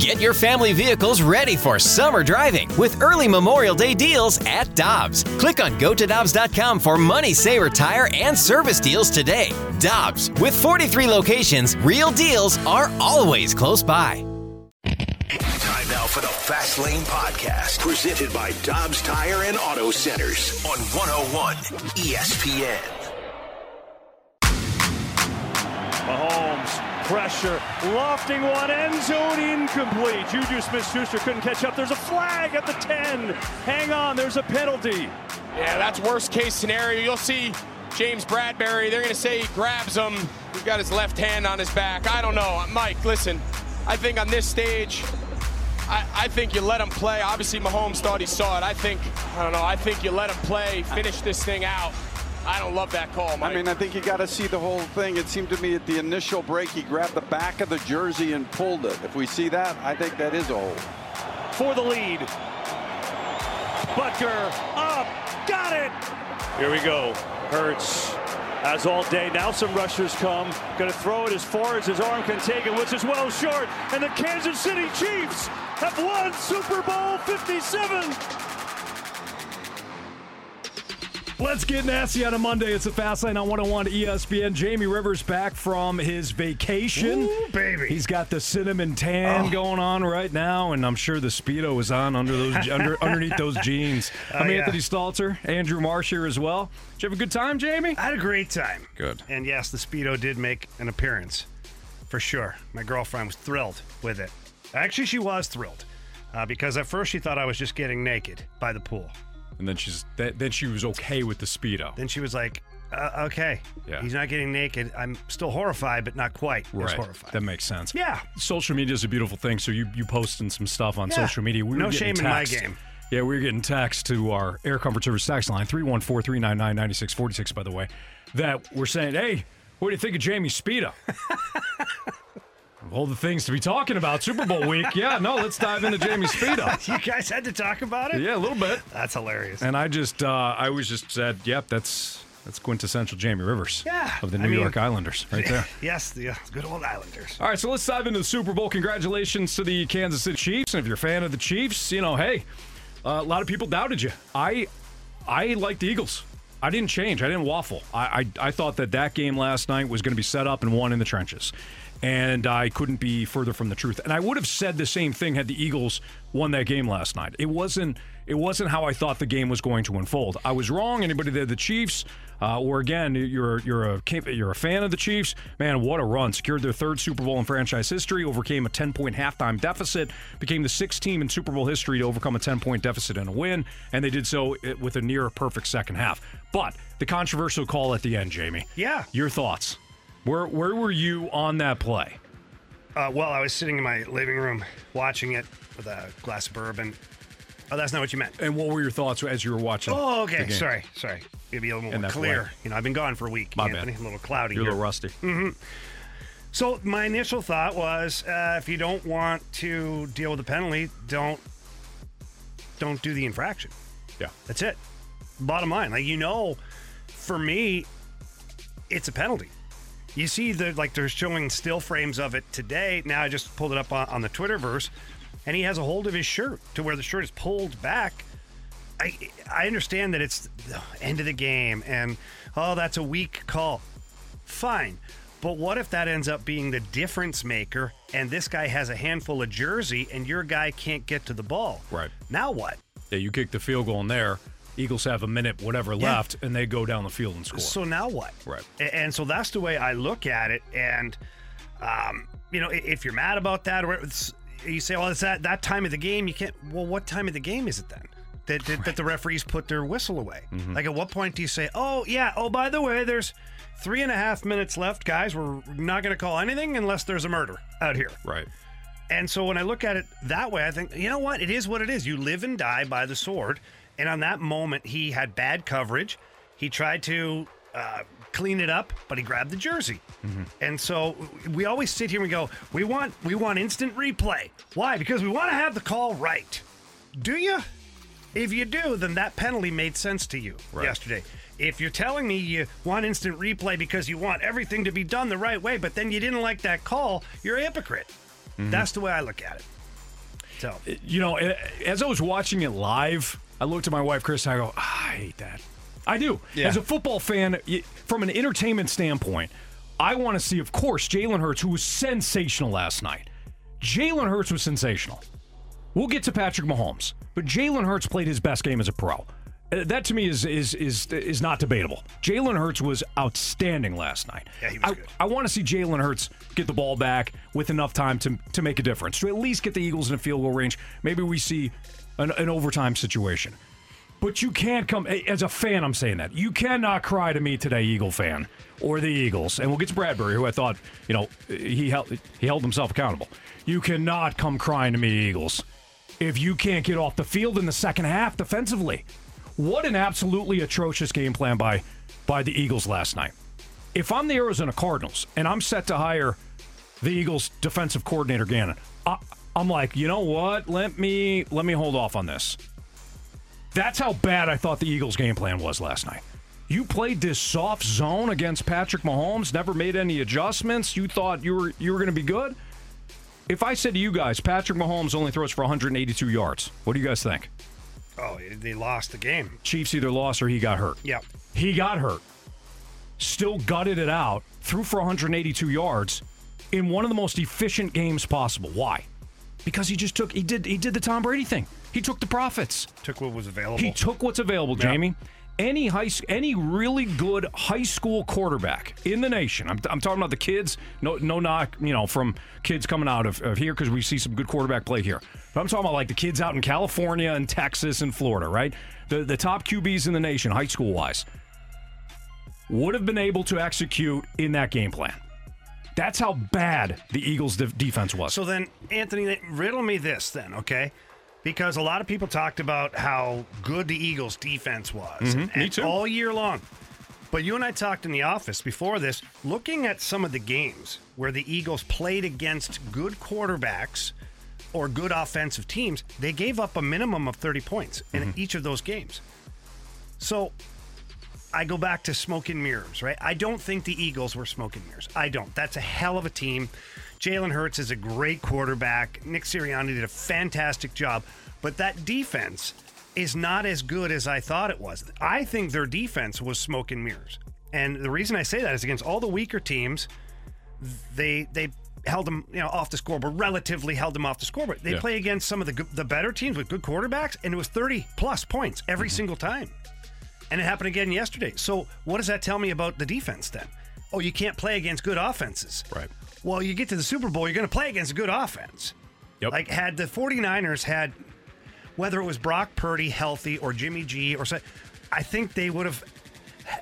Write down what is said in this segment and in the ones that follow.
Get your family vehicles ready for summer driving with early Memorial Day deals at Dobbs. Click on gotodobbs.com for money saver tire and service deals today. Dobbs, with 43 locations, real deals are always close by. Time now for the Fast Lane Podcast, presented by Dobbs Tire and Auto Centers on 101 ESPN. Pressure, lofting one, end zone incomplete. Juju Smith Schuster couldn't catch up. There's a flag at the 10. Hang on, there's a penalty. Yeah, that's worst case scenario. You'll see James Bradberry. They're going to say he grabs him. He's got his left hand on his back. I don't know. Mike, listen, I think on this stage, I, I, think you let him play. Obviously, Mahomes thought he saw it. I think, I don't know, I think you let him play, finish this thing out. I don't love that call, Mike. I mean, I think you got to see the whole thing. It seemed to me at the initial break, he grabbed the back of the jersey and pulled it. If we see that, I think that is a hold. For the lead. Butker up, got it. Here we go. Hurts as all day. Now some rushers come. Going to throw it as far as his arm can take it, which is well short. And the Kansas City Chiefs have won Super Bowl 57. Let's get nasty on a Monday. It's a fast lane on 101 ESPN. Jamie Rivers back from his vacation. Ooh, baby. He's got the cinnamon tan Oh. going on right now, and I'm sure the Speedo is on under those under, underneath those jeans. I'm Oh, yeah. Anthony Stalter, Andrew Marsh here as well. Did you have a good time, Jamie? I had a great time. Good. And yes, the Speedo did make an appearance, for sure. My girlfriend was thrilled with it. Actually, she was thrilled uh, because at first she thought I was just getting naked by the pool. And then she's th- then she was okay with the Speedo. Then she was like, uh, "Okay, Yeah. he's not getting naked. I'm still horrified, but not quite as horrified." That makes sense. Yeah. Social media is a beautiful thing. So you you posting some stuff on Yeah. social media. We No were getting shame in my text. game. Yeah, we were getting text to our Air Comfort Service text line, 314 399 9646, by the way, that we're saying, hey, what do you think of Jamie Speedo? All the things to be talking about Super Bowl week. Yeah, no, let's dive into Jamie Speedo. you guys had to talk about it. Yeah, a little bit. That's hilarious. And I just, uh, I was just said, yep, that's that's quintessential Jamie Rivers Yeah, of the I New mean- York Islanders right there. yes, the uh, good old Islanders. All right, so let's dive into the Super Bowl. Congratulations to the Kansas City Chiefs. And if you're a fan of the Chiefs, you know, hey, uh, a lot of people doubted you. I, I like the Eagles. I didn't change. I didn't waffle. I, I, I thought that that game last night was going to be set up and won in the trenches. And I couldn't be further from the truth. And I would have said the same thing had the Eagles won that game last night. It wasn't. It wasn't how I thought the game was going to unfold. I was wrong. Anybody that the Chiefs, uh, or again, you're you're a you're a fan of the Chiefs, man. What a run! Secured their third Super Bowl in franchise history. Overcame a 10 point halftime deficit. Became the sixth team in Super Bowl history to overcome a 10 point deficit and a win. And they did so uh, with a near perfect second half. But the controversial call at the end, Jamie. Yeah. Your thoughts? Where where were you on that play? Uh, well, I was sitting in my living room watching it with a glass of bourbon. Oh, that's not what you meant. And what were your thoughts as you were watching? Oh, okay. Sorry, sorry. Maybe a little more clear. You know, I've been gone for a week. My Anthony. bad. A little cloudy. You're a here. little rusty. Mm-hmm. So my initial thought was, uh, if you don't want to deal with the penalty, don't don't do the infraction. Yeah. That's it. Bottom line, like you know, for me, it's a penalty. You see the like they're showing still frames of it today. Now I just pulled it up on, on the Twitterverse, and he has a hold of his shirt to where the shirt is pulled back. I I understand that it's the end of the game and oh that's a weak call. Fine. But what if that ends up being the difference maker and this guy has a handful of jersey and your guy can't get to the ball? Right. Now what? Yeah, you kick the field goal in there. Eagles have a minute, whatever Yeah. left, and they go down the field and score. So now what? Right. And so that's the way I look at it. And, um, you know, if you're mad about that, or you say, well, it's that, that time of the game, you can't. Well, what time of the game is it then? That, that, that the referees put their whistle away. Mm-hmm. Like, at what point do you say, oh, yeah, oh, by the way, there's three and a half minutes left, guys. We're not going to call anything unless there's a murder out here. right. And so when I look at it that way, I think, you know what? It is what it is. You live and die by the sword. And on that moment, he had bad coverage. He tried to uh, clean it up, but he grabbed the jersey. Mm-hmm. And so we always sit here and we go, we want we want instant replay. Why? Because we want to have the call right. Do you? If you do, then that penalty made sense to you Right. yesterday. If you're telling me you want instant replay because you want everything to be done the right way, but then you didn't like that call, you're a hypocrite. Mm-hmm. That's the way I look at it. So, uh, You know, as I was watching it live, I looked at my wife, Chris, and I go, ah, I hate that. I do. Yeah. As a football fan, from an entertainment standpoint, I want to see, of course, Jalen Hurts, who was sensational last night. Jalen Hurts was sensational. We'll get to Patrick Mahomes, but Jalen Hurts played his best game as a pro. Uh, That to me is is is is not debatable. Jalen Hurts was outstanding last night. Yeah, he was I, good. I want to see Jalen Hurts get the ball back with enough time to to make a difference, to at least get the Eagles in a field goal range. Maybe we see an, an overtime situation. But you can't come as a fan. I'm saying that you cannot cry to me today, Eagle fan or the Eagles. And we'll get to Bradberry, who I thought you know he held he held himself accountable. You cannot come crying to me, Eagles, if you can't get off the field in the second half defensively. What an absolutely atrocious game plan by by the Eagles last night. If I'm the Arizona Cardinals and I'm set to hire the Eagles defensive coordinator Gannon, I, I'm like, you know what? Let me let me hold off on this. That's how bad I thought the Eagles' game plan was last night. You played this soft zone against Patrick Mahomes, never made any adjustments. You thought you were you were going to be good. If I said to you guys, Patrick Mahomes only throws for 182 yards, what do you guys think? Oh, they lost the game. Chiefs either lost or he got hurt. Yep. He got hurt. Still gutted it out, threw for 182 yards in one of the most efficient games possible. Why? Because he just took he did he did the Tom Brady thing. He took the profits. Took what was available. He took what's available, Yeah. Jamie. Any high, any really good high school quarterback in the nation. I'm, I'm talking about the kids. No, no knock, you know, from kids coming out of, of here because we see some good quarterback play here. But I'm talking about like the kids out in California and Texas and Florida, right? The the top QBs in the nation, high school wise, would have been able to execute in that game plan. That's how bad the Eagles' de- defense was. So then, Anthony, riddle me this then, okay? Because a lot of people talked about how good the Eagles' defense was Mhm, me too. all year long. But you and I talked in the office before this, looking at some of the games where the Eagles played against good quarterbacks or good offensive teams, they gave up a minimum of 30 points in Mm-hmm. each of those games. So I go back to smoke and mirrors, right? I don't think the Eagles were smoke and mirrors. I don't. That's a hell of a team. Jalen Hurts is a great quarterback. Nick Sirianni did a fantastic job, but that defense is not as good as I thought it was. I think their defense was smoke and mirrors. And the reason I say that is against all the weaker teams, they they held them you know off the scoreboard, relatively held them off the scoreboard. They Yeah. play against some of the the better teams with good quarterbacks, and it was 30 plus points every Mm-hmm. single time. And it happened again yesterday. So what does that tell me about the defense then? Oh, you can't play against good offenses. Right. Well, you get to the Super Bowl, you're going to play against a good offense. Yep. Like had the 49ers had whether it was Brock Purdy healthy or Jimmy G or so, I think they would have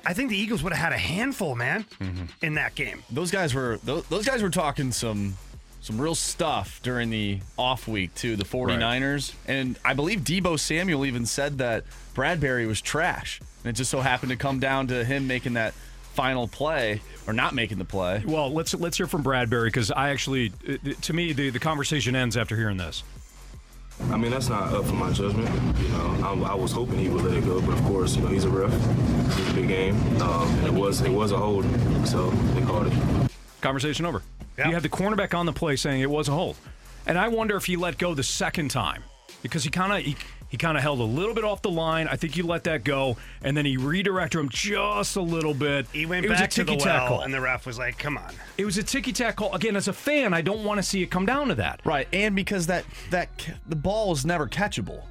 I think the Eagles would have had a handful, man, Mm-hmm. in that game. Those guys were those, those guys were talking some some real stuff during the off week too, the 49ers. And I believe Deebo Samuel even said that Bradberry was trash. And it just so happened to come down to him making that final play or not making the play. Well, let's let's hear from Bradberry because I actually, uh, to me, the, the conversation ends after hearing this. I mean, that's not up for my judgment. You know, I, I was hoping he would let it go, but of course, you know, he's a ref. It's a big game. Um, it was it was a hold, so they called it. Conversation over. You had the cornerback on the play saying it was a hold, and I wonder if he let go the second time because he kind of he, he kind of held a little bit off the line. I think he let that go, and then he redirected him just a little bit. He went it back to the ticky-tack well, call. and the ref was like, "Come on." It was a ticky tack call. Again, as a fan, I don't want to see it come down to that. Right, and because that that the ball was never catchable.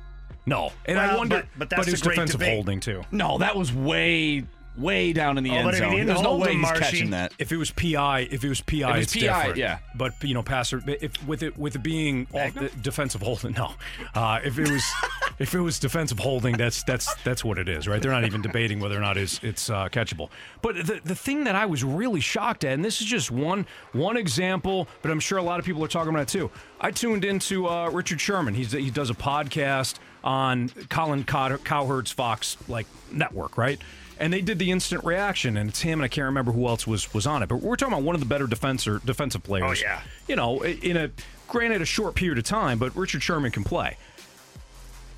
No, and I wonder, but- but that's it was a great defensive debate. holding too. No, that was way way down in the Oh, end but zone. There's no way he's Marshy- catching that. If it was PI, if it was PI, it was PI, different. yeah. But you know, passer, if with it with it being off, defensive holding, no. Uh, if it was if it was defensive holding, that's that's that's what it is, right? They're not even debating whether or not it's it's uh, catchable. But the the thing that I was really shocked at, and this is just one one example, but I'm sure a lot of people are talking about it too. I tuned into uh, Richard Sherman. He's he does a podcast on Colin Cow- Cowherd's Fox like network, right? And they did the instant reaction, and it's him, and I can't remember who else was was on it. But we're talking about one of the better defensor defensive players. Oh, yeah. you know, in a granted a short period of time, but Richard Sherman can play.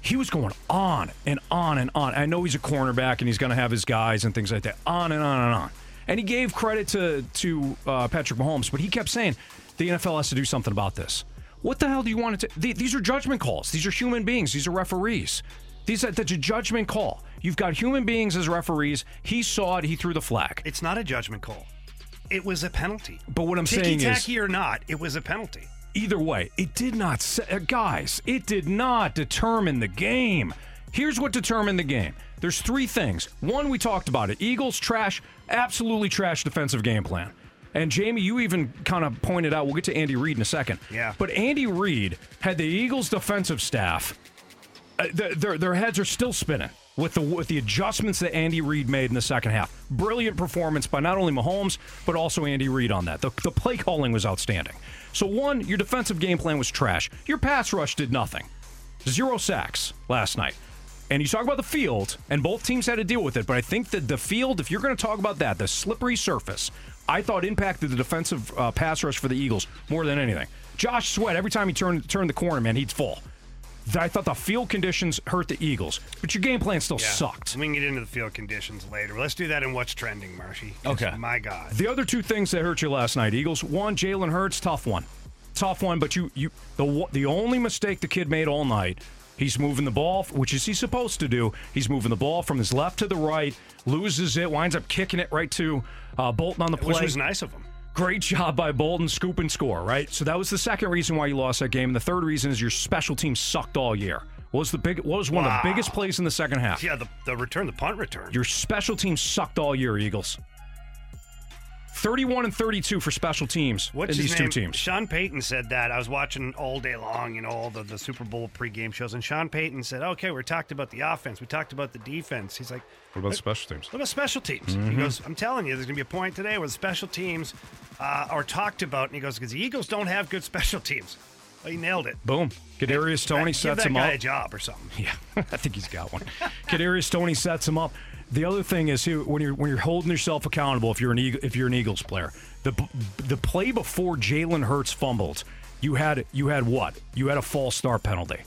He was going on and on and on. I know he's a cornerback, and he's going to have his guys and things like that. On and on and on. And he gave credit to to uh, Patrick Mahomes, but he kept saying the NFL has to do something about this. What the hell do you want to? Th- these are judgment calls. These are human beings. These are referees. These are, that's a judgment call. You've got human beings as referees. He saw it. He threw the flag. It's not a judgment call. It was a penalty. But what I'm saying is, or not, it was a penalty. either way, it did not. Uh, guys, it did not determine the game. Here's what determined the game. There's three things. One, we talked about it. Eagles trash, absolutely trash defensive game plan. And Jamie, you even kind of pointed out. We'll get to Andy Reid in a second. Yeah. But Andy Reid had the Eagles' defensive staff. Uh, their, their their heads are still spinning with the with the adjustments that Andy Reid made in the second half. Brilliant performance by not only Mahomes but also Andy Reid on that. The, the play calling was outstanding. So one, your defensive game plan was trash. Your pass rush did nothing. Zero sacks last night. And you talk about the field, and both teams had to deal with it. But I think that the field, if you're going to talk about that, the slippery surface, I thought impacted the defensive uh, pass rush for the Eagles more than anything. Josh Sweat, every time he turned turned the corner, man, he'd fall. I thought the field conditions hurt the Eagles, but your game plan still Yeah. sucked. We can get into the field conditions later. Let's do that in what's trending, Marshy. 'Cause Okay. My God. The other two things that hurt you last night, Eagles. One, Jalen Hurts, tough one, tough one. But you, you, the the only mistake the kid made all night, he's moving the ball, which is he supposed to do. He's moving the ball from his left to the right, loses it, winds up kicking it right to uh, Bolton on the play. Which was nice of him. Great job by Bolton, scoop and score, right? So that was the second reason why you lost that game. And the third reason is your special team sucked all year. What was the big? What was one of the biggest plays in the second half? Yeah, the, the return, the punt return. Your special team sucked all year, Eagles. 31 and 32 for special teams What's in these name? two teams. Sean Payton said that. I was watching all day long, you know, all the, the Super Bowl pregame shows, and Sean Payton said, "Okay, we talked about the offense, we talked about the defense." He's like, What about special teams? What about special teams? Mm-hmm. He goes, I'm telling you, there's going to be a point today where the special teams uh, are talked about. And he goes, because the Eagles don't have good special teams. Well, he nailed it. Boom. Kadarius Toney sets him up. a job or something. Yeah, I think he's got one. Kadarius Toney sets him up. The other thing is when you're when you're holding yourself accountable, if you're an Eagle, if you're an Eagles player, the the play before Jalen Hurts fumbled, you had you had what? You had a false start penalty.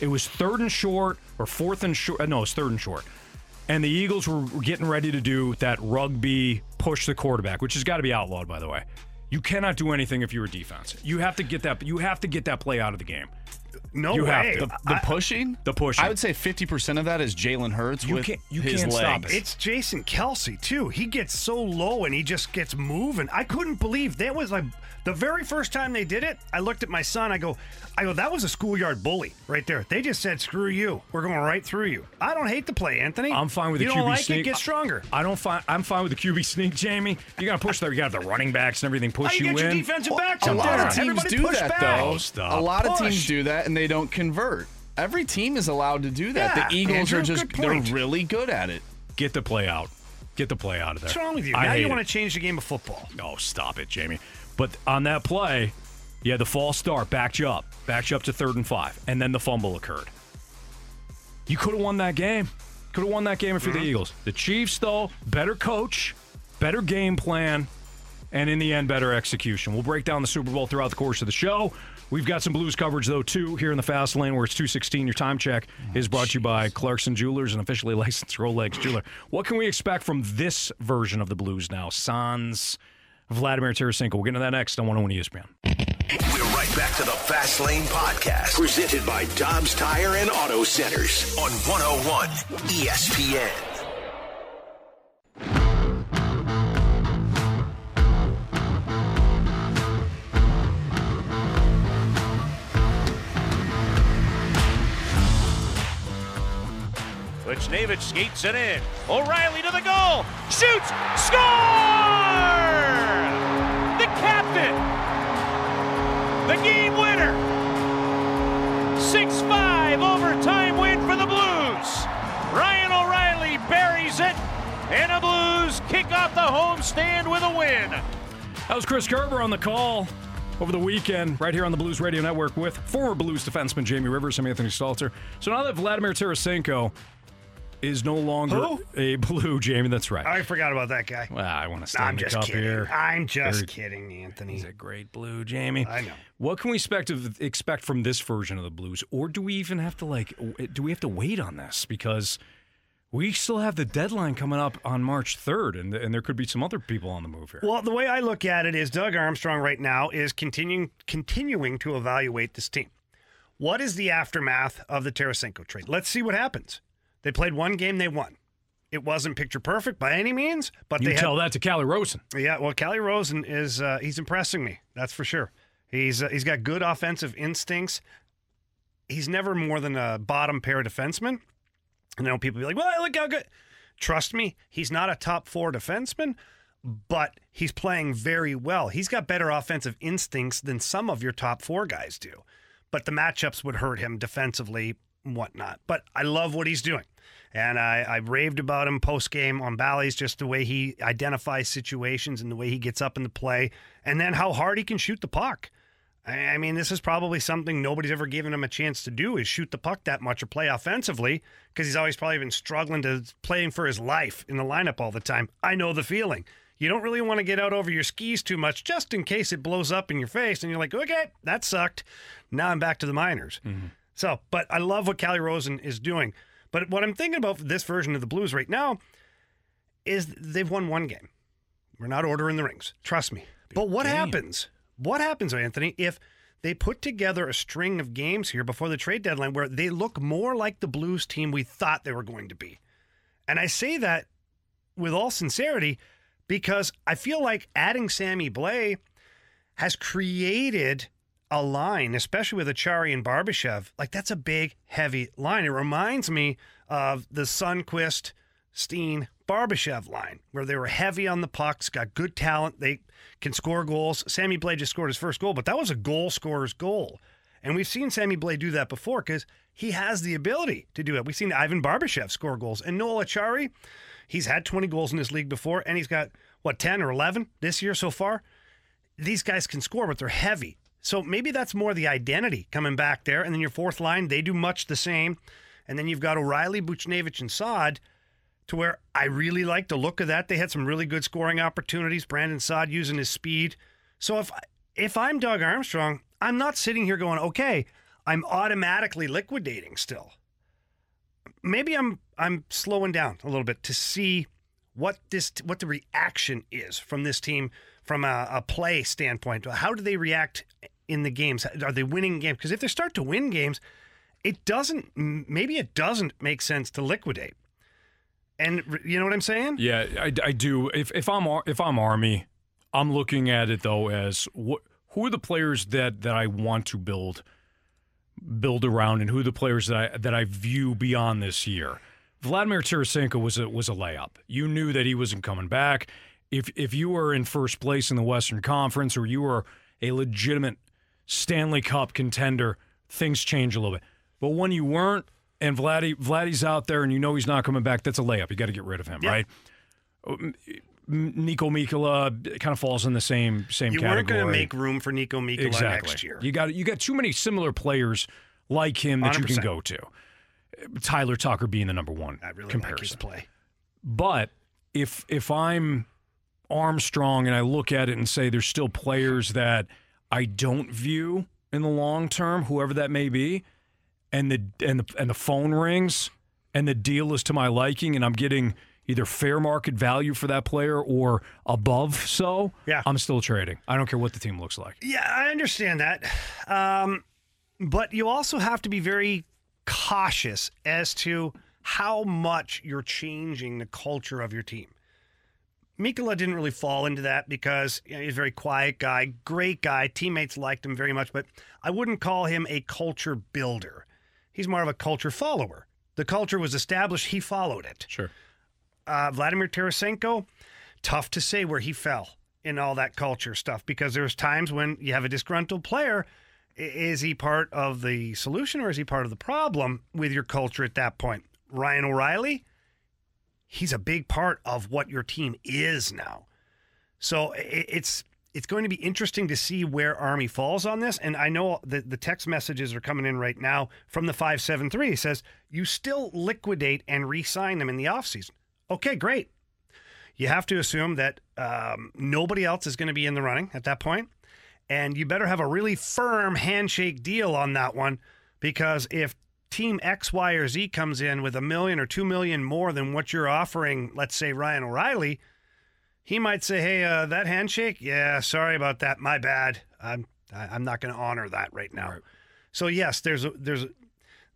It was third and short or fourth and short. No, it was third and short. And the Eagles were getting ready to do that rugby push the quarterback, which has got to be outlawed, by the way. You cannot do anything if you're a defense. You have to get that. You have to get that play out of the game. No You have way. to. The, the pushing? The pushing. I would say 50% of that is Jalen Hurts You with can't- you his can't stop legs. it. It's Jason Kelce too. He gets so low and he just gets moving. I couldn't believe that was like the very first time they did it. I looked at my son. I go, I go. That was a schoolyard bully right there. They just said, "Screw you. We're going right through you." I don't hate the play, Anthony. I'm fine with you the QB like sneak. it. Get stronger. I don't find. I'm fine with the QB sneak, Jamie. You got to push there. You got to have the running backs and everything push How you you get your in. defensive backs a lot there? of teams Everybody do that, back. though. Oh, stop. A lot of teams do that, and they don't convert. Every team is allowed to do that. Yeah, the Eagles Andrew, are just—they're really good at it. Get the play out. Get the play out of there. What's wrong with you? I now you want to change the game of football. Oh, stop it, Jamie. But on that play, yeah, the false start backed you up, backed you up to third and five, and then the fumble occurred. You could have won that game. Could have won that game if you're the mm-hmm. Eagles. The Chiefs, though, better coach, better game plan, and in the end, better execution. We'll break down the Super Bowl throughout the course of the show. We've got some Blues coverage, though, too, here in the fast lane where it's 216. Your time check is brought to you by Clarkson Jewelers, an officially licensed Rolex jeweler. What can we expect from this version of the Blues now? Sans Vladimir Tarasenko. We'll get into that next on 101 ESPN. We're right back to the Fast Lane Podcast, presented by Dobbs Tire and Auto Centers on 101 ESPN. Buchnevich skates it in. O'Reilly to the goal. Shoots. Score! The. The game winner. 6-5 overtime win for the Blues. Ryan O'Reilly buries it. And the Blues kick off the homestand with a win. That was Chris Kerber on the call over the weekend, right here on the Blues Radio Network with former Blues defenseman Jamie Rivers. I'm Anthony Stalter. So now that Vladimir Tarasenko is no longer Who? a Blue, Jamie, that's right. I forgot about that guy. well, I want to stay I'm the just cup kidding. here. I'm just Very- kidding, Anthony. He's a great Blue, Jamie. I know. What can we expect of, expect from this version of the Blues, or do we even have to like? Do we have to wait on this because we still have the deadline coming up on March 3rd, and, and there could be some other people on the move here. Well, the way I look at it is Doug Armstrong right now is continuing continuing to evaluate this team. What is the aftermath of the Tarasenko trade? Let's see what happens. They played one game, they won. It wasn't picture perfect by any means, but you they tell had, that to Calle Rosen. Yeah, well, Calle Rosen is uh, he's impressing me. That's for sure. He's uh, he's got good offensive instincts. He's never more than a bottom pair defenseman. And I know people be like, "Well, I look how good." Trust me, he's not a top four defenseman, but he's playing very well. He's got better offensive instincts than some of your top four guys do. But the matchups would hurt him defensively, whatnot. But I love what he's doing. And I, I raved about him post game on Bally's, just the way he identifies situations and the way he gets up in the play, and then how hard he can shoot the puck. I I mean, this is probably something nobody's ever given him a chance to do is shoot the puck that much or play offensively because he's always probably been struggling to playing for his life in the lineup all the time. I know the feeling. You don't really want to get out over your skis too much just in case it blows up in your face and you're like, okay, that sucked. Now I'm back to the minors. Mm-hmm. So, but I love what Calle Rosen is doing. But what I'm thinking about for this version of the Blues right now is they've won one game. We're not ordering the rings. Trust me. but what happens? What happens, Anthony, if they put together a string of games here before the trade deadline where they look more like the Blues team we thought they were going to be? And I say that with all sincerity because I feel like adding Sammy Blais has created a line, especially with Acciari and Barbashev. Like that's a big, heavy line. It reminds me of the Sundqvist, Steen, Barbashev line, where they were heavy on the pucks, got good talent, they can score goals. Sammy Blais just scored his first goal, but that was a goal scorer's goal. And we've seen Sammy Blais do that before because he has the ability to do it. We've seen Ivan Barbashev score goals. And Noel Acciari, he's had 20 goals in this league before, and he's got, what, 10 or 11 this year so far? These guys can score, but they're heavy. So maybe that's more the identity coming back there. And then your fourth line, they do much the same. And then you've got O'Reilly, Buchnevich, and Saad to where I really like the look of that. They had some really good scoring opportunities. Brandon Saad using his speed. So if if I'm Doug Armstrong, I'm not sitting here going, okay, I'm automatically liquidating still. Maybe I'm I'm slowing down a little bit to see what this what the reaction is from this team from a, a play standpoint. How do they react in the games? Are they winning games? Because if they start to win games, it doesn't. Maybe it doesn't make sense to liquidate. And you know what I'm saying? Yeah, I, I do. If if I'm if I'm Army, I'm looking at it though as what who are the players that that I want to build build around, and who are the players that I that I view beyond this year. Vladimir Tarasenko was a was a layup. You knew that he wasn't coming back. If if you were in first place in the Western Conference or you were a legitimate Stanley Cup contender, things change a little bit. But when you weren't, and Vladdy Vladdy's out there, and you know he's not coming back, that's a layup. You got to get rid of him, Yeah. right? Niko Mikkola kind of falls in the same same You category. weren't going to make room for Niko Mikkola exactly. next year. You got you got too many similar players like him that you can go to. Tyler Tucker being the number one I really comparison. like his play. But if if I'm Armstrong and I look at it and say there's still players that I don't view in the long term, whoever that may be, and the and the and the phone rings and the deal is to my liking and I'm getting either fair market value for that player or above so, Yeah. I'm still trading. I don't care what the team looks like. Yeah, I understand that. Um, but you also have to be very cautious as to how much you're changing the culture of your team. Mikkola didn't really fall into that because you know, he's a very quiet guy, great guy. Teammates liked him very much, but I wouldn't call him a culture builder. He's more of a culture follower. The culture was established, he followed it. Sure. Uh, Vladimir Tarasenko, tough to say where he fell in all that culture stuff because there's times when you have a disgruntled player. Is he part of the solution or is he part of the problem with your culture at that point? Ryan O'Reilly, he's a big part of what your team is now. So it's it's going to be interesting to see where Army falls on this. And I know the, the text messages are coming in right now from the 573. It says, you still liquidate and re sign them in the offseason. Okay, great. You have to assume that um, nobody else is going to be in the running at that point, And you better have a really firm handshake deal on that one because if team X, Y, or Z comes in with a million or two million more than what you're offering, let's say Ryan O'Reilly, he might say, "Hey, uh, that handshake, yeah, sorry about that, my bad. I'm I'm not going to honor that right now." So yes, there's a, there's a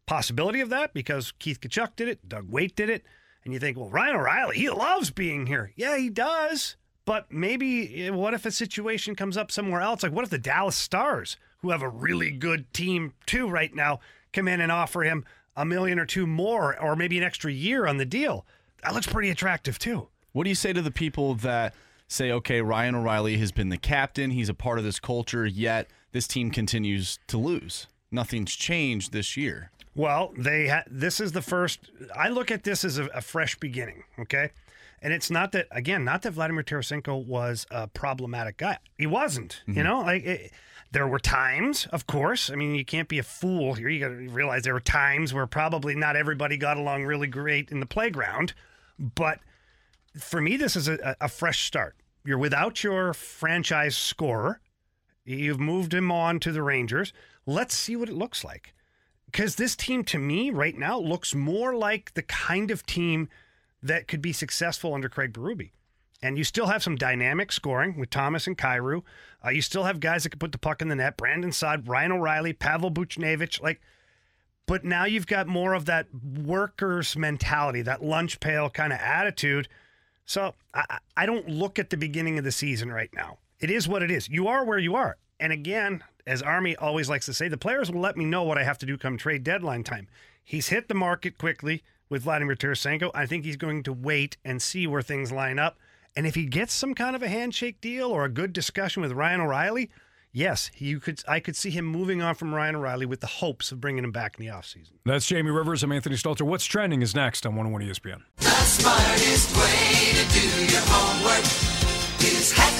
possibility of that because Keith Tkachuk did it, Doug Weight did it, and you think, well, Ryan O'Reilly, he loves being here. Yeah, he does. But maybe eh, what if a situation comes up somewhere else? Like what if the Dallas Stars, who have a really good team too right now, come in and offer him a million or two more, or maybe an extra year on the deal? That looks pretty attractive too. What do you say to the people that say, okay, Ryan O'Reilly has been the captain, he's a part of this culture, yet this team continues to lose? Nothing's changed this year. Well, they ha- this is the first. I look at this as a, a fresh beginning. Okay, and it's not that again, not that Vladimir Tarasenko was a problematic guy. He wasn't. You mm-hmm. know, like it, there were times, of course. I mean, you can't be a fool here. You got to realize there were times where probably not everybody got along really great in the playground, but for me, this is a, a fresh start. You're without your franchise scorer. You've moved him on to the Rangers. Let's see what it looks like. Because this team, to me, right now, looks more like the kind of team that could be successful under Craig Berube. And you still have some dynamic scoring with Thomas and Kyrou. Uh, you still have guys that can put the puck in the net. Brandon Saad, Ryan O'Reilly, Pavel Buchnevich. Like, but now you've got more of that workers mentality, that lunch pail kind of attitude. So I, I don't look at the beginning of the season right now. It is what it is. You are where you are. And again, as Army always likes to say, the players will let me know what I have to do come trade deadline time. He's hit the market quickly with Vladimir Tarasenko. I think he's going to wait and see where things line up. And if he gets some kind of a handshake deal or a good discussion with Ryan O'Reilly, yes, you could. I could see him moving on from Ryan O'Reilly with the hopes of bringing him back in the offseason. That's Jamie Rivers. I'm Anthony Stalter. What's trending is next on 101 ESPN. The smartest way to do your homework is Hackman Lumber.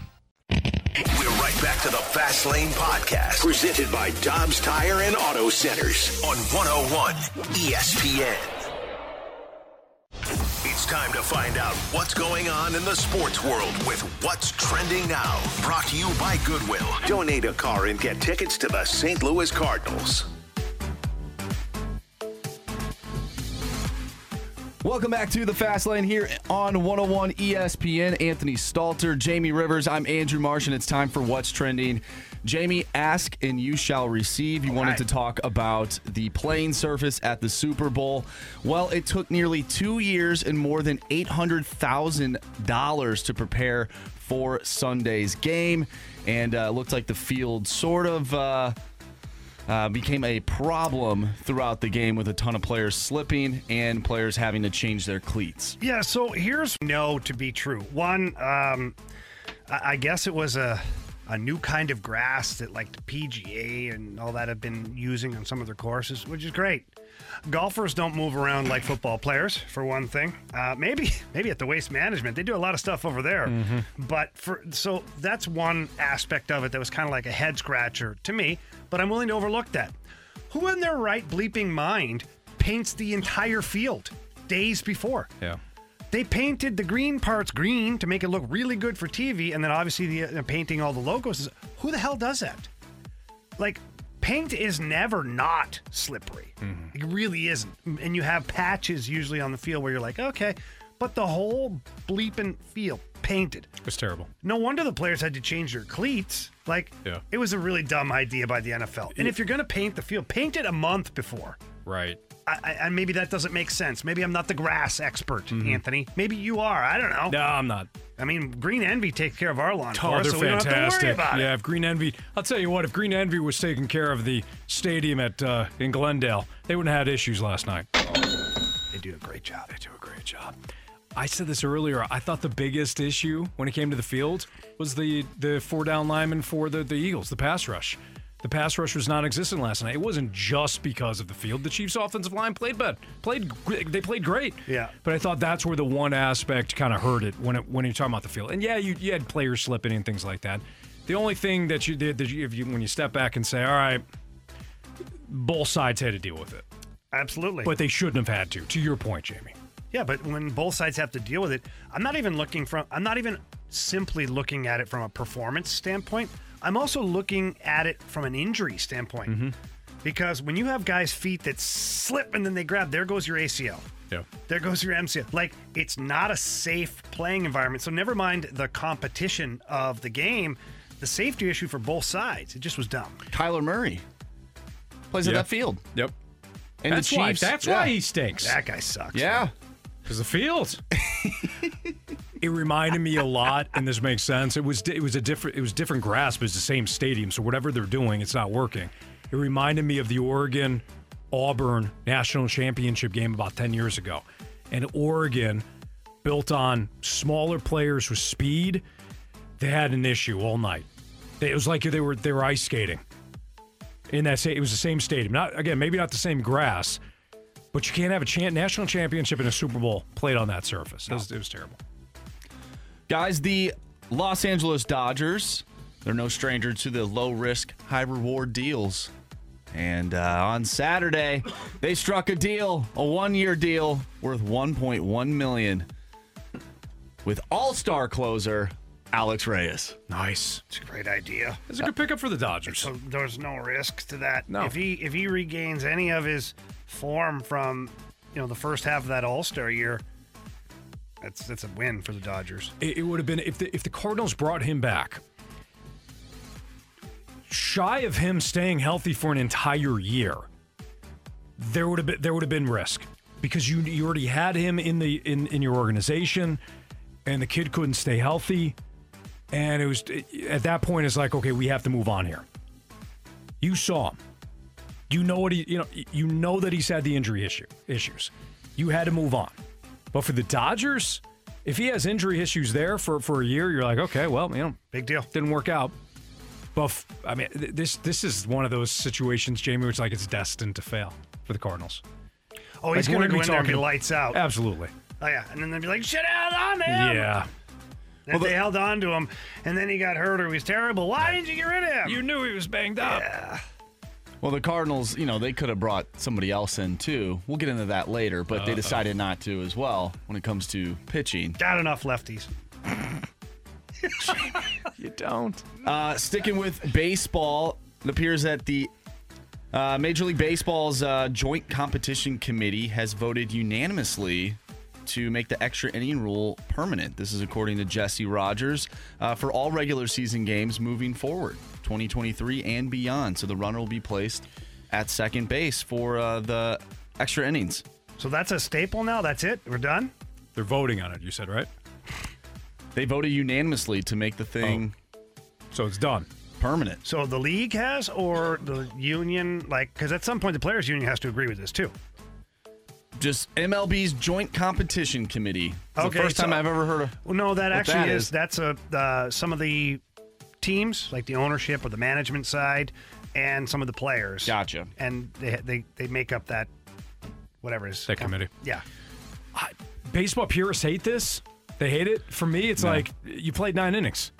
We're right back to the Fast Lane Podcast, presented by Dobbs Tire and Auto Centers on 101 ESPN. It's time to find out what's going on in the sports world with What's Trending Now. Brought to you by Goodwill. Donate a car and get tickets to the St. Louis Cardinals. Welcome back to the Fast Lane here on 101 ESPN. Anthony Stalter, Jamie Rivers. I'm Andrew Marsh, and it's time for What's Trending. Jamie, ask and you shall receive. You wanted to talk about the playing surface at the Super Bowl. Well, it took nearly two years and more than $800,000 to prepare for Sunday's game. And uh, looked like the field sort of. Uh, uh, became a problem throughout the game with a ton of players slipping and players having to change their cleats. Yeah, so here's no to be true. One, um, I guess it was a a new kind of grass that like the PGA and all that have been using on some of their courses, which is great. Golfers don't move around like football players, for one thing. Uh, maybe maybe at the waste management, they do a lot of stuff over there. But for so that's one aspect of it that was kind of like a head scratcher to me. But I'm willing to overlook that. Who in their right bleeping mind paints the entire field days before? Yeah. They painted the green parts green to make it look really good for TV, and then obviously the uh, painting all the logos. Is, who the hell does that? Like, paint is never not slippery. It really isn't. And you have patches usually on the field where you're like, okay, but the whole bleeping field painted. It was terrible. No wonder the players had to change their cleats. Like, Yeah. it was a really dumb idea by the NFL. And if you're going to paint the field, paint it a month before. Right. I, I, and maybe that doesn't make sense. Maybe I'm not the grass expert, Anthony. Maybe you are. I don't know. Mm-hmm. No, I'm not. I mean, Green Envy takes care of our lawn Oh, us, they're so we don't have to worry fantastic. yeah, if Green Envy, I'll tell you what, if Green Envy was taking care of the stadium at uh, in Glendale, they wouldn't have had issues last night. They do a great job. They do a great job. I said this earlier. I thought the biggest issue when it came to the field was the the four down lineman for the, the Eagles, the pass rush. The pass rush was non-existent last night. It wasn't just because of the field. The Chiefs' offensive line played bad, played they played great. Yeah. But I thought that's where the one aspect kind of hurt it when it, when you're talking about the field. And yeah, you, you had players slipping and things like that. The only thing that you did that you, if you when you step back and say, all right, both sides had to deal with it, Absolutely. but they shouldn't have had to. To your point, Jamie. Yeah, but when both sides have to deal with it, I'm not even looking from I'm not even simply looking at it from a performance standpoint. I'm also looking at it from an injury standpoint. Mm-hmm. Because when you have guys' feet that slip and then they grab, there goes your ACL. Yeah. There goes your MCL. Like it's not a safe playing environment. So never mind the competition of the game, the safety issue for both sides. It just was dumb. Kyler Murray plays at Yeah. that field. Yep. And that's the why. Chiefs. That's yeah. why he stinks. That guy sucks. Yeah. Because the fields. it reminded me a lot, and this makes sense. It was it was a different it was different grass, but it's the same stadium. So whatever they're doing, it's not working. It reminded me of the Oregon Auburn national championship game about ten years ago, and Oregon built on smaller players with speed. They had an issue all night. It was like they were they were ice skating. In that it was the same stadium. Not again, maybe not the same grass, but you can't have a cha- national championship and a Super Bowl played on that surface. It, was, it was terrible. Guys, the Los Angeles Dodgers, they're no stranger to the low risk, high reward deals. And uh, on Saturday, they struck a deal, a one year deal worth 1.1 million with all star closer Alex Reyes. Nice. It's a great idea. It's a good pickup for the Dodgers. So there's no risk to that. No. If he if he regains any of his form from you know the first half of that All Star year, that's that's a win for the Dodgers. It, it would have been if the if the Cardinals brought him back, shy of him staying healthy for an entire year. There would have been there would have been risk because you you already had him in the in in your organization, and the kid couldn't stay healthy, and it was at that point it's like okay we have to move on here. You saw him. You know what he you know you know that he's had the injury issue issues. You had to move on. But for the Dodgers, if he has injury issues there for, for a year, you're like, okay, well, you know, Big deal. didn't work out. But f- I mean, th- this this is one of those situations, Jamie, where it's like it's destined to fail for the Cardinals. Oh, he's Like, going to go in be there and be talking- lights out. Absolutely. Oh yeah, and then they'd be like, "Shit held on to him." Yeah. And if they held on to him, and then he got hurt or he was terrible. Why didn't you get rid of him? You knew he was banged up. Yeah. Well, the Cardinals, you know, they could have brought somebody else in too. We'll get into that later, but they decided not to as well when it comes to pitching. Got enough lefties. You don't. Uh, sticking with baseball, it appears that the uh, Major League Baseball's uh, Joint Competition Committee has voted unanimously to make the extra inning rule permanent. This is according to Jesse Rogers uh, for all regular season games moving forward, 2023 and beyond. So the runner will be placed at second base for uh, the extra innings. So that's a staple now. That's it. We're done. They're voting on it, you said, right? They voted unanimously to make the thing So it's done. permanent. So the league has, or the union, like, because at some point the players' union has to agree with this too. Just MLB's Joint Competition Committee. It's Okay, the first time I've ever heard of. Well, no, that what actually that is, is. that's a uh, some of the teams, like the ownership or the management side, and some of the players. Gotcha. And they they, they make up that whatever is That committee. Yeah. Baseball purists hate this. They hate it. For me, it's like you played nine innings.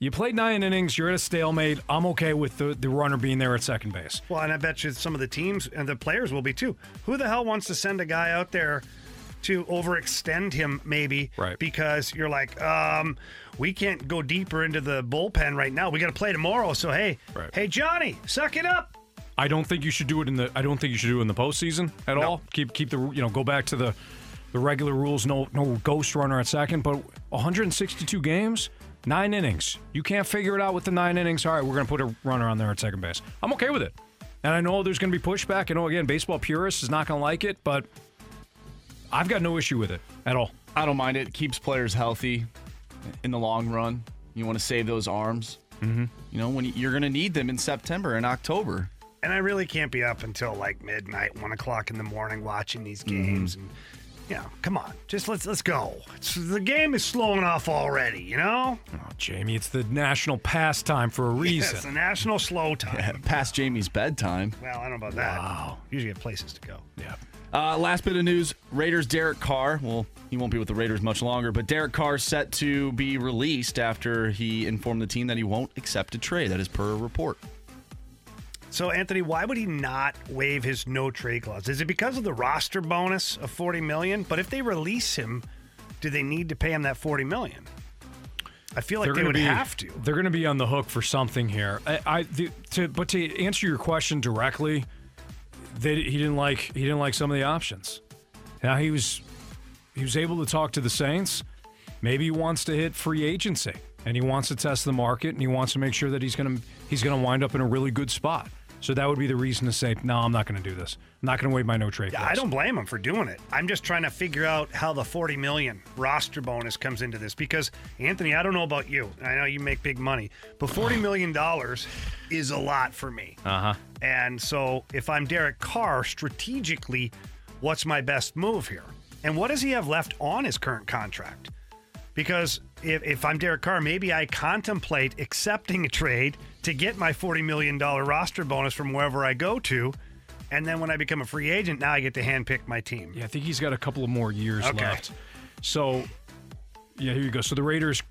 You played nine innings. You're at a stalemate. I'm okay with the, the runner being there at second base. Well, and I bet you some of the teams and the players will be too. Who the hell wants to send a guy out there to overextend him, maybe? Right. Because you're like, um, we can't go deeper into the bullpen right now. We got to play tomorrow. So hey, Right. hey Johnny, suck it up. I don't think you should do it in the. I don't think you should do it in the postseason at all. Keep keep the you know go back to the the regular rules. No no ghost runner at second. But 162 games, nine innings. You can't figure it out with the nine innings. All right, we're gonna put a runner on there at second base. I'm okay with it. And I know there's going to be pushback. I know, again, baseball purists is not going to like it, but I've got no issue with it at all. I don't mind it. It keeps players healthy in the long run. You want to save those arms. Mm-hmm. You know, when you- you're going to need them in September and October. And I really can't be up until like midnight, one o'clock in the morning watching these Mm-hmm. games. And you know, come on, just let's let's go. It's, the game is slowing off already. You know, Oh, Jamie, it's the national pastime for a reason. it's the national slow time. Past Jamie's bedtime. Well, I don't know about that. Wow. Usually have places to go. Yeah. Uh, last bit of news Raiders Derek Carr. Well, he won't be with the Raiders much longer, but Derek Carr set to be released after he informed the team that he won't accept a trade. That is per a report. So, Anthony, why would he not waive his no trade clause? Is it because of the roster bonus of forty million? But if they release him, do they need to pay him that forty million? I feel like they gonna would be, have to. They're going to be on the hook for something here. I, I the, to, but to answer your question directly, they, he didn't like he didn't like some of the options. Now he was he was able to talk to the Saints. Maybe he wants to hit free agency and he wants to test the market and he wants to make sure that he's going to he's going to wind up in a really good spot. So that would be the reason to say, no, I'm not going to do this. I'm not going to waive my no trade. Yeah, I don't blame him for doing it. I'm just trying to figure out how the 40 million roster bonus comes into this because Anthony, I don't know about you. I know you make big money, but 40 million dollars is a lot for me. Uh huh. And so if I'm Derek Carr, strategically, what's my best move here? And what does he have left on his current contract? Because if, if I'm Derek Carr, maybe I contemplate accepting a trade to get my $40 million roster bonus from wherever I go to. And then when I become a free agent, now I get to handpick my team. Yeah, I think he's got a couple of more years Okay. left. So, yeah, here you go. So the Raiders,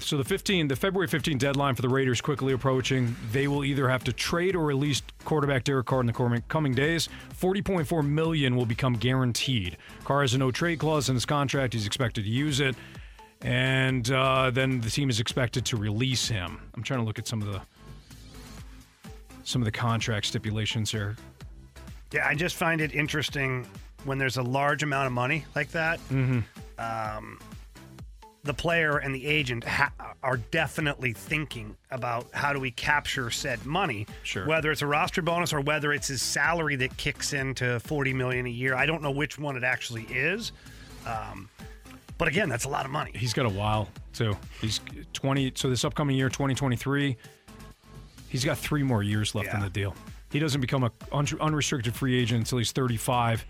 so the 15, the February 15 deadline for the Raiders quickly approaching. They will either have to trade or release quarterback Derek Carr in the coming- days. 40.4 million will become guaranteed. Carr has a no trade clause in his contract. He's expected to use it, and uh, then the team is expected to release him. I'm trying to look at some of the some of the contract stipulations here. Yeah, I just find it interesting when there's a large amount of money like that. Mm-hmm. Um, the player and the agent ha- are definitely thinking about how do we capture said money. Sure. Whether it's a roster bonus or whether it's his salary that kicks into forty million a year. I don't know which one it actually is. Um, but again, that's a lot of money. He's got a while too. He's 20. So this upcoming year, 2023, he's got three more years left in the deal. He doesn't become a un- unrestricted free agent until he's 35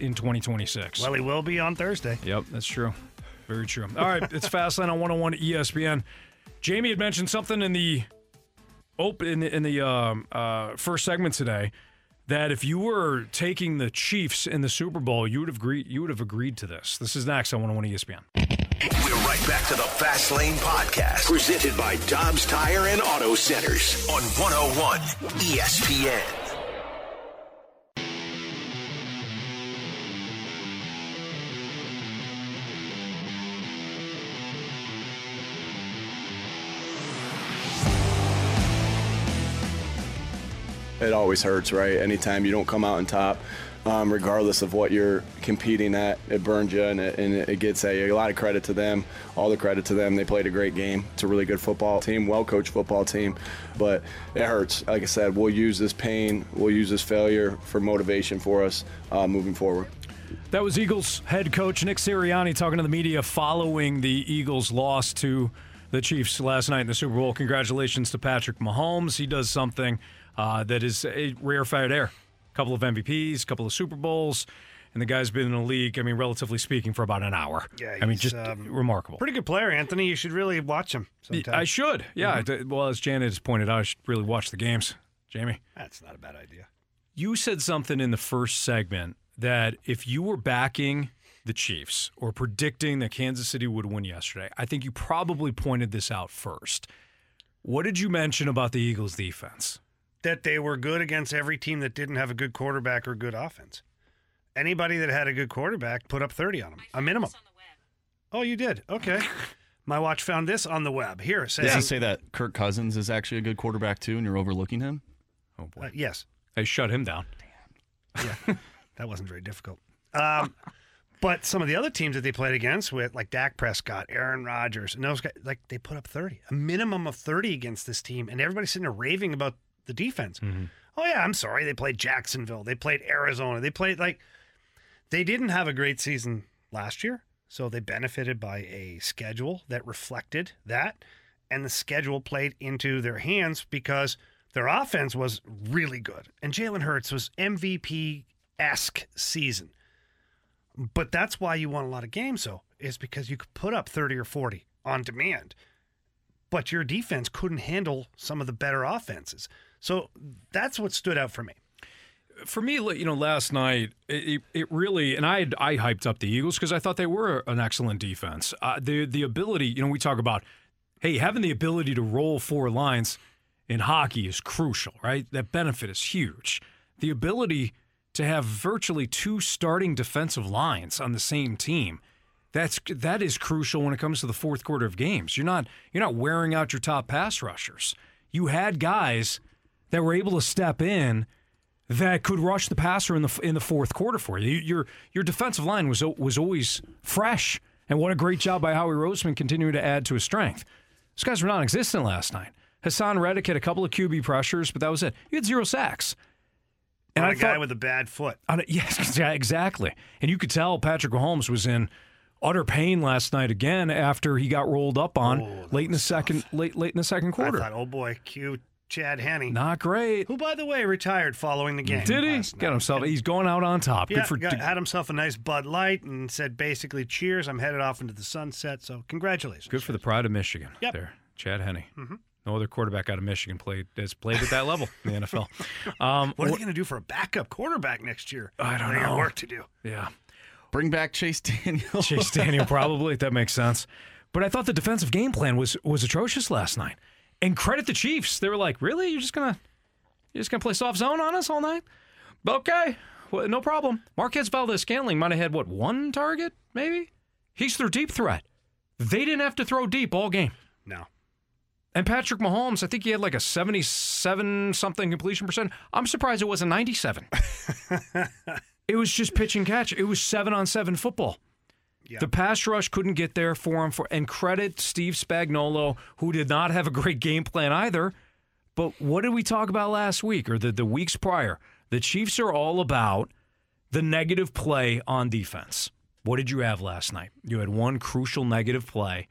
in 2026. Well, he will be on Thursday. Yep, that's true. Very true. All right, it's Fastlane on 101 ESPN. Jamie had mentioned something in the open in the, in the um, uh, first segment today that if you were taking the Chiefs in the Super Bowl, you would have agreed. You would have agreed to this. This is next on 101 ESPN. We're right back to the Fast Lane Podcast, presented by Dobbs Tire and Auto Centers on 101 ESPN. It always hurts, right? Anytime you don't come out on top, um, regardless of what you're competing at, it burns you and it, and it gets at you. A lot of credit to them, all the credit to them. They played a great game. It's a really good football team, well coached football team, but it hurts. Like I said, we'll use this pain, we'll use this failure for motivation for us uh, moving forward. That was Eagles head coach Nick Sirianni talking to the media following the Eagles' loss to the Chiefs last night in the Super Bowl. Congratulations to Patrick Mahomes. He does something uh, that is a rarefied air. A couple of MVPs, a couple of Super Bowls, and the guy's been in the league, I mean, relatively speaking, for about an hour. Yeah, I mean, just um, remarkable. Pretty good player, Anthony. You should really watch him sometime. I should. Yeah. Mhm. Well, as Janet has pointed out, I should really watch the games. Jamie? That's not a bad idea. You said something in the first segment that if you were backing the Chiefs or predicting that Kansas City would win yesterday, I think you probably pointed this out first. What did you mention about the Eagles defense? That they were good against every team that didn't have a good quarterback or good offense. Anybody that had a good quarterback put up 30 on them, a minimum. Oh, you did? Okay. My watch found this on the web. Here, it says, Does it say that Kirk Cousins is actually a good quarterback too, and you're overlooking him? Oh boy. uh, yes. They shut him down. Damn. Yeah, that wasn't very difficult. Um, but some of the other teams that they played against, with like Dak Prescott, Aaron Rodgers, and those guys, like they put up 30, a minimum of 30 against this team, and everybody's sitting there raving about the defense. Mm-hmm. Oh yeah, I'm sorry. They played Jacksonville. They played Arizona. They played like they didn't have a great season last year, so they benefited by a schedule that reflected that, and the schedule played into their hands because their offense was really good, and Jalen Hurts was MVP esque season. But that's why you won a lot of games, though, is because you could put up 30 or 40 on demand. But your defense couldn't handle some of the better offenses. So that's what stood out for me. for me, you know, last night it, it really, and I I hyped up the Eagles because I thought they were an excellent defense. Uh, the the ability, you know, we talk about, hey, having the ability to roll four lines in hockey is crucial, right? That benefit is huge. The ability to have virtually two starting defensive lines on the same team. That's that is crucial when it comes to the fourth quarter of games. You're not you're not wearing out your top pass rushers. You had guys that were able to step in that could rush the passer in the in the fourth quarter for you. Your your defensive line was was always fresh, and what a great job by Howie Roseman continuing to add to his strength. Those guys were non-existent last night. Haason Reddick had a couple of QB pressures, but that was it. You had zero sacks. And I a guy thought- with a bad foot. on a- yes, yeah, exactly. And you could tell Patrick Mahomes was in utter pain last night again after he got rolled up on oh, late in the second late late in the second quarter. I thought, oh boy, cue Chad Henne. Not great. Who, by the way, retired following the game. Did he last get himself? He's going out on top. Yeah, Good for got- had himself a nice Bud Light and said basically, "Cheers! I'm headed off into the sunset." So, congratulations. good for the pride of Michigan. Yep. There, Chad Henne. Mhm. No other quarterback out of Michigan played has played at that level in the NFL. Um, What are they going to do for a backup quarterback next year? I don't They know. work to do. Yeah. Bring back Chase Daniel. Chase Daniel probably. That makes sense. But I thought the defensive game plan was was atrocious last night. And credit the Chiefs. They were like, "Really? You're just gonna you're just gonna play soft zone on us all night? Okay, well, no problem." Marquez Valdes-Scantling might have had what one target, maybe. He's their deep threat. They didn't have to throw deep all game. No. And Patrick Mahomes, I think he had like a 77 something completion percent. I'm surprised it wasn't 97. it was just pitch and catch. It was seven on seven football. The pass rush couldn't get there for him. For and credit Steve Spagnuolo, who did not have a great game plan either. But what did we talk about last week or the, the weeks prior? The Chiefs are all about the negative play on defense. What did you have last night? You had one crucial negative play,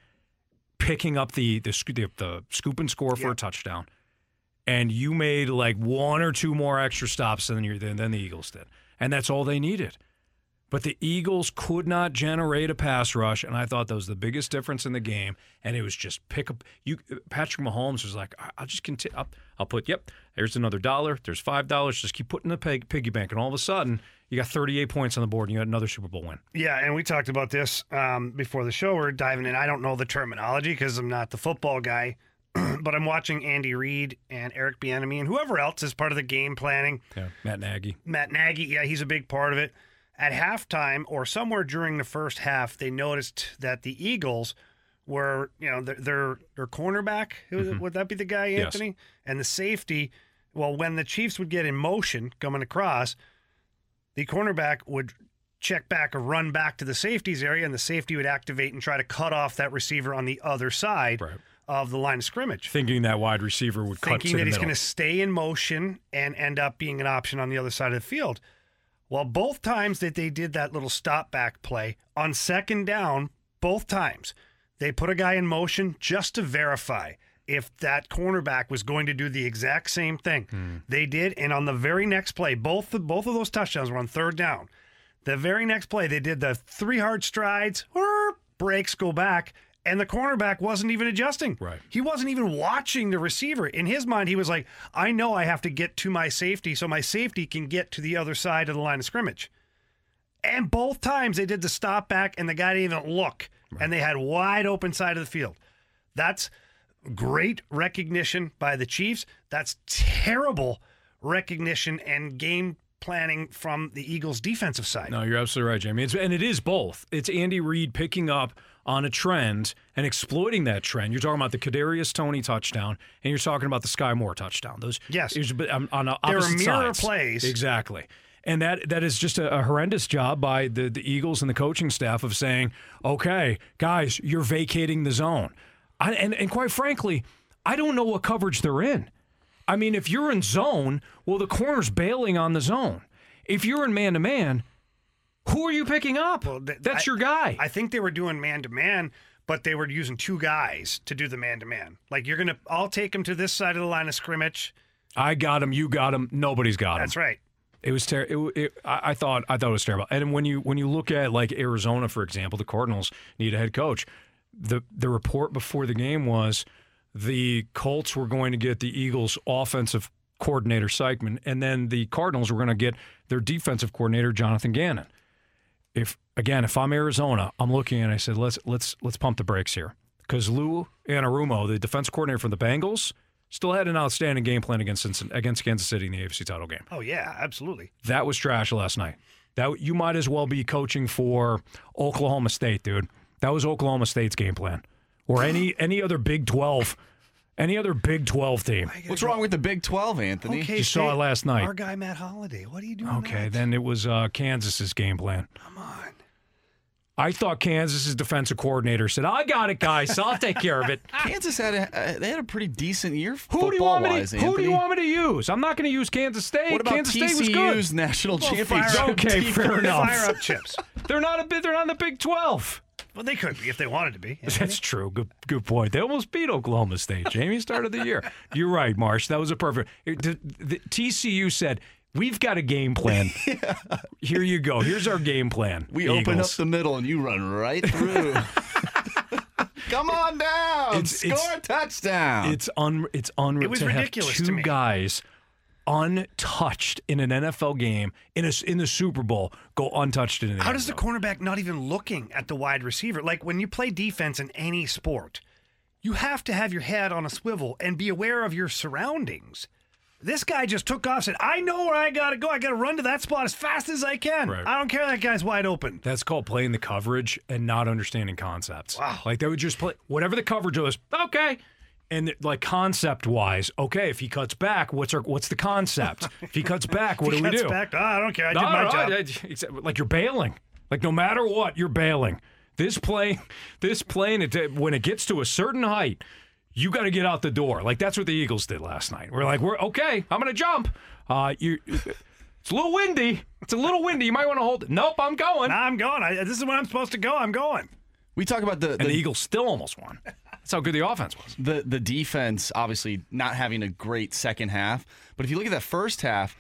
picking up the the, the, the scoop and score for a touchdown, and you made like one or two more extra stops than you than, than the Eagles did, and that's all they needed. But the Eagles could not generate a pass rush, and I thought that was the biggest difference in the game. And it was just pick up. You Patrick Mahomes was like, "I- "I'll just continue. I'll, I'll put. Yep, there's another dollar. There's five dollars. Just keep putting the pig, piggy bank." And all of a sudden, you got 38 points on the board, and you got another Super Bowl win. Yeah, and we talked about this um, before the show. We're diving in. I don't know the terminology because I'm not the football guy, but I'm watching Andy Reid and Eric Bieniemy and whoever else is part of the game planning. Yeah, Matt Nagy. Matt Nagy, yeah, he's a big part of it. At halftime or somewhere during the first half, they noticed that the Eagles were, you know, their their, their cornerback. Mhm. Would that be the guy, Yes. Anthony? And the safety. Well, when the Chiefs would get in motion coming across, the cornerback would check back or run back to the safeties area, and the safety would activate and try to cut off that receiver on the other side of the line of scrimmage Thinking that wide receiver would cut to thinking the that he's going to stay in motion and end up being an option on the other side of the field. Well, both times that they did that little stop back play on second down, both times they put a guy in motion just to verify if that cornerback was going to do the exact same thing. Hmm. They did, and on the very next play, both both of those touchdowns were on third down. The very next play, they did the three hard strides, or breaks, go back, and the cornerback wasn't even adjusting. Right. He wasn't even watching the receiver. In his mind, he was like, I know I have to get to my safety so my safety can get to the other side of the line of scrimmage. And both times they did the stop back and the guy didn't even look. And they had wide open side of the field. That's great recognition by the Chiefs. That's terrible recognition and game planning from the Eagles defensive side. No, you're absolutely right, Jamie. It's, and it is both. It's Andy Reid picking up on a trend and exploiting that trend. You're talking about the Kadarius Toney touchdown, and you're talking about the Sky Moore touchdown. Those yes, um, on, on They were opposite mirror sides. plays. exactly. And that that is just a, a horrendous job by the, the Eagles and the coaching staff of saying, okay, guys, you're vacating the zone. I, and, and quite frankly, I don't know what coverage they're in. I mean, if you're in zone, well, the corner's bailing on the zone. If you're in man to man, who are you picking up? That's your guy. I think they were doing man to man, but they were using two guys to do the man to man. Like you're gonna, I'll take him to this side of the line of scrimmage. I got him. You got him. Nobody's got him. That's right. It was terrible. It, it, I, I thought I thought it was terrible. And when you when you look at like Arizona, for example, the Cardinals need a head coach. the The report before the game was the Colts were going to get the Eagles' offensive coordinator Steichen, and then the Cardinals were going to get their defensive coordinator Jonathan Gannon. If again, if I'm Arizona, I'm looking and I said let's let's let's pump the brakes here because Lou Anarumo, the defense coordinator from the Bengals, still had an outstanding game plan against against Kansas City in the AFC title game. Oh yeah, absolutely. That was trash last night. That you might as well be coaching for Oklahoma State, dude. That was Oklahoma State's game plan, or any any other Big Twelve, any other Big Twelve team. What's wrong with the Big 12, Anthony? You saw it last night. Our guy Matt Holliday. What are you doing? Okay, then it was uh, Kansas's game plan. Come on. I thought Kansas's defensive coordinator said, "I got it, guys. I'll take care of it." Kansas had a uh, they had a pretty decent year Who do you want me football-wise, to? Who do you want me to use? I'm not going to use Kansas State. What about Kansas State was good. TCU's national Well, championship? Okay, fair enough. Fire up chips. They're not a bit. They're not in the Big Twelve. Well, they could be if they wanted to be. That's true. Good, good point. They almost beat Oklahoma State. Jamie started the year. You're right, Marsh. That was a perfect. it- the- the TCU said, "We've got a game plan. Here you go. Here's our game plan. We open up the middle and you run right through. Come on down. It's- Score it's- a touchdown. It's un. It's unreal. It was to ridiculous Have to two me. guys untouched in an NFL game in a in the Super Bowl go untouched in an. How does the cornerback not even looking at the wide receiver? Like when you play defense in any sport, you have to have your head on a swivel and be aware of your surroundings. This guy just took off, said, I know where I got to go. I got to run to that spot as fast as I can. Right. I don't care that guy's wide open. That's called playing the coverage and not understanding concepts. Wow. Like they would just play whatever the coverage was. Okay. And like concept wise, okay, if he cuts back, what's our what's the concept? if he cuts back, what do we do? back, "Ah, I don't care. I No, did my no, job. I- I- like you're bailing. Like no matter what, you're bailing. This plane, this plane, it, when it gets to a certain height, you got to get out the door. Like that's what the Eagles did last night. We're like, we're okay. I'm gonna jump. Uh, you. It's a little windy. It's a little windy. You might want to hold it. Nope, I'm going. Nah, I'm going. I, this is when I'm supposed to go. I'm going. we talk about the, And the the Eagles still almost won. That's how good the offense was. the the defense obviously not having a great second half. But if you look at that first half,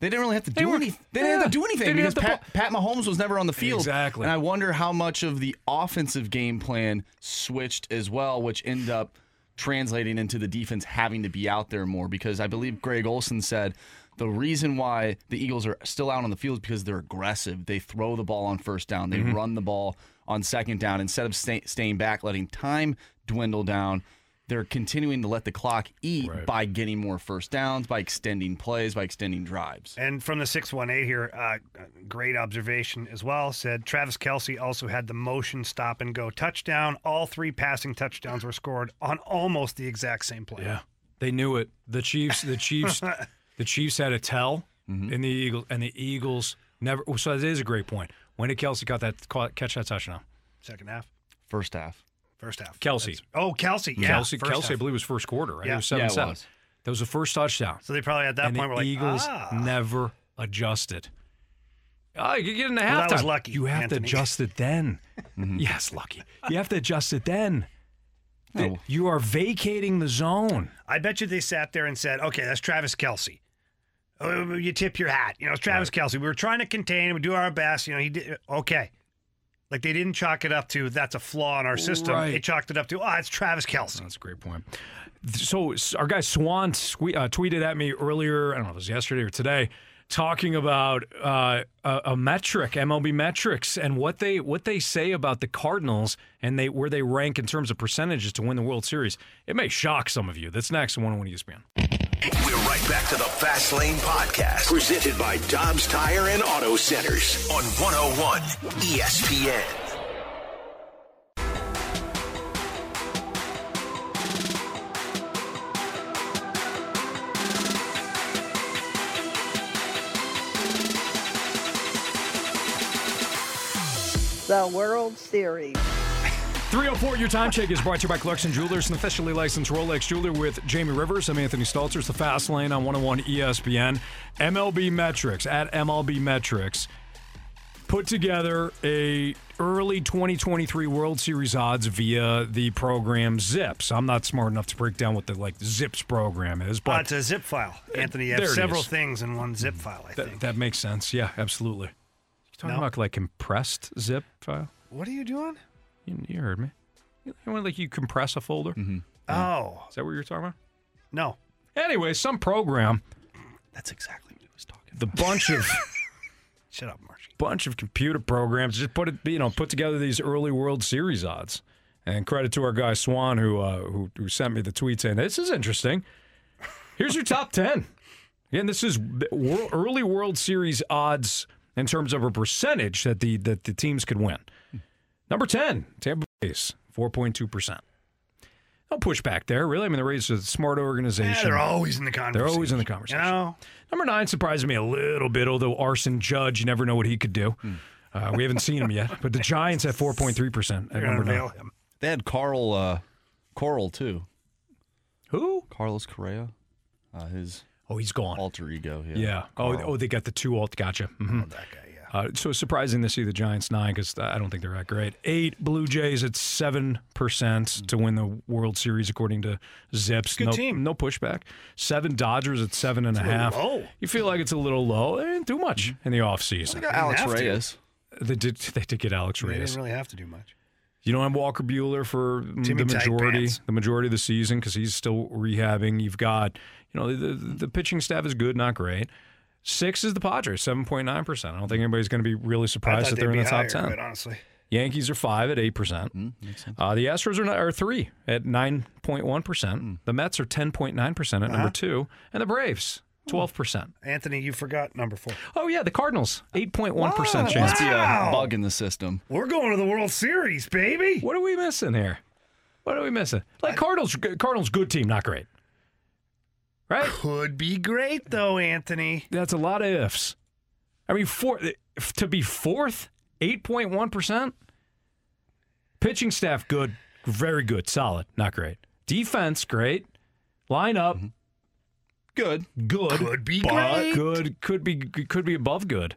they didn't really have to They do were- anything. They didn't have to do anything because Pat, Pat Mahomes was never on the field. Exactly. And I wonder how much of the offensive game plan switched as well, which ended up translating into the defense having to be out there more. Because I believe Greg Olsen said the reason why the Eagles are still out on the field is because they're aggressive. They throw the ball on first down. They Mm-hmm. run the ball on second down instead of stay, staying back, letting time dwindle down. They're continuing to let the clock eat Right. by getting more first downs, by extending plays, by extending drives. And from the 618 here, uh, great observation as well. Said Travis Kelce also had the motion stop and go touchdown. All three passing touchdowns were scored on almost the exact same play. Yeah, they knew it. The Chiefs, the Chiefs, the Chiefs had a tell in the Eagles, and the Eagles never. So that is a great point. When did Kelce caught that catch that touchdown? Second half, First half. first half. Kelce. That's- oh, Kelce. Yeah. Kelce, first Kelce, I half. believe was first quarter. Right? Yeah. It was seven Yeah, it seven. was. That was the first touchdown. So they probably at that and point the were like, Eagles ah. never adjusted. Oh, you get in the Well, that was lucky, You have Anthony. to adjust it then. Yes, lucky. You have to adjust it then. The- Oh. You are vacating the zone. I bet you they sat there and said, okay, that's Travis Kelce. Oh, you tip your hat. You know, it's Travis Kelce. We were trying to contain him, we do our best. You know, he did okay. Like they didn't chalk it up to that's a flaw in our system. Right. They chalked it up to, oh, it's Travis Kelce. That's a great point. So our guy Swan sque- uh, tweeted at me earlier. I don't know if it was yesterday or today, talking about uh, a, a metric, MLB metrics, and what they what they say about the Cardinals and they where they rank in terms of percentages to win the World Series. It may shock some of you. That's next one on 101 ESPN. We're right back to the Fast Lane Podcast, presented by Dobbs Tire and Auto Centers on 101 ESPN. The World Series. 304, your time check is brought to you by Clarkson Jewelers, an officially licensed Rolex jeweler with Jamie Rivers. I'm Anthony Stalters, the Fast Lane on 101 ESPN. MLB Metrics at MLB Metrics put together a early 2023 World Series odds via the program Zips. I'm not smart enough to break down what the like Zips program is, Uh, but it's a zip file, Anthony. You have several is. things in one zip file. I think. that, that makes sense. Yeah, absolutely. You talking No. about like compressed zip file? What are you doing? You, you heard me. You know, like you compress a folder. Mm-hmm. Oh Is that what you're talking about? no, Anyway, some program, That's exactly what he was talking. the bunch of shut up, Marshy. bunch of computer programs just put it, you know, put together these early World Series odds. And credit to our guy Swan who uh, who, who sent me the tweet saying this is interesting. Here's your top ten. Again, this is the early World Series odds in terms of a percentage that the that the teams could win. Number ten, Tampa Bay's four point two percent. No pushback there, really. I mean, the Rays are a smart organization. Yeah, they're always in the conversation. They're always in the You conversation. know, Number nine surprised me a little bit, although Aaron Judge, you never know what he could do. Uh, we haven't seen him yet, but the Giants at 4.3% at they're gonna number nine. him. They had Carl uh, Coral too. Who? Carlos Correa, uh, his Oh, he's gone. alter ego. Yeah. Yeah. Oh, oh, they got the two alt. Gotcha. Mhm. That guy, yeah. Uh, so it's surprising to see the Giants nine because I don't think they're that great. Eight Blue Jays at seven percent to win the World Series according to Zips. Good no, team. no pushback. Seven Dodgers at seven and a a half. low. You feel like it's a little low. They didn't do much in the offseason. They got Alex have to. Reyes. They did. They did get Alex They Reyes. They didn't really have to do much. You don't have Walker Buehler for mm, Timmy the majority, the majority of the season because he's still rehabbing. You've got, you know, the, the, the pitching staff is good, not great. Six is the Padres, seven point nine percent. I don't think anybody's going to be really surprised that they'd they're in the top higher, ten. quite honestly. Yankees are five at eight percent. Mm-hmm, uh, the Astros are, are three at nine point one percent. Mm. The Mets are ten point nine percent at number uh-huh. two, and the Braves twelve percent. Anthony, you forgot number four. Oh yeah, the Cardinals eight point one percent Wow. chance. Must be a Wow. bug in the system. We're going to the World Series, baby. What are we missing here? What are we missing? Like Cardinals, Cardinals, good team, not great. Right? Could be great though, Anthony. That's a lot of ifs. I mean, four, to be fourth, 8.1%. Pitching staff, good, very good, solid, not great. Defense, great. Lineup, mm-hmm. Good. good. Could be but great. Good, could be could be above good.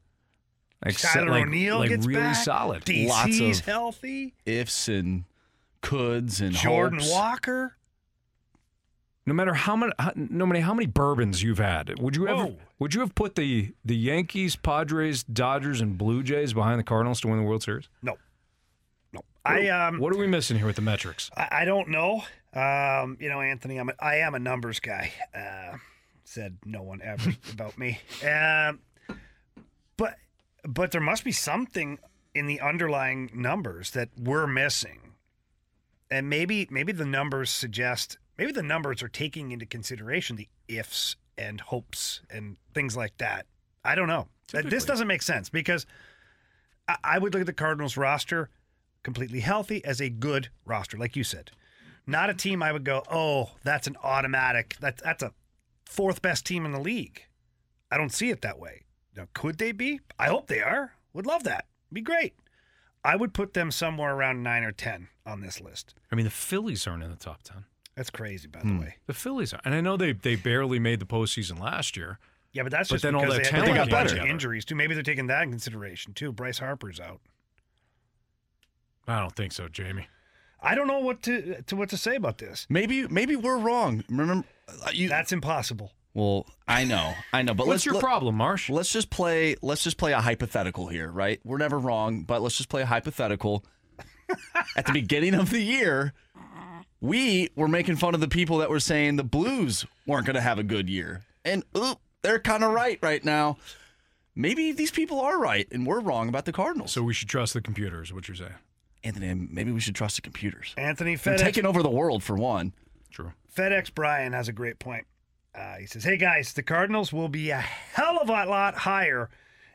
Except Tyler like, O'Neill like gets really back. solid. DC's Lots of- healthy. Ifs and coulds and Jordan hopes. Walker. No matter how many, no matter how many bourbons you've had, would you ever, Whoa. would you have put the the Yankees, Padres, Dodgers, and Blue Jays behind the Cardinals to win the World Series? No, no. I um, What are we missing here with the metrics? I, I don't know. Um, you know, Anthony, I'm a, I am a numbers guy. Uh, said no one ever about me. Um, but but there must be something in the underlying numbers that we're missing, and maybe maybe the numbers suggest maybe the numbers are taking into consideration the ifs and hopes and things like that. I don't know. Uh, This doesn't make sense because I, I would look at the Cardinals roster completely healthy as a good roster, like you said. Not a team I would go, oh, that's an automatic. That, that's a fourth best team in the league. I don't see it that way. Now, could they be? I hope they are. Would love that. Be great. I would put them somewhere around nine or 10 on this list. I mean, the Phillies aren't in the top ten. That's crazy, by Hmm. the way. The Phillies are, and I know they they barely made the postseason last year. Yeah, but that's But just then all because that they, talent they got a bunch of injuries too. Maybe they're taking that in consideration too. Bryce Harper's out. I don't think so, Jamie. I don't know what to to what to say about this. Maybe maybe we're wrong. Remember, uh, you. That's impossible. Well, I know, I know, but What's let's your let- problem, Marsh? Let's just play. Let's just play a hypothetical here, right? We're never wrong, but let's just play a hypothetical. At the beginning of the year, we were making fun of the people that were saying the Blues weren't going to have a good year, and ooh, they're kind of right right now. Maybe these people are right, and we're wrong about the Cardinals. So we should trust the computers. What you're saying? Anthony, maybe we should trust the computers. Anthony They're taking over the world for one. True. FedEx Brian has a great point. Uh, he says, "Hey guys, the Cardinals will be a hell of a lot higher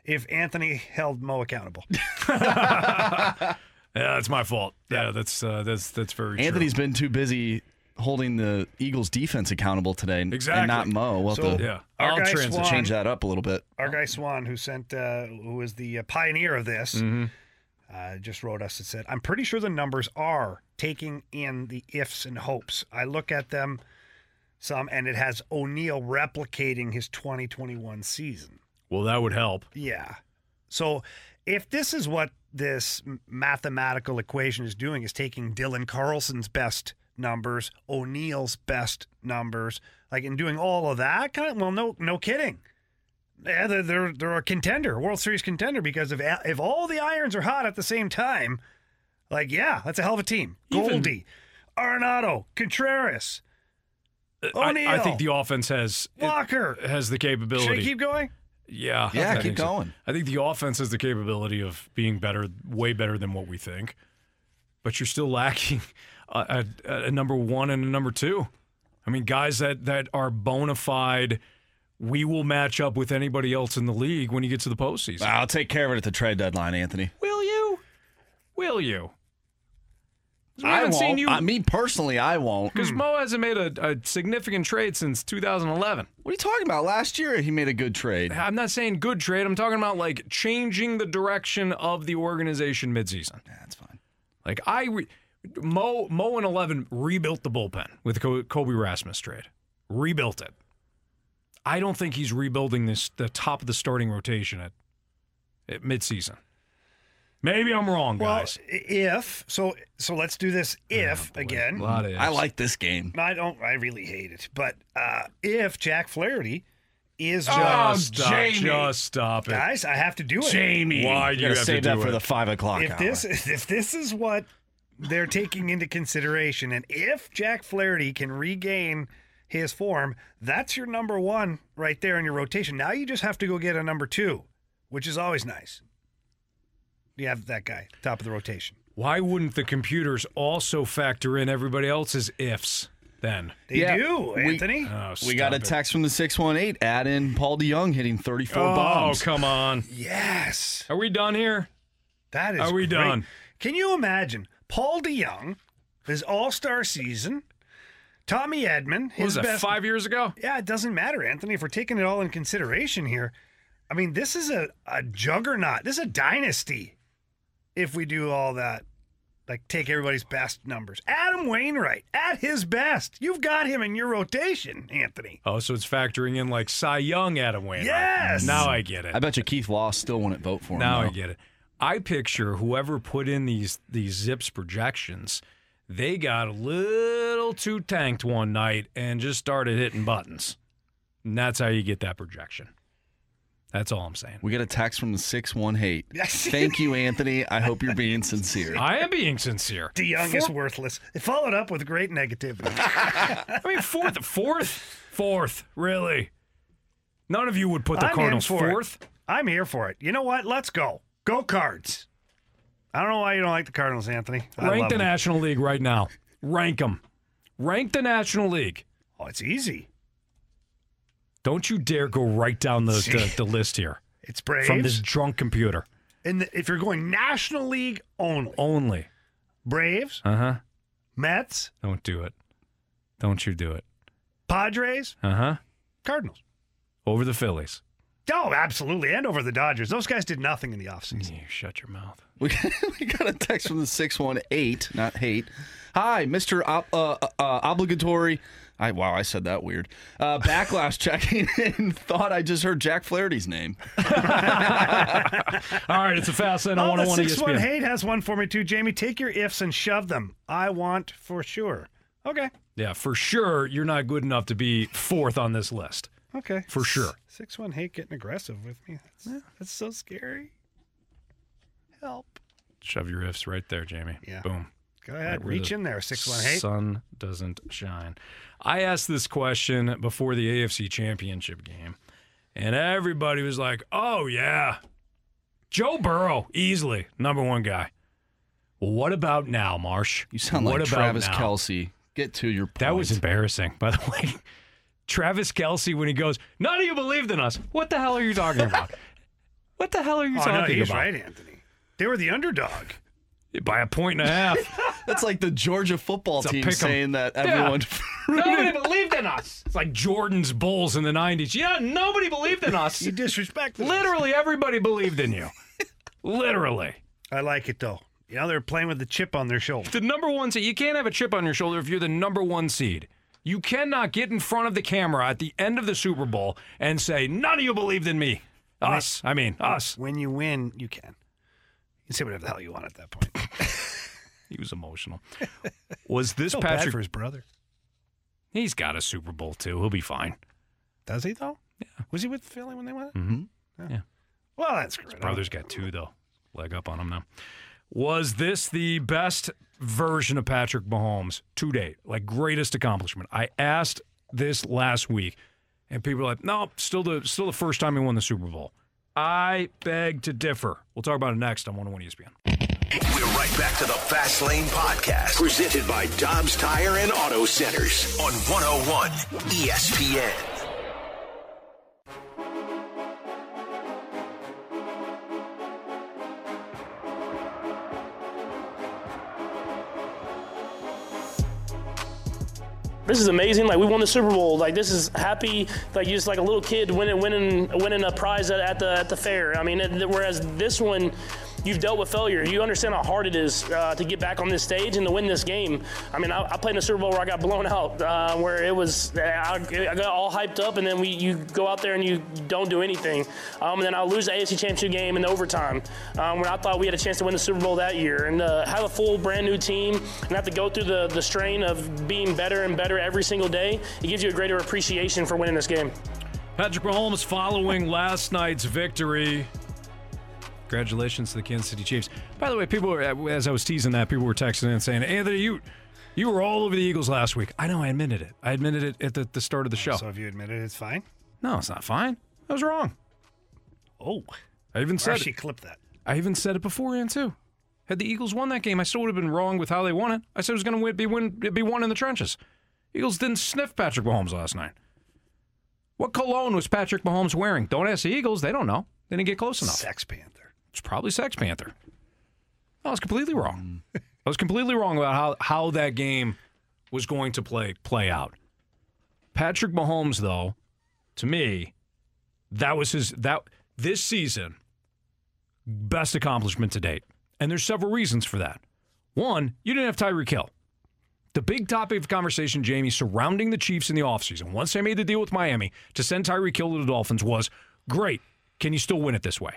if Anthony held Mo accountable." Yeah, that's my fault. Yeah, that's uh, that's that's very true. Anthony's been too busy holding the Eagles defense accountable today, and, Exactly. and not Mo. We'll So- to Yeah, Our I'll guy transit. Swan- change that up a little bit. Our guy Swan, who sent, uh, who was the uh, pioneer of this, Mm-hmm. uh, just wrote us and said, I'm pretty sure the numbers are taking in the ifs and hopes. I look at them some, and it has O'Neill replicating his 2021 season. Well, that would help. Yeah. So if this is what this mathematical equation is doing, is taking Dylan Carlson's best numbers, O'Neill's best numbers, like in doing all of that, kind of, well, no, no kidding. Yeah, they're, they're they're a contender, World Series contender, because if if all the irons are hot at the same time, like yeah, that's a hell of a team. Even- Goldie, Arenado, Contreras, I, O'Neill, I think the offense has Walker. has the capability. Should I keep going? Yeah. Yeah, I keep so. going. I think the offense has the capability of being better, way better than what we think. But you're still lacking a, a, a number one and a number two. I mean, guys that, that are bona fide, we will match up with anybody else in the league when you get to the postseason. I'll take care of it at the trade deadline, Anthony. Will you? Will you? We I haven't won't. seen you I, me personally, I won't. because Mo hasn't made a, a significant trade since 2011. What are you talking about? Last year, he made a good trade. I'm not saying good trade. I'm talking about like changing the direction of the organization midseason. Yeah, That's fine. Like I, re- Mo Mo and Eleven rebuilt the bullpen with the Colby Rasmus trade. Rebuilt it. I don't think he's rebuilding this the top of the starting rotation at, at midseason. Maybe I'm wrong, Well, guys. if so, so let's do this. If again, A lot of I like this game. I don't. I really hate it. But uh, if Jack Flaherty is just Oh, stop, Jamie. just stop it, guys, I have to do it. Jamie. Why do you you gotta have save to that do for it? the five o'clock If hour? this if this is what they're taking into consideration, and if Jack Flaherty can regain his form, that's your number one right there in your rotation. Now you just have to go get a number two, which is always nice. You have that guy top of the rotation. Why wouldn't the computers also factor in everybody else's ifs then? They Yeah, do, we- Anthony. Oh, we got a stop it. text from the 618. Add in Paul DeJong hitting 34 Oh, come on. yes, Are we done here? that is. Are we great. done? Can you imagine Paul DeJong, his All Star season, Tommy Edman, What was his that, best five years ago? Yeah, it doesn't matter, Anthony. If we're taking it all in consideration here, I mean, this is a, a juggernaut. This is a dynasty if we do all that. Like, take everybody's best numbers. Adam Wainwright, at his best. You've got him in your rotation, Anthony. Oh, so it's factoring in like Cy Young Adam Wainwright. Yes! Now I get it. I bet you Keith Law still wouldn't vote for him. Now I get it. I picture whoever put in these these zips projections, they got a little too tanked one night and just started hitting buttons. And that's how you get that projection. That's all I'm saying. We got a text from the 618. Yes. Thank you, Anthony. I hope you're being sincere. I am being sincere. DeJong is worthless. It followed up with great negativity. I mean, fourth, fourth, fourth. Really? None of you would put the I'm Cardinals for it. fourth. I'm here for it. You know what? Let's go. Go Cards. I don't know why you don't like the Cardinals, Anthony. I Rank the them. National League right now. Rank them. Rank the National League. Oh, it's easy. Don't you dare go right down the, the, the list here It's Braves. from this drunk computer. And the, if you're going National League only, Only. Braves, Uh huh. Mets, Don't do it. Don't you do it. Padres, Uh huh. Cardinals. Over the Phillies. Oh, absolutely. And over the Dodgers. Those guys did nothing in the offseason. You shut your mouth. We, we got a text from the 618, not hate. Hi, Mr. Ob- uh, uh, Obligatory. I, wow, I said that weird. Uh, backlash checking in. Thought I just heard Jack Flaherty's name. All right, it's a fast lane. I Oh, want the to want to 6 1 ESPN. Hate has one for me too. Jamie, take your ifs and shove them. I want for sure. Okay. Yeah, for sure, you're not good enough to be fourth on this list. Okay. For sure. 6 1 Hate getting aggressive with me. That's, that's so scary. Help. Shove your ifs right there, Jamie. Yeah. Boom. Go ahead. Right Reach the in there. 6 1 Hate. Sun doesn't shine. I asked this question before the AFC Championship game, and everybody was like, "Oh yeah, Joe Burrow, easily number one guy." Well, what about now, Marsh? You sound what like about Travis now? Kelce. Get to your point. That was embarrassing, by the way. Travis Kelce, when he goes, none of you believed in us. What the hell are you talking about? what the hell are you Oh, talking no, he's about? right, Anthony. They were the underdog. By a point and a half. That's like the Georgia football It's team saying that Yeah. everyone. nobody believed in us. It's like Jordan's Bulls in the 90s. Yeah, nobody believed in us. You disrespect them. Literally everybody believed in you. Literally. I like it though. You know, they're playing with the chip on their shoulder. The number one seed. You can't have a chip on your shoulder if you're the number one seed. You cannot get in front of the camera at the end of the Super Bowl and say, "None of you believed in me." Us. I mean, us. When you win, you can. Say whatever the hell you want at that point. He was emotional. Was this bad Patrick? for his brother. He's got a Super Bowl too. He'll be fine. Does he though? Yeah. Was he with Philly when they won? Mm-hmm. Yeah. yeah. Well, that's great. Brother's got two though. Leg up on him now. Was this the best version of Patrick Mahomes to date? Like greatest accomplishment? I asked this last week, and people are like, "No, still the still the first time he won the Super Bowl." I beg to differ. We'll talk about it next on 101 ESPN. We're right back to the Fast Lane Podcast, presented by Dobbs Tire and Auto Centers on 101 ESPN. This is amazing. Like we won the Super Bowl. Like this is happy. Like just like a little kid winning, winning, winning a prize at, at the at the fair. I mean, it, whereas this one, you've dealt with failure. You understand how hard it is uh, to get back on this stage and to win this game. I mean, I, I played in the Super Bowl where I got blown out, uh, where it was I, I got all hyped up, and then we you go out there and you don't do anything, um, and then I lose the AFC Championship game in the overtime, um, where I thought we had a chance to win the Super Bowl that year, and uh, have a full brand new team and have to go through the the strain of being better and better every single day. It gives you a greater appreciation for winning this game. Patrick Mahomes following last night's victory. Congratulations to the Kansas City Chiefs. By the way, people were, uh, as I was teasing that, people were texting in saying, Anthony, you you were all over the Eagles last week. I know, I admitted it. I admitted it at the, the start of the show. So if you admit it, it's fine. No, it's not fine. I was wrong. Oh, I even said she clipped that. I even said it beforehand too. Had the Eagles won that game, I still would have been wrong with how they won it. I said it was going to be win, be won in the trenches. Eagles didn't sniff Patrick Mahomes last night. What cologne was Patrick Mahomes wearing? Don't ask the Eagles; they don't know. They didn't get close enough. Sex Panther. It's probably Sex Panther. I was completely wrong. I was completely wrong about how, how that game was going to play play out. Patrick Mahomes, though, to me, that was his that this season best accomplishment to date. And there's several reasons for that. One, you didn't have Tyreek Hill. The big topic of conversation, Jamie, surrounding the Chiefs in the offseason, once they made the deal with Miami to send Tyreek Hill to the Dolphins, was great. Can you still win it this way?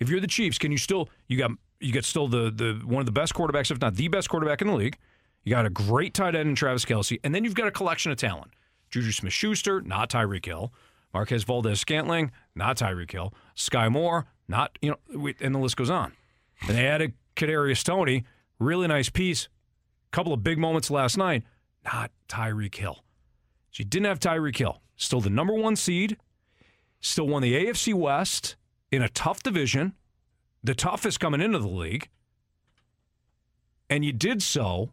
If you're the Chiefs, can you still you got you got still the the one of the best quarterbacks, if not the best quarterback in the league. You got a great tight end in Travis Kelce, and then you've got a collection of talent. Juju Smith Schuster, not Tyreek Hill. Marquez Valdes-Scantling, not Tyreek Hill. Sky Moore, not, you know, and the list goes on. And they added Kadarius Toney, really nice piece. Couple of big moments last night, not Tyreek Hill. So you didn't have Tyreek Hill. Still the number one seed, still won the AFC West in a tough division, the toughest coming into the league. And you did so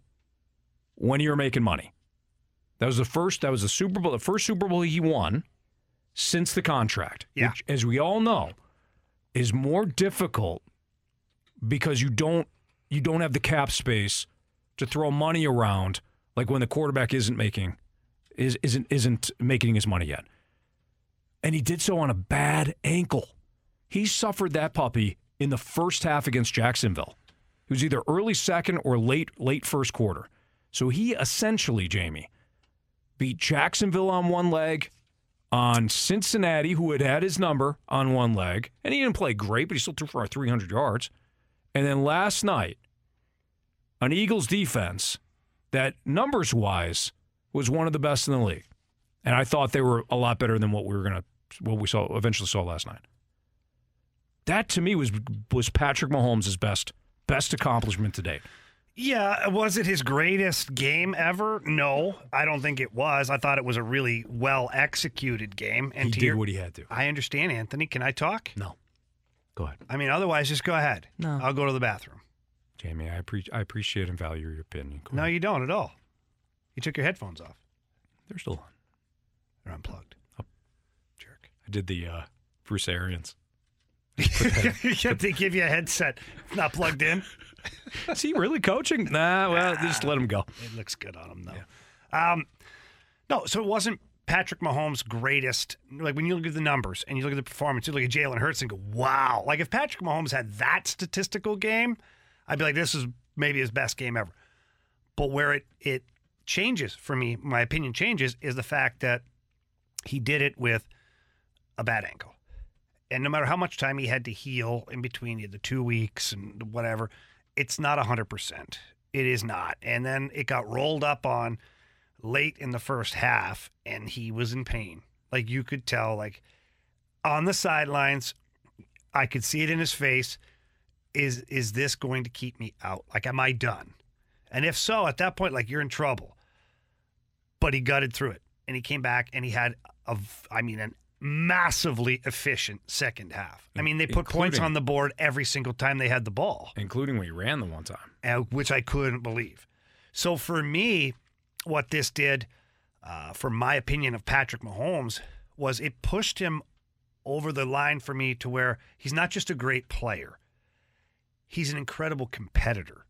when you were making money. That was the first, that was the Super Bowl, the first Super Bowl he won since the contract. Yeah. Which, as we all know, is more difficult because you don't you don't have the cap space to throw money around like when the quarterback isn't making is isn't isn't making his money yet. And he did so on a bad ankle. He suffered that puppy in the first half against Jacksonville. It was either early second or late late first quarter. So he essentially, Jamie, beat Jacksonville on one leg, on Cincinnati, who had had his number on one leg, and he didn't play great, but he still threw for 300 yards. And then last night, an Eagles defense that numbers wise was one of the best in the league. And I thought they were a lot better than what we were gonna what we saw eventually saw last night. That to me was was Patrick Mahomes' best best accomplishment today. Yeah, was it his greatest game ever? No, I don't think it was. I thought it was a really well executed game. And He did your- what he had to. I understand, Anthony. Can I talk? No. Go ahead. I mean, otherwise, just go ahead. No. I'll go to the bathroom. Jamie, I, appre- I appreciate and value your opinion. Go No, ahead. you don't at all. You took your headphones off. They're still on. They're unplugged. Oh. Jerk. I did the uh, Bruce Arians. they give you a headset not plugged in. Is he really coaching? Nah, well, just let him go. It looks good on him though. Um, no, so it wasn't Patrick Mahomes' greatest? Like when you look at the numbers and you look at the performance, you look at Jalen Hurts and go, "Wow!" Like if Patrick Mahomes had that statistical game, I'd be like, "This is maybe his best game ever." But where it it changes for me, my opinion changes, is the fact that he did it with a bad ankle. And no matter how much time he had to heal in between the two weeks and whatever, it's not 100%. It is not. And then it got rolled up on late in the first half, and he was in pain. Like you could tell, like on the sidelines, I could see it in his face. Is is this going to keep me out? Like, am I done? And if so, at that point, like you're in trouble. But he gutted through it, and he came back, and he had a, I mean, an massively efficient second half. I mean, they put points on the board every single time they had the ball including when he ran the one time. uh, which I couldn't believe. So for me, what this did, uh, for my opinion of Patrick Mahomes, was it pushed him over the line for me to where he's not just a great player, he's an incredible competitor.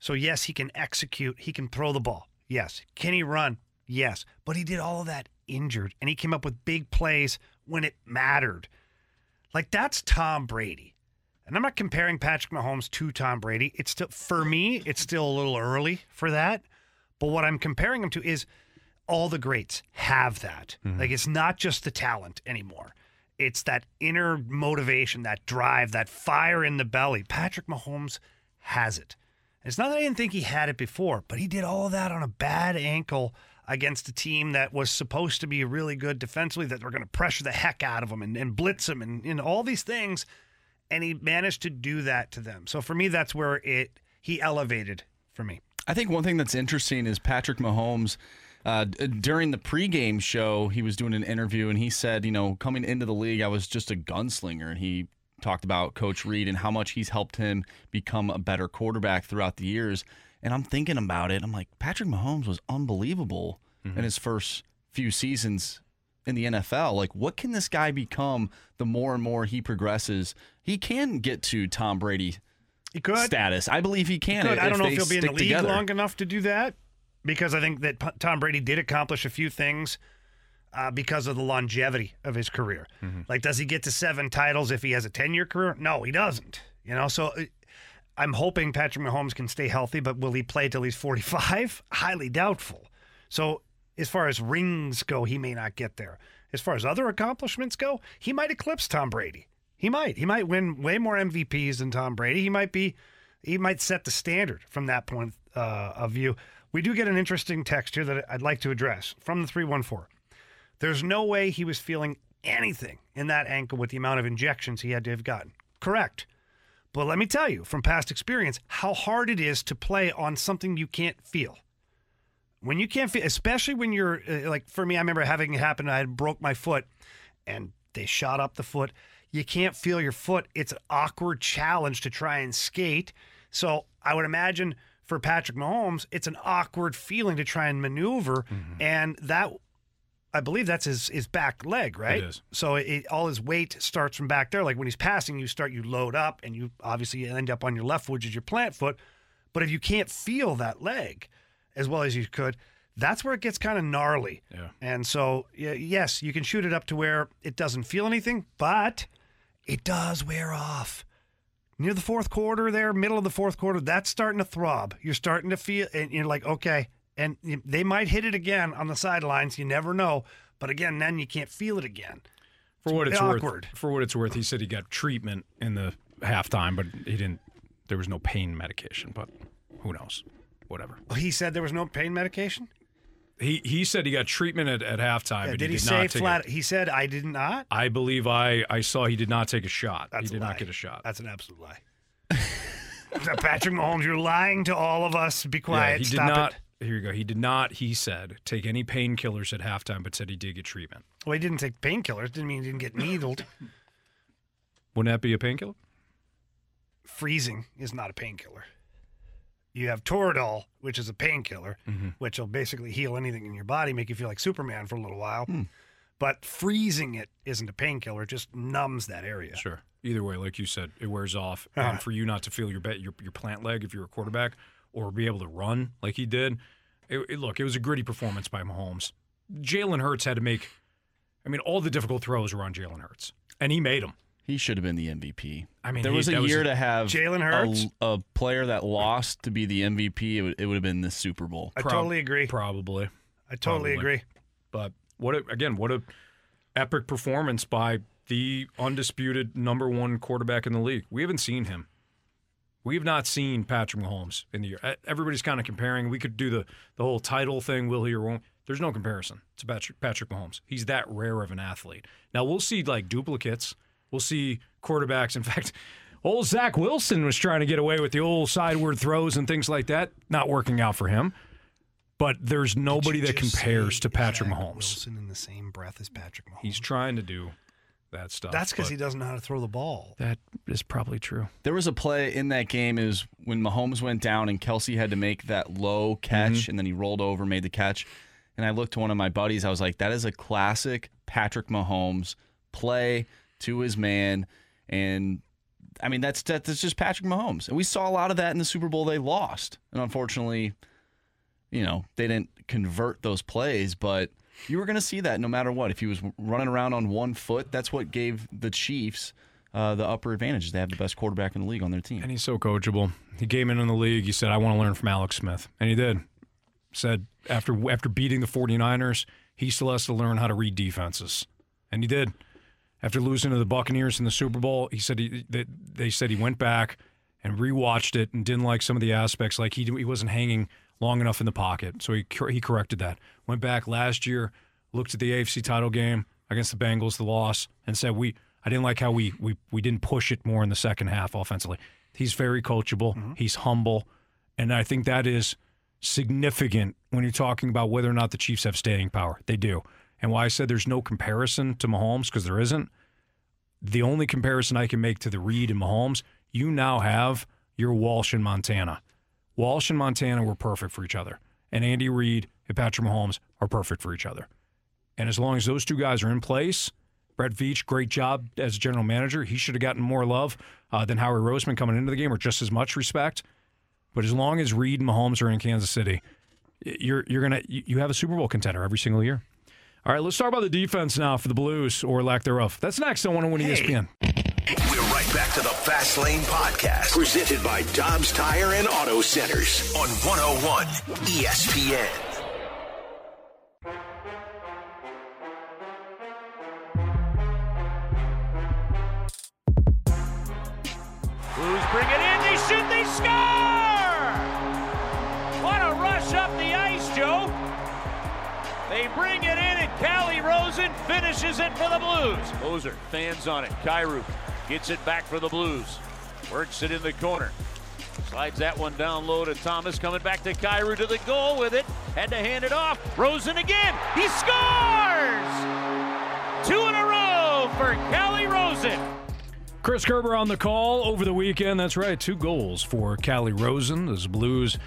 So yes, he can execute, he can throw the ball. Yes. Can he run? Yes. But he did all of that injured and he came up with big plays when it mattered. Like that's Tom Brady. And I'm not comparing Patrick Mahomes to Tom Brady. It's still for me, it's still a little early for that. But what I'm comparing him to is all the greats have that. Mm-hmm. Like it's not just the talent anymore. It's that inner motivation, that drive, that fire in the belly. Patrick Mahomes has it. It's not that I didn't think he had it before, but he did all of that on a bad ankle against a team that was supposed to be really good defensively, that they were going to pressure the heck out of them and, and blitz them and, and all these things. And he managed to do that to them. So for me, that's where it he elevated for me. I think one thing that's interesting is Patrick Mahomes. Uh, during the pregame show, he was doing an interview and he said, you know, coming into the league, I was just a gunslinger. And he talked about Coach Reid and how much he's helped him become a better quarterback throughout the years. And I'm thinking about it. I'm like, Patrick Mahomes was unbelievable in his first few seasons in the NFL. Like, what can this guy become the more and more he progresses? He can get to Tom Brady He could. status. I believe he can. Good. I don't know if he'll be in the league together. long enough to do that because I think that P- Tom Brady did accomplish a few things uh, because of the longevity of his career. Like, does he get to seven titles if he has a 10 year career? No, he doesn't. You know, so uh, I'm hoping Patrick Mahomes can stay healthy, but will he play till he's 45? Highly doubtful. So, as far as rings go, he may not get there. As far as other accomplishments go, he might eclipse Tom Brady. He might. He might win way more MVPs than Tom Brady. He might be. He might set the standard from that point uh, of view. We do get an interesting text here that I'd like to address from the three one four. There's no way he was feeling anything in that ankle with the amount of injections he had to have gotten. Correct. But let me tell you from past experience how hard it is to play on something you can't feel. When you can't feel, especially when you're uh, like for me, I remember having it happen. I had broke my foot, and they shot up the foot. You can't feel your foot. It's an awkward challenge to try and skate. So I would imagine for Patrick Mahomes, it's an awkward feeling to try and maneuver, and that I believe that's his his back leg, right? is. So it, all his weight starts from back there. Like when he's passing, you start you load up, and you obviously end up on your left, foot, which is your plant foot. But if you can't feel that leg as well as you could, that's where it gets kind of gnarly. Yeah. And so, yes, you can shoot it up to where it doesn't feel anything, but it does wear off. Near the fourth quarter, there, middle of the fourth quarter, that's starting to throb. You're starting to feel, and you're like, okay. And they might hit it again on the sidelines. You never know. But again, then you can't feel it again. For what it's awkward. worth, for what it's worth, he said he got treatment in the halftime, but he didn't. There was no pain medication, but who knows? Whatever. He said there was no pain medication. He he said he got treatment at, at halftime, Yeah, did he he, did say not take flat? it. He said I did not. I believe I I saw he did not take a shot. That's he a did not get a shot. That's an absolute lie. Patrick Mahomes, you're lying to all of us. Be yeah, quiet. he did Stop not. it. Here you go. He did not. He said take any painkillers at halftime, but said he did get treatment. Well, he didn't take painkillers. Didn't mean he didn't get needled. Wouldn't that be a painkiller? Freezing is not a painkiller. You have Toradol, which is a painkiller, Mm-hmm. which will basically heal anything in your body, make you feel like Superman for a little while. Hmm. But freezing it isn't a painkiller; it just numbs that area. Sure. Either way, like you said, it wears off. Uh-huh. And for you not to feel your bet your your plant leg if you're a quarterback, or be able to run like he did, it, it- look, it was a gritty performance by Mahomes. Jalen Hurts had to make. I mean, all the difficult throws were on Jalen Hurts, and he made them. He should have been the MVP. I mean, there he- was a that was year to have Jalen a- Hurts? a, player that lost to be the MVP. It would, it would have been the Super Bowl. I totally agree. Probably. I totally Probably. agree. But what a, again, what a epic performance by the undisputed number one quarterback in the league. We haven't seen him. We have not seen Patrick Mahomes in the year. Everybody's kind of comparing. We could do the the whole title thing, will he or won't. There's no comparison to Patrick, Patrick Mahomes. He's that rare of an athlete. Now we'll see like duplicates. We'll see quarterbacks. In fact, old Zach Wilson was trying to get away with the old sideward throws and things like that. Not working out for him. But there's nobody that compares to Patrick Mahomes. Wilson in the same breath as Patrick Mahomes. He's trying to do that stuff. That's because he doesn't know how to throw the ball. That is probably true. There was a play in that game is when Mahomes went down and Kelce had to make that low catch Mm-hmm. and then he rolled over, made the catch. And I looked to one of my buddies. I was like, that is a classic Patrick Mahomes play to his man. And I mean, that's that's just Patrick Mahomes. And we saw a lot of that in the Super Bowl. They lost. And unfortunately, you know, they didn't convert those plays, but you were going to see that no matter what. If he was running around on one foot, that's what gave the Chiefs uh, the upper advantage. They have the best quarterback in the league on their team. And he's so coachable. He came in in the league. He said, I want to learn from Alex Smith. And he did. Said after after beating the 49ers, he still has to learn how to read defenses. And he did. After losing to the Buccaneers in the Super Bowl, he said he, they, they said he went back and rewatched it and didn't like some of the aspects. Like he, he wasn't hanging long enough in the pocket. So he, he corrected that. Went back last year, looked at the AFC title game against the Bengals, the loss, and said, we I didn't like how we, we, we didn't push it more in the second half offensively. He's very coachable. Mm-hmm. He's humble. And I think that is significant when you're talking about whether or not the Chiefs have staying power. They do. And why I said there's no comparison to Mahomes, because there isn't. The only comparison I can make to the Reid and Mahomes, you now have your Walsh and Montana. Walsh and Montana were perfect for each other. And Andy Reid and Patrick Mahomes are perfect for each other. And as long as those two guys are in place, Brett Veach, great job as general manager. He should have gotten more love uh, than Howie Roseman coming into the game, or just as much respect. But as long as Reid and Mahomes are in Kansas City, you're you're gonna you have a Super Bowl contender every single year. All right, let's talk about the defense now for the Blues or lack thereof. That's next. I want to win E ESPN. Back to the Fast Lane Podcast, presented by Dobbs Tire and Auto Centers on 101 ESPN. Blues bring it in. They shoot. They score! What a rush up the ice, Joe. They bring it in, and Calle Rosen finishes it for the Blues. Moser fans on it. Kyrou gets it back for the Blues. Works it in the corner. Slides that one down low to Thomas. Coming back to Kyrou to the goal with it. Had to hand it off. Rosen again. He scores! Two in a row for Calle Rosen. Chris Kerber on the call over the weekend. That's right, two goals for Calle Rosen as Blues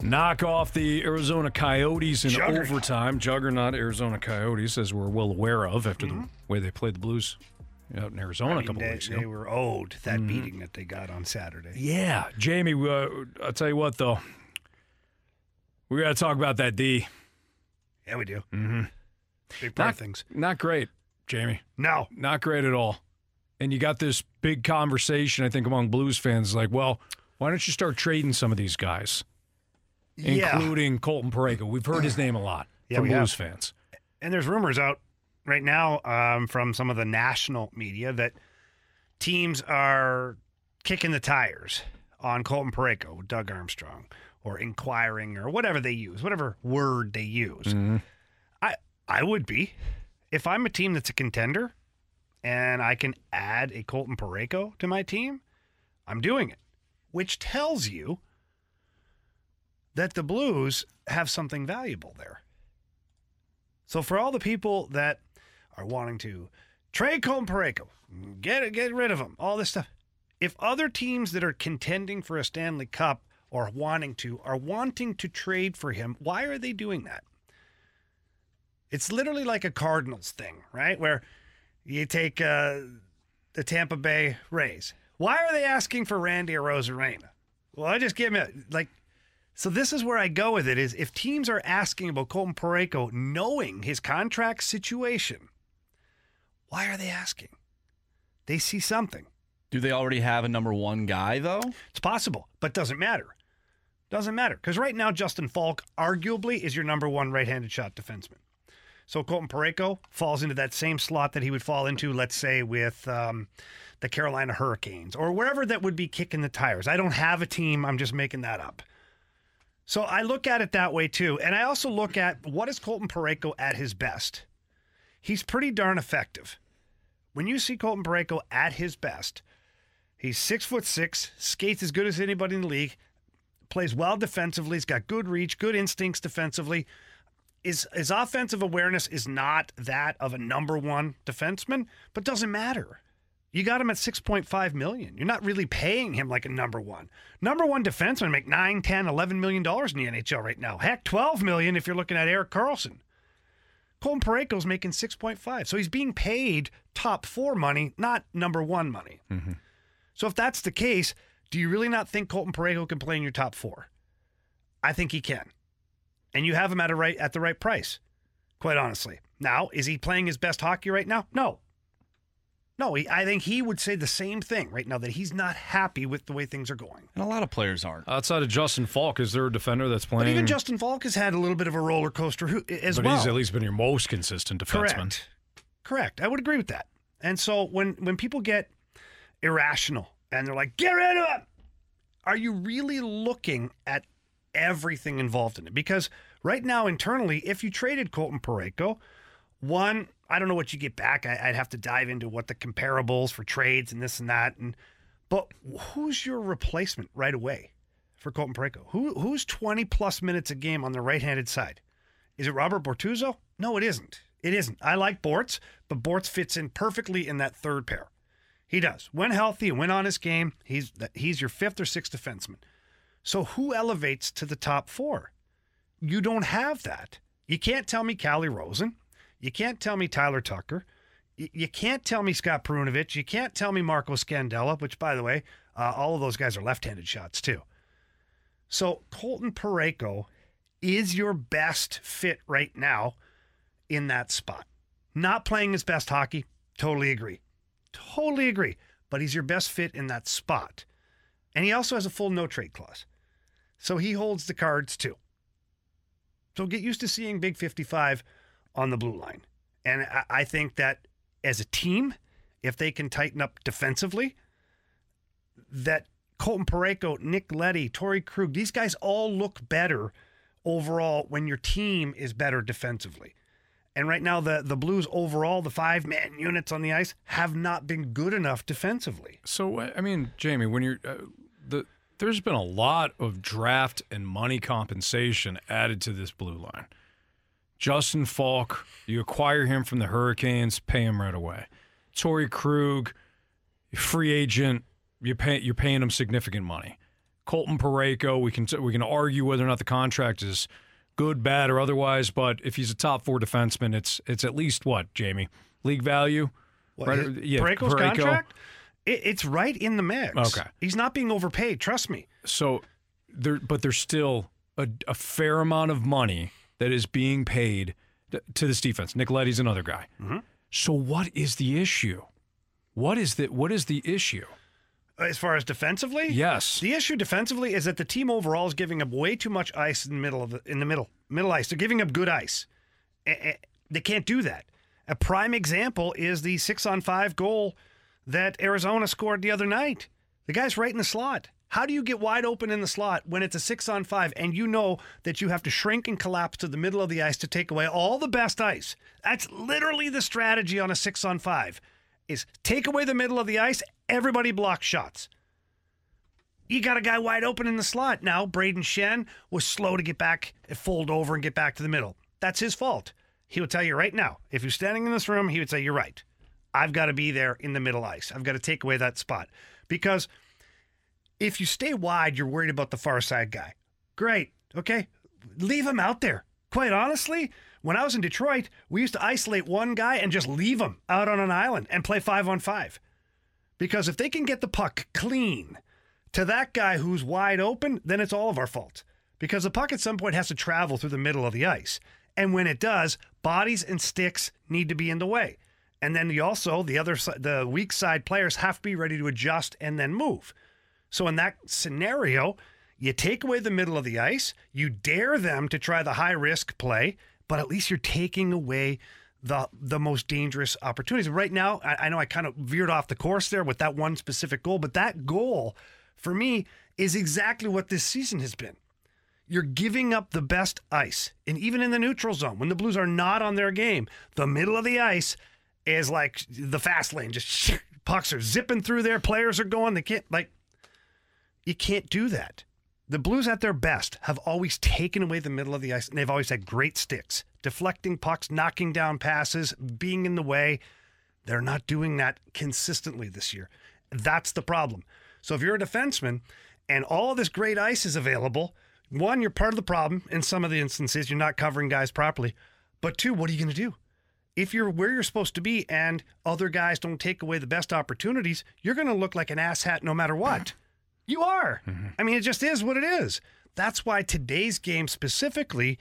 knock off the Arizona Coyotes in Juggernaut. overtime. Juggernaut Arizona Coyotes, as we're well aware of after Mm-hmm. the way they played the Blues out in Arizona I a mean, couple they, weeks ago. they were owed that Mhm. beating that they got on Saturday. Yeah, Jamie, uh, I'll tell you what though, we got to talk about that D. Yeah, we do. Mm-hmm. Big part Not of things. Not great, Jamie. No, not great at all. And you got this big conversation, I think, among Blues fans, like, well, why don't you start trading some of these guys, Yeah. including Colton Parayko? We've heard his name a lot Yeah, from Blues have. fans. And there's rumors out right now um, from some of the national media that teams are kicking the tires on Colton Parayko, Doug Armstrong, or inquiring, or whatever they use, whatever word they use. I I would be if I'm a team that's a contender and I can add a Colton Parayko to my team. I'm doing it, which tells you that the Blues have something valuable there. So for all the people that are wanting to trade Colton Parayko, get get rid of him, all this stuff. If other teams that are contending for a Stanley Cup or wanting to are wanting to trade for him, why are they doing that? It's literally like a Cardinals thing, right? Where you take uh, the Tampa Bay Rays. Why are they asking for Randy Arozarena? Well, I just give a, like So this is where I go with it is if teams are asking about Colton Parayko knowing his contract situation, why are they asking? They see something. Do they already have a number one guy though? It's possible, but doesn't matter. Doesn't matter because right now Justin Faulk arguably is your number one right-handed shot defenseman. So Colton Parayko falls into that same slot that he would fall into, let's say, with um, the Carolina Hurricanes or wherever that would be kicking the tires. I don't have a team. I'm just making that up. So I look at it that way too, and I also look at what is Colton Parayko at his best. He's pretty darn effective. When you see Colton Parayko at his best, he's six foot six, skates as good as anybody in the league, plays well defensively. He's got good reach, good instincts defensively. His, his offensive awareness is not that of a number one defenseman, but doesn't matter. You got him at 6.5 million. You're not really paying him like a number one. Number one defensemen make 9, 10, 11 million dollars in the NHL right now. Heck, 12 million if you're looking at Erik Karlsson. Colton Parayko's making 6.5. So he's being paid top four money, not number one money. Mm-hmm. So if that's the case, do you really not think Colton Parayko can play in your top four? I think he can. And you have him at a right at the right price, quite honestly. Now, is he playing his best hockey right now? No. No, he, I think he would say the same thing right now that he's not happy with the way things are going. And a lot of players aren't. Outside of Justin Faulk, is there a defender that's playing? But even Justin Faulk has had a little bit of a roller coaster who- as but well. But he's at least been your most consistent defenseman. Correct. Correct. I would agree with that. And so when when people get irrational and they're like, "Get rid of him," are you really looking at everything involved in it? Because right now internally, if you traded Colton Parayko, one, I don't know what you get back. I, I'd have to dive into what the comparables for trades and this and that. And but who's your replacement right away for Colton Parayko? Who who's twenty plus minutes a game on the right handed side? Is it Robert Bortuzzo? No, it isn't. It isn't. I like Bortz, but Bortz fits in perfectly in that third pair. He does. When healthy and when on his game, he's he's your fifth or sixth defenseman. So who elevates to the top four? You don't have that. You can't tell me Calle Rosen. You can't tell me Tyler Tucker. You, can't tell me Scott Perunovich. You can't tell me Marco Scandella, which, by the way, uh, all of those guys are left-handed shots too. So Colton Parayko is your best fit right now in that spot. Not playing his best hockey, totally agree. Totally agree. But he's your best fit in that spot. And he also has a full no trade clause. So he holds the cards too. So get used to seeing Big 55 on the blue line. And I, think that as a team, if they can tighten up defensively, that Colton Parayko, Nick Leddy, Torey Krug, these guys all look better overall when your team is better defensively. And right now, the, the Blues overall, the five man units on the ice, have not been good enough defensively. So I mean, Jamie, when you're uh, the there's been a lot of draft and money compensation added to this blue line. Justin Faulk, you acquire him from the Hurricanes, pay him right away. Torey Krug, free agent, you pay you're paying him significant money. Colton Parayko, we can we can argue whether or not the contract is good, bad, or otherwise, but if he's a top four defenseman, it's it's at least what Jamie league value. What, Right, his- yeah, Parayko's Parayko. contract? It, it's right in the mix. Okay. He's not being overpaid. Trust me. So there, but there's still a, a fair amount of money that is being paid to this defense. Nick Leddy's another guy. Mm-hmm. So what is the issue? What is the what is the issue? Uh, as far as defensively, Yes. The issue defensively is that the team overall is giving up way too much ice in the middle of the, in the middle middle ice. They're giving up good ice. They can't do that. A prime example is the six on five goal that Arizona scored the other night. The guy's right in the slot. How do you get wide open in the slot when it's a six on five and you know that you have to shrink and collapse to the middle of the ice to take away all the best ice? That's literally the strategy on a six on five is take away the middle of the ice, everybody blocks shots. You got a guy wide open in the slot. Now, Brayden Schenn was slow to get back, fold over, and get back to the middle. That's his fault. He will tell you right now. If you're standing in this room, he would say, You're right. I've got to be there in the middle ice. I've got to take away that spot. Because if you stay wide, you're worried about the far side guy. Great. Okay. Leave him out there. Quite honestly, when I was in Detroit, we used to isolate one guy and just leave him out on an island and play five on five. Because if they can get the puck clean to that guy who's wide open, then it's all of our fault. because the puck at some point has to travel through the middle of the ice. And when it does, bodies and sticks need to be in the way. And then also the other the weak side players have to be ready to adjust and then move. So in that scenario, you take away the middle of the ice, you dare them to try the high risk play, but at least you're taking away the the most dangerous opportunities. Right now, I, I know I kind of veered off the course there with that one specific goal, but that goal for me is exactly what this season has been. You're giving up the best ice. And even in the neutral zone, when the Blues are not on their game, the middle of the ice is like the fast lane. Just pucks are zipping through there. Players are going. They can't, like, you can't do that. The Blues at their best have always taken away the middle of the ice, and they've always had great sticks, deflecting pucks, knocking down passes, being in the way. They're not doing that consistently this year. That's the problem. So if you're a defenseman and all this great ice is available, one, you're part of the problem in some of the instances. You're not covering guys properly. But two, what are you going to do? If you're where you're supposed to be and other guys don't take away the best opportunities, you're going to look like an asshat no matter what. You are. Mm-hmm. I mean, it just is what it is. That's why today's game specifically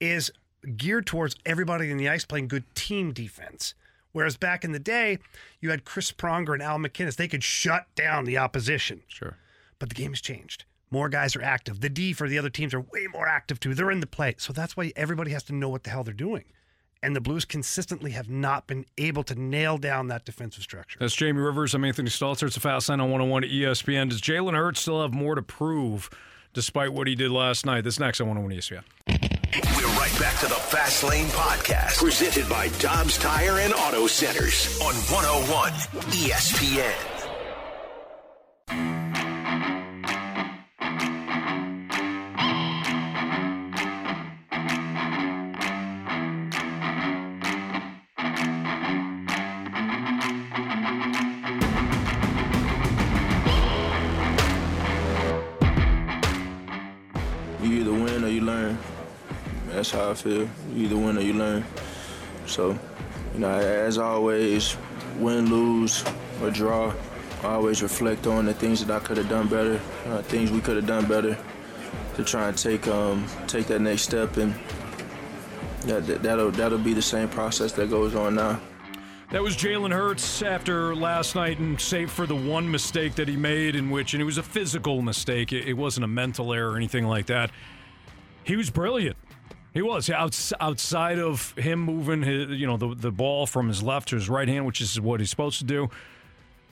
is geared towards everybody in the ice playing good team defense. Whereas back in the day, you had Chris Pronger and Al MacInnis. They could shut down the opposition. Sure. But the game has changed. More guys are active. The D for the other teams are way more active too. They're in the play. So that's why everybody has to know what the hell they're doing. And the Blues consistently have not been able to nail down that defensive structure. That's Jamie Rivers. I'm Anthony Stalter. It's a fast line on 101 at ESPN. Does Jalen Hurts still have more to prove despite what he did last night? This next on 101 ESPN. We're right back to the Fast Lane Podcast, presented by Dobbs Tire and Auto Centers on 101 ESPN. That's how I feel. You either win or you learn. So, you know, as always, win, lose, or draw, I always reflect on the things that I could have done better, uh, things we could have done better to try and take um, take that next step. And that, that, that'll, that'll be the same process that goes on now. That was Jalen Hurts after last night, and save for the one mistake that he made, in which, and it was a physical mistake. It, it wasn't a mental error or anything like that. He was brilliant. He was outs, outside of him moving his, you know, the the ball from his left to his right hand, which is what he's supposed to do.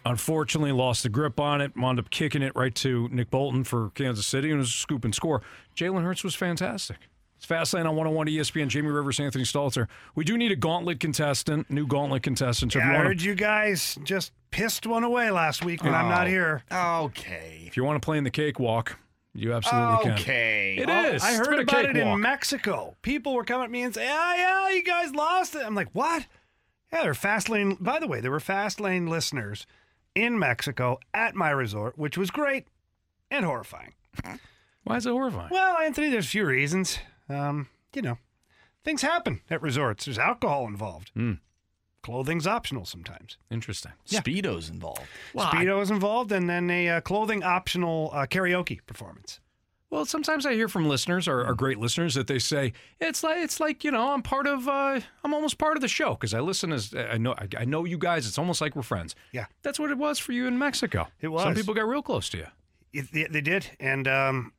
Unfortunately, lost the grip on it, wound up kicking it right to Nick Bolton for Kansas City, and it was a scoop and score. Jalen Hurts was fantastic. It's Fastlane on 101 ESPN. Jamie Rivers, Anthony Stalter. We do need a gauntlet contestant, new gauntlet contestant. So Yeah, you I wanna- heard you guys just pissed one away last week when I'm not Oh. here. Okay. If you want to play in the cakewalk, you absolutely can. Okay. It Well, is. I heard about it in. Mexico. People were coming at me and saying, "Yeah, yeah, you guys lost it." I'm like, "What?" Yeah, they're fast lane. By the way, there were fast lane listeners in Mexico at my resort, which was great and horrifying. Why is it horrifying? Well, Anthony, there's a few reasons. Um, you know, things happen at resorts. There's alcohol involved. Hmm. Clothing's optional sometimes. Interesting. Speedo's involved. Speedo is involved, and then a uh, clothing optional uh, karaoke performance. Well, sometimes I hear from listeners, or, or great listeners, that they say it's like it's like you know I'm part of uh, I'm almost part of the show because I listen as I know I, I know you guys. It's almost like we're friends. Yeah, that's what it was for you in Mexico. It was. Some people got real close to you. It, they, they did, and um,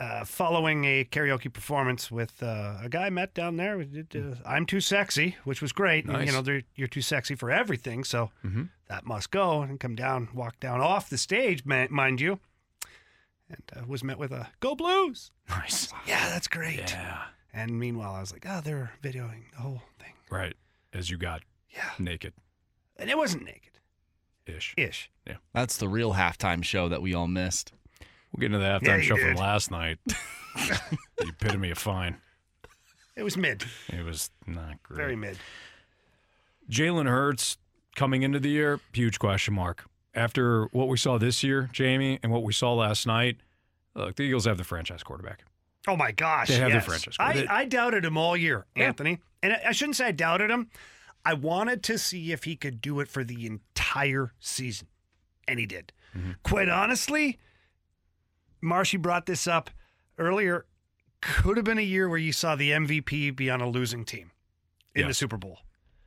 uh, following a karaoke performance with uh, a guy I met down there, we did uh, "I'm Too Sexy," which was great. Nice. You know, you're too sexy for everything, so Mhm. that must go and come down, walk down off the stage, ma- mind you, and uh, was met with a "Go Blues." Nice. Yeah, that's great. Yeah. And meanwhile, I was like, "Oh, they're videoing the whole thing," Right. As you got yeah naked and it wasn't naked. ish. Ish. Yeah. That's the real halftime show that we all missed. We'll get into the halftime you show did. from last night. the epitome of fine. It was mid, It was not great. very mid. Jalen Hurts coming into the year, huge question mark. After what we saw this year, Jamie, and what we saw last night, look, the Eagles have the franchise quarterback. Oh my gosh! They have yes. franchise. I, I doubted him all year, Yeah. Anthony, and I, I shouldn't say I doubted him. I wanted to see if he could do it for the entire season, and he did. Mm-hmm. Quite honestly, Marshy brought this up earlier. could have been a year where you saw the MVP be on a losing team in Yeah. the Super Bowl.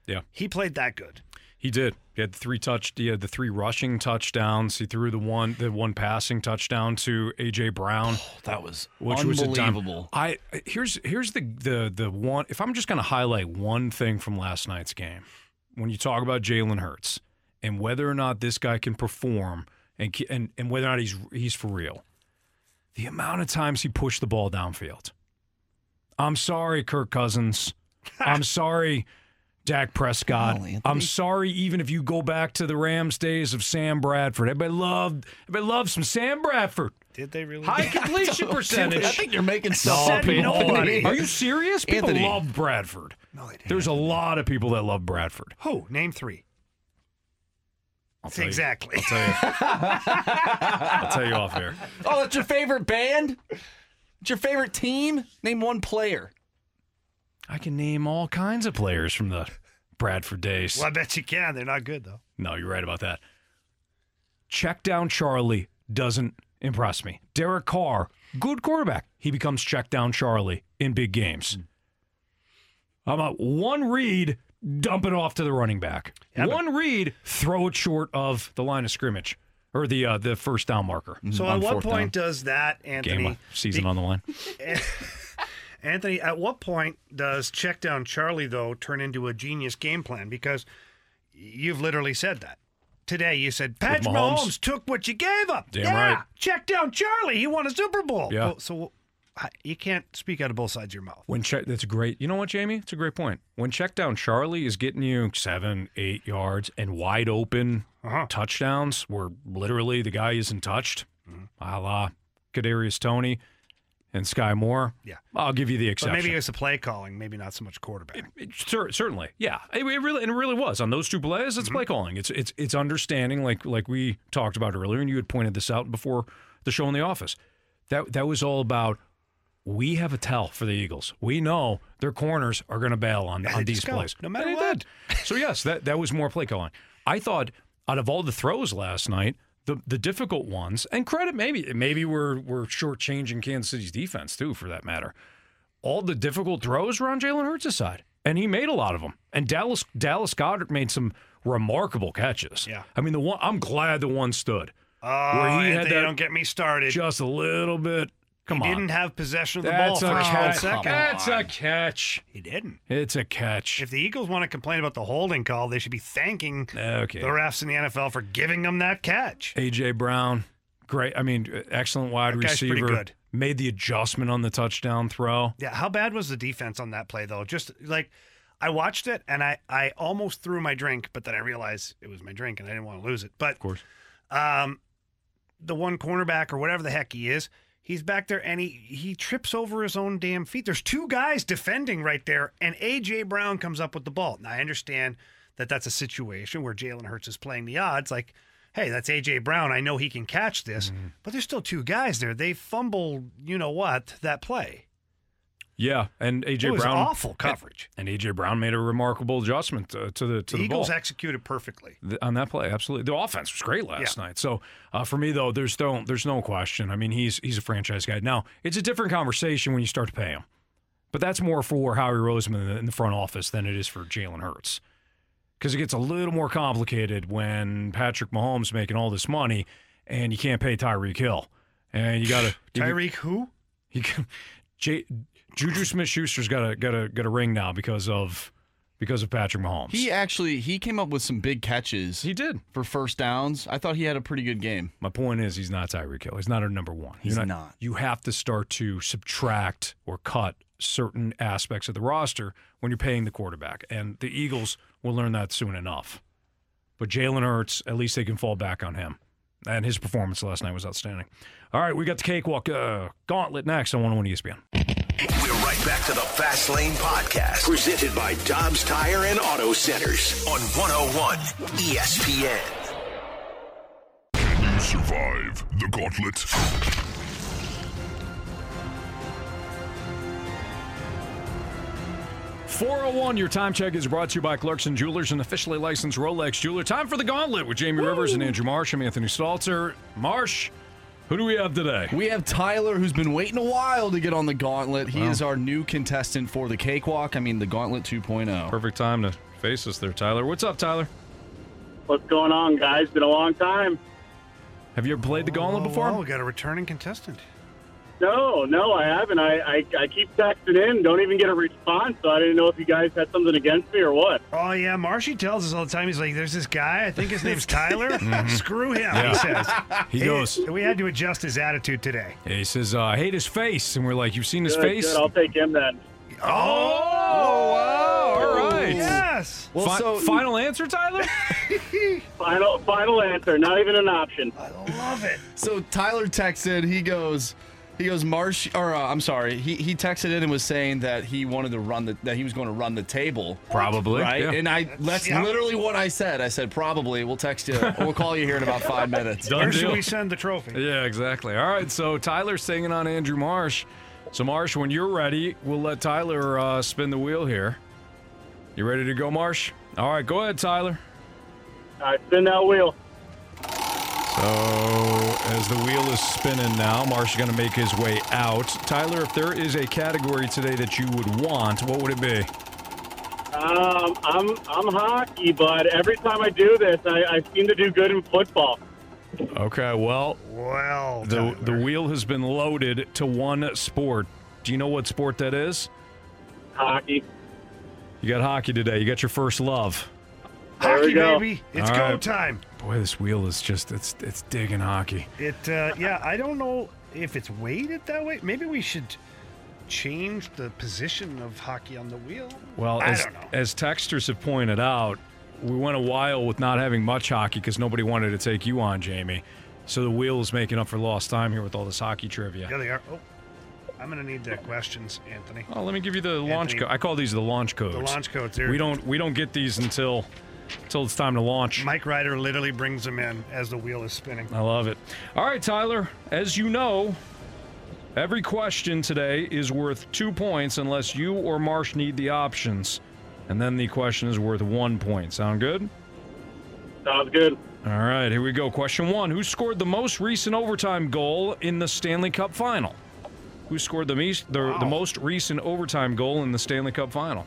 Yeah. He played that good. He did. He had the three touch. He had the three rushing touchdowns. He threw the one, the one passing touchdown to AJ Brown. Oh, that was which was unbelievable. I here's here's the the the one. If I'm just going to highlight one thing from last night's game, when you talk about Jalen Hurts and whether or not this guy can perform and and and whether or not he's he's for real, the amount of times he pushed the ball downfield. I'm sorry, Kirk Cousins. I'm sorry, Dak Prescott. I'm sorry, even if you go back to the Rams days of Sam Bradford. Everybody loved, everybody loved some Sam Bradford. Did they really? High completion percentage. I think you're making No, stuff up. people- Anthony. Are you serious? People Anthony. love Bradford. No, There's a lot of people that love Bradford. Who? Name three. I'll tell you- exactly. I'll tell you. I'll tell you off here. Oh, that's your favorite band? It's your favorite team? Name one player. I can name all kinds of players from the Bradford days. Well, I bet you can. They're not good though. No, you're right about that. Check down Charlie doesn't impress me. Derek Carr, good quarterback. He becomes check down Charlie in big games. How about one read, dump it off to the running back. one read, throw it short of the line of scrimmage or the uh, the first down marker. So on at what point down. does that, Anthony? game season on the line? Anthony, at what point does check down Charlie though turn into a genius game plan? Because you've literally said that today. You said Patrick Mahomes? Mahomes. took what you gave him. Damn yeah, right. check down Charlie. He won a Super Bowl. Yeah. Well, so I- you can't speak out of both sides of your mouth. When check, that's great. You know what, Jamie? It's a great point. When check down Charlie is getting you seven, eight yards and wide open Uh-huh. touchdowns, where literally the guy isn't touched, Mm-hmm. a la Kadarius Toney and Skyy Moore. Yeah. I'll give you the But exception. maybe it's the play calling, maybe not so much quarterback. It- cer- certainly, yeah. It, it really and it really was on those two plays. Mm-hmm. It's play calling. It's it's it's understanding, like like we talked about earlier, and you had pointed this out before the show in the office. That that was all about. We have a tell for the Eagles. We know their corners are going to bail on, Yeah, on these plays. no matter what. did. So yes, that that was more play calling. I thought out of all the throws last night, the the difficult ones, and credit maybe maybe we're we're shortchanging Kansas City's defense too, for that matter all the difficult throws were on Jalen Hurts' side, and he made a lot of them. And Dallas Dallas Goedert made some remarkable catches. Yeah. I mean the one I'm glad the one stood. Oh, where he had that don't get me started. just a little bit. Come he on, didn't have possession of the that's ball a for a catch. second. That's a catch. He didn't. It's a catch. If the Eagles want to complain about the holding call, they should be thanking Okay. the refs in the NFL for giving them that catch. AJ Brown, great. I mean, excellent wide That guy's pretty receiver. good. Made the adjustment on the touchdown throw. Yeah, how bad was the defense on that play though? Just like I watched it and I I almost threw my drink, but then I realized it was my drink and I didn't want to lose it. But Of course. um, the one cornerback or whatever the heck he is, he's back there and he he trips over his own damn feet. There's two guys defending right there, and AJ Brown comes up with the ball. Now I understand that that's a situation where Jalen Hurts is playing the odds, like. Hey, that's AJ Brown. I know he can catch this, Mm-hmm. but there's still two guys there. They fumble, you know what, that play. Yeah, and AJ It was Brown awful coverage. And AJ Brown made a remarkable adjustment uh, to the to the the ball. Eagles executed perfectly. Th- on that play. Absolutely, the offense was great last night. So uh, for me though, there's no there's no question. I mean, he's he's a franchise guy. Now it's a different conversation when you start to pay him, but that's more for Howie Roseman in the, front office than it is for Jalen Hurts, because it gets a little more complicated when Patrick Mahomes making all this money and you can't pay Tyreek Hill, and you got to Tyreek who? He can, J, Juju Smith Schuster's got a got a got a ring now because of because of Patrick Mahomes. He actually he came up with some big catches. He did for first downs. I thought he had a pretty good game. My point is, he's not Tyreek Hill. He's not a number one. He's You're not. You have to start to subtract or cut certain aspects of the roster when you're paying the quarterback, and the Eagles will learn that soon enough. But Jalen Hurts, at least they can fall back on him, and his performance last night was outstanding. All right, we got the cakewalk uh, gauntlet next on 101 ESPN. We're right back to the Fast Lane Podcast, presented by Dobbs Tire and Auto Centers on 101 ESPN. Can you survive the gauntlet? Four hundred one. Your time check is brought to you by Clarkson Jewelers, an officially licensed Rolex jeweler. Time for the gauntlet with Jamie Rivers and Andrew Marsh. I'm Anthony Stalter. Marsh, Who do we have today? We have Tyler, who's been waiting a while to get on the gauntlet. He Wow. is our new contestant for the cakewalk. I mean, the gauntlet oh. 2.0. Perfect time to face us there, Tyler. What's up, Tyler? What's going on, guys? Been a long time. Have you ever played the gauntlet oh, before? Oh, we got a returning contestant. No, no, I haven't. I, I, I keep texting in, don't even get a response, so I didn't know if you guys had something against me or what. Oh yeah, Marshy tells us all the time. He's like, "There's this guy. I think his name's Tyler. Mhm. Screw him." Yeah. He says. He goes- We had to adjust his attitude today. He says, uh, I hate his face. And we're like, You've seen his Good, face? good, I'll take him then. Oh, wow. All right. Yes. Well, Fi- so- final answer, Tyler? Final, final answer. Not even an option. I love it. So Tyler texted. He goes, he goes, Marsh, or uh, I'm sorry, he he texted in and was saying that he wanted to run the that he was going to run the table. Probably, right. yeah. And I that's yeah. literally what I said. I said probably. We'll text you. we'll call you here in about five minutes. Done Where should we send the trophy? Yeah, exactly. All right, so Tyler's singing on Andrew Marsh. So, Marsh, when you're ready, we'll let Tyler uh, spin the wheel here. You ready to go, Marsh? All right, go ahead, Tyler. All right, spin that wheel. So, as the wheel is spinning now, Marsh is going to make his way out. Tyler, if there is a category today that you would want, what would it be? Um, I'm I'm hockey, but every time I do this, I, I seem to do good in football. Okay, well, well, the the wheel has been loaded to one sport. Do you know what sport that is? Hockey. You got hockey today. You got your first love. There Hockey, we go. baby. It's All go right. time. Boy, this wheel is just it's it's digging hockey. It. Uh, yeah, I don't know if it's weighted that way. Maybe we should change the position of hockey on the wheel. Well, I as as texters have pointed out, we went a while with not having much hockey because nobody wanted to take you on, Jamie. So the wheel is making up for lost time here with all this hockey trivia. Yeah, they are. Oh, I'm gonna need the questions, Anthony. Oh, let me give you the launch code. I call these the launch codes. The launch codes. There. We don't we don't get these until until it's time to launch. Mike Ryder literally brings them in as the wheel is spinning. I love it. All right, Tyler. As you know, every question today is worth two points unless you or Marsh need the options, and then the question is worth one point. Sound good? Sounds good. All right, here we go. Question one: Who scored the most recent overtime goal in the Stanley Cup Final? Who scored the, meas- the, the most recent overtime goal in the Stanley Cup Final?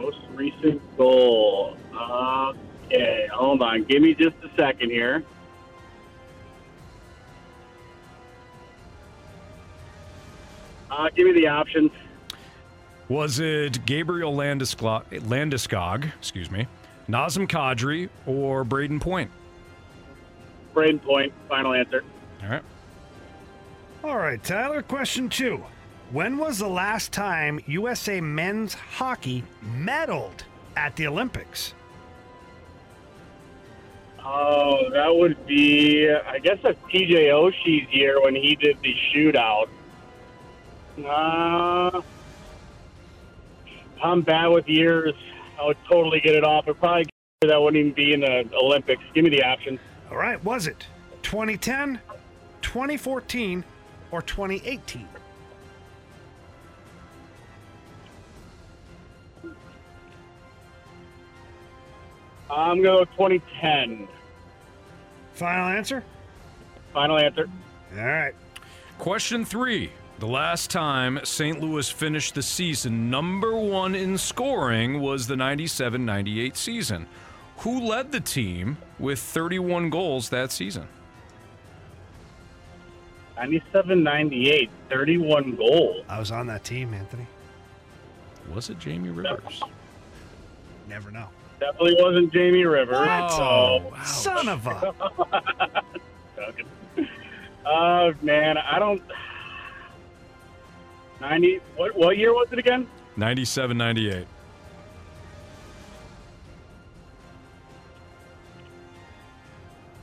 Most recent goal. Okay, hold on. Give me just a second here. Uh, give me the options. Was it Gabriel Landeskog, Landeskog excuse me, Nazem Kadri, or Brayden Point? Brayden Point. Final answer. All right. All right, Tyler. Question two: When was the last time USA men's hockey medaled at the Olympics? Oh, that would be, I guess, that's TJ Oshie's year when he did the shootout. Uh, I'm bad with years. I would totally get it off. But probably that wouldn't even be in the Olympics. Give me the options. All right, was it 2010, 2014, or 2018? I'm going to go 2010. Final answer? Final answer. All right. Question three. The last time St. Louis finished the season number one in scoring was the 97 98 season. Who led the team with 31 goals that season? 97 98, 31 goals. I was on that team, Anthony. Was it Jamie Rivers? Never know. Definitely wasn't Jamie Rivers. Oh, so- Son of a. Oh man, I don't. Ninety. What what year was it again? 97 98.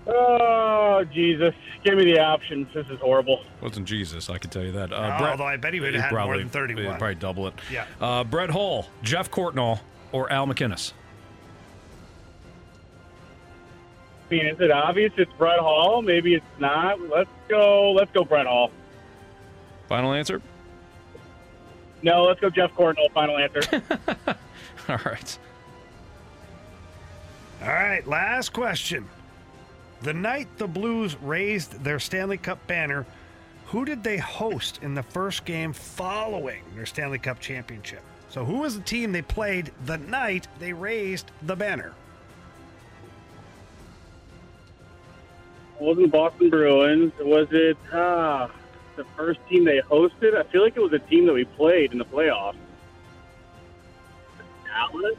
Oh Jesus! Give me the options. This is horrible. Wasn't Jesus, I can tell you that. Uh, No, Brett- although I bet he would've he'd had more than 31. he'd probably double it. Yeah. Uh, Brett Hull, Geoff Courtnall, or Al MacInnis? I mean, is it obvious it's Brett Hall? Maybe it's not. Let's go. Let's go Brett Hall. Final answer? No, let's go Geoff Courtnall. Final answer. All right. All right, last question. The night the Blues raised their Stanley Cup banner, who did they host in the first game following their Stanley Cup championship? So, who was the team they played the night they raised the banner? Wasn't Boston Bruins. Was it ah, the first team they hosted? I feel like it was a team that we played in the playoffs. Dallas?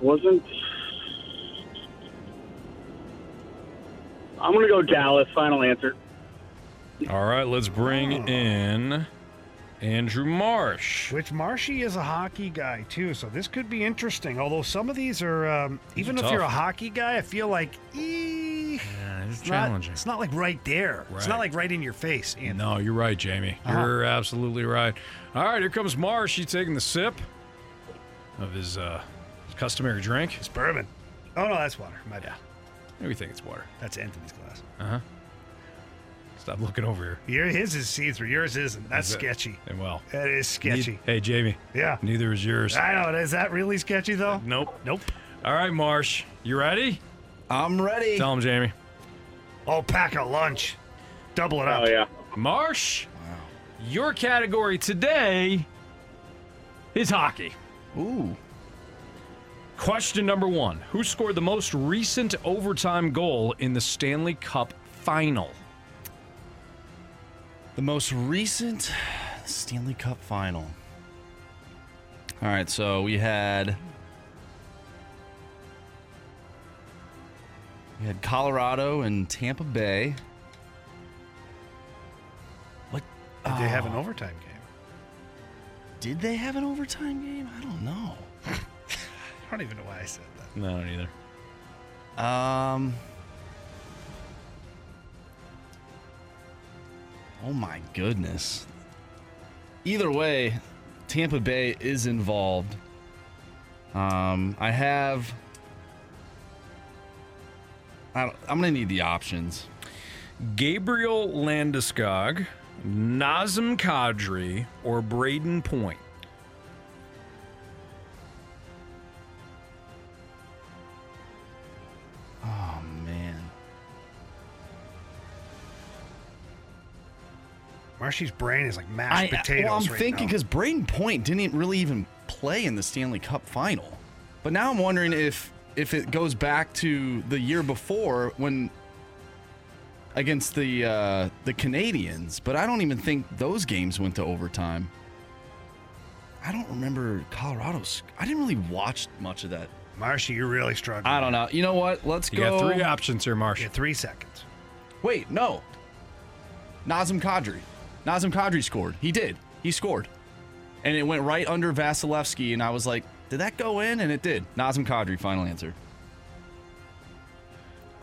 Wasn't. I'm going to go Dallas. Final answer. All right, let's bring in Andrew Marsh. Which Marshy is a hockey guy too, so this could be interesting. Although some of these are, um, even if you're a hockey guy, I feel like ee, it's it's not, challenging. it's not like right there. It's not like right in your face. Anthony. No, you're right, Jamie. Uh-huh. You're absolutely right. All right, here comes Marsh. He's taking the sip of his, uh, his customary drink. It's bourbon. Oh no, that's water. My bad. Maybe we think it's water. That's Anthony's glass. Uh huh. Stop looking over here. Your his is see through. Yours isn't. That's Is it? sketchy. And well, That is sketchy. ne- hey, Jamie. Yeah. Neither is yours. I know. Is that really sketchy though? Nope. Nope. All right, Marsh. You ready? I'm ready. Tell him, Jamie. Oh, pack a lunch. Double it up. Oh yeah. Marsh, Wow. your category today is hockey. Ooh. Question number one Who scored the most recent overtime goal in the Stanley Cup final? The most recent Stanley Cup final. All right, so we had we had Colorado and Tampa Bay. What Did they have an Oh. overtime game? Did they have an overtime game? I don't know. I don't even know why I said that. No, neither. Um. Oh my goodness. Either way, Tampa Bay is involved. Um, I have. I I'm gonna need the options. Gabriel Landeskog, Nazem Kadri, or Brayden Point? Oh Marshy's brain is like mashed I, potatoes. well, I'm right thinking because Brayden Point didn't really even play in the Stanley Cup final. But now I'm wondering if if it goes back to the year before when against the uh, the Canadiens. But I don't even think those games went to overtime. I don't remember Colorado's. I didn't really watch much of that. Marshy, you're really struggling. I don't know. You know what? Let's You go. You got three options here, Marsh. Yeah, three seconds. Wait, no. Nazem Kadri. Nazem Kadri scored. He did. He scored. And it went right under Vasilevskiy, and I was like, did that go in? And it did. Nazem Kadri, final answer.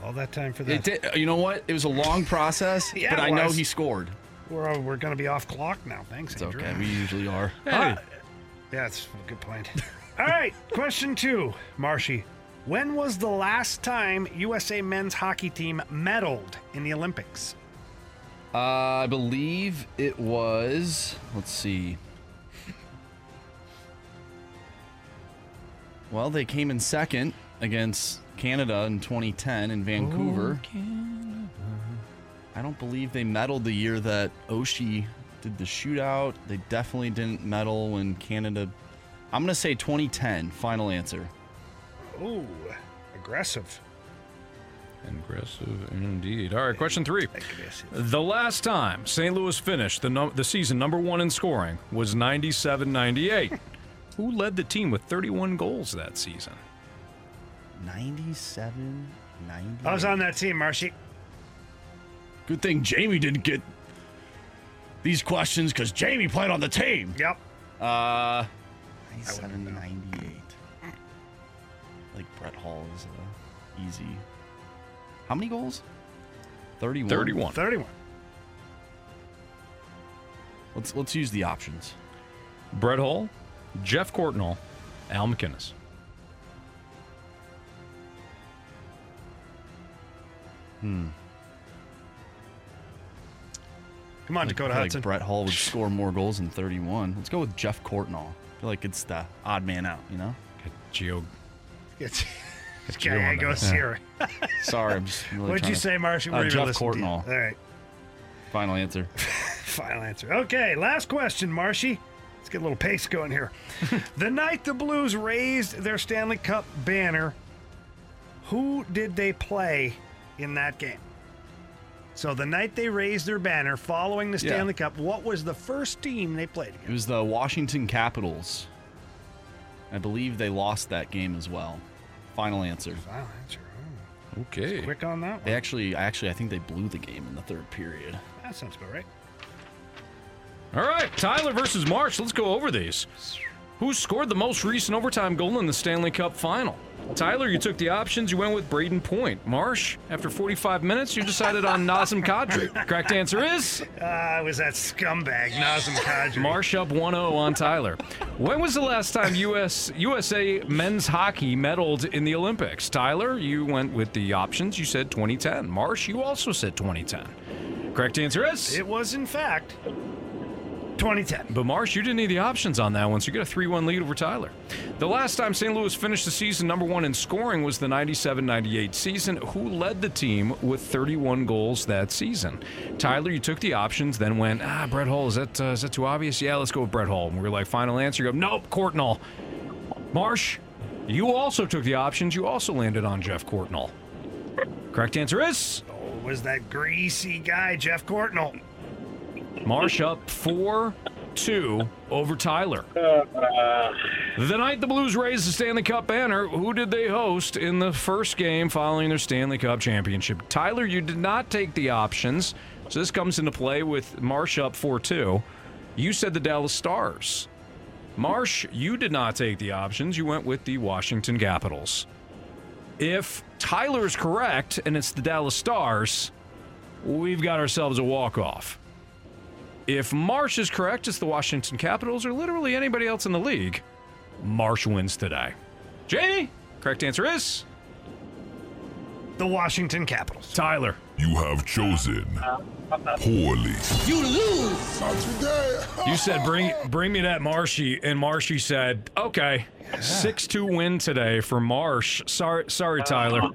All that time for that. It did. You know what? It was a long process, Yeah, but I know he scored. We're, we're going to be off clock now. Thanks, It's Andrew. okay. We usually are. Ah, yeah, that's a good point. All right, question two, Marshy. When was the last time USA men's hockey team medaled in the Olympics? Uh, I believe it was. Let's see. Well, they came in second against Canada in 2010 in Vancouver. I don't believe they medaled the year that Oshie did the shootout. They definitely didn't medal when Canada. I'm gonna say 2010. Final answer. Oh, aggressive. Aggressive indeed. All right, question three. The last time St. Louis finished the, num- the season number one in scoring was 97 98. Who led the team with 31 goals that season? 97, 90. I was on that team, Marshy. Good thing Jamie didn't get these questions because Jamie played on the team. Yep. Uh, 97 98. Like Brett Hull is uh, easy. How many goals? 31. 31. 31. Let's let's use the options. Brett Hull, Geoff Courtnall, Al MacInnis. Hmm. Come on, I Dakota feel Hudson. Like Brett Hull would score more goals than 31. Let's go with Geoff Courtnall. I feel like it's the odd man out, you know? Geo. It's, it's Geo on Gallego that. Sierra. Sorry, I'm just really What'd trying you to- say, Marshy? Uh, you Geoff listen to you? Courtnall. All right. Final answer. Final answer. Okay, last question, Marshy. Let's get a little pace going here. the night the Blues raised their Stanley Cup banner, who did they play in that game? So the night they raised their banner following the Yeah. Stanley Cup, what was the first team they played against? It was the Washington Capitals. I believe they lost that game as well. Final answer. Final answer. Okay. Quick on that One. They actually, actually, I think they blew the game in the third period. That sounds about right. All right, Tyler versus Marsh. Let's go over these. Who scored the most recent overtime goal in the Stanley Cup final? Tyler, you took the options. You went with Brayden Point. Marsh, after 45 minutes, you decided on Nazem Kadri. Correct answer is Ah, it was that scumbag, Nazem Kadri. Marsh up 1-0 on Tyler. When was the last time US USA men's hockey medaled in the Olympics? Tyler, you went with the options. You said 2010. Marsh, you also said 2010. Correct answer is It was, in fact, 2010. But Marsh, you didn't need the options on that one, so you get a 3 1 lead over Tyler. The last time St. Louis finished the season number one in scoring was the 97 98 season. Who led the team with 31 goals that season? Tyler, you took the options, then went, ah, Brett Hull, is that, uh, is that too obvious? Yeah, let's go with Brett Hull. And we were like, final answer. You go, nope, Courtnall. Marsh, you also took the options. You also landed on Geoff Courtnall. Correct answer is Oh, was that greasy guy, Geoff Courtnall. Marsh up 4 2 over Tyler. Uh, the night the Blues raised the Stanley Cup banner, who did they host in the first game following their Stanley Cup championship? Tyler, you did not take the options, so this comes into play with Marsh up 4 2. You said the Dallas Stars. Marsh, you did not take the options. You went with the Washington Capitals. If Tyler's correct and it's the Dallas Stars, we've got ourselves a walk off. If Marsh is correct, it's the Washington Capitals or literally anybody else in the league. Marsh wins today. Jamie, correct answer is The Washington Capitals. Tyler. You have chosen poorly. You lose. Not today. You said bring bring me that Marshy, and Marshy said, okay. Six two win today for Marsh. Sorry, sorry, Tyler.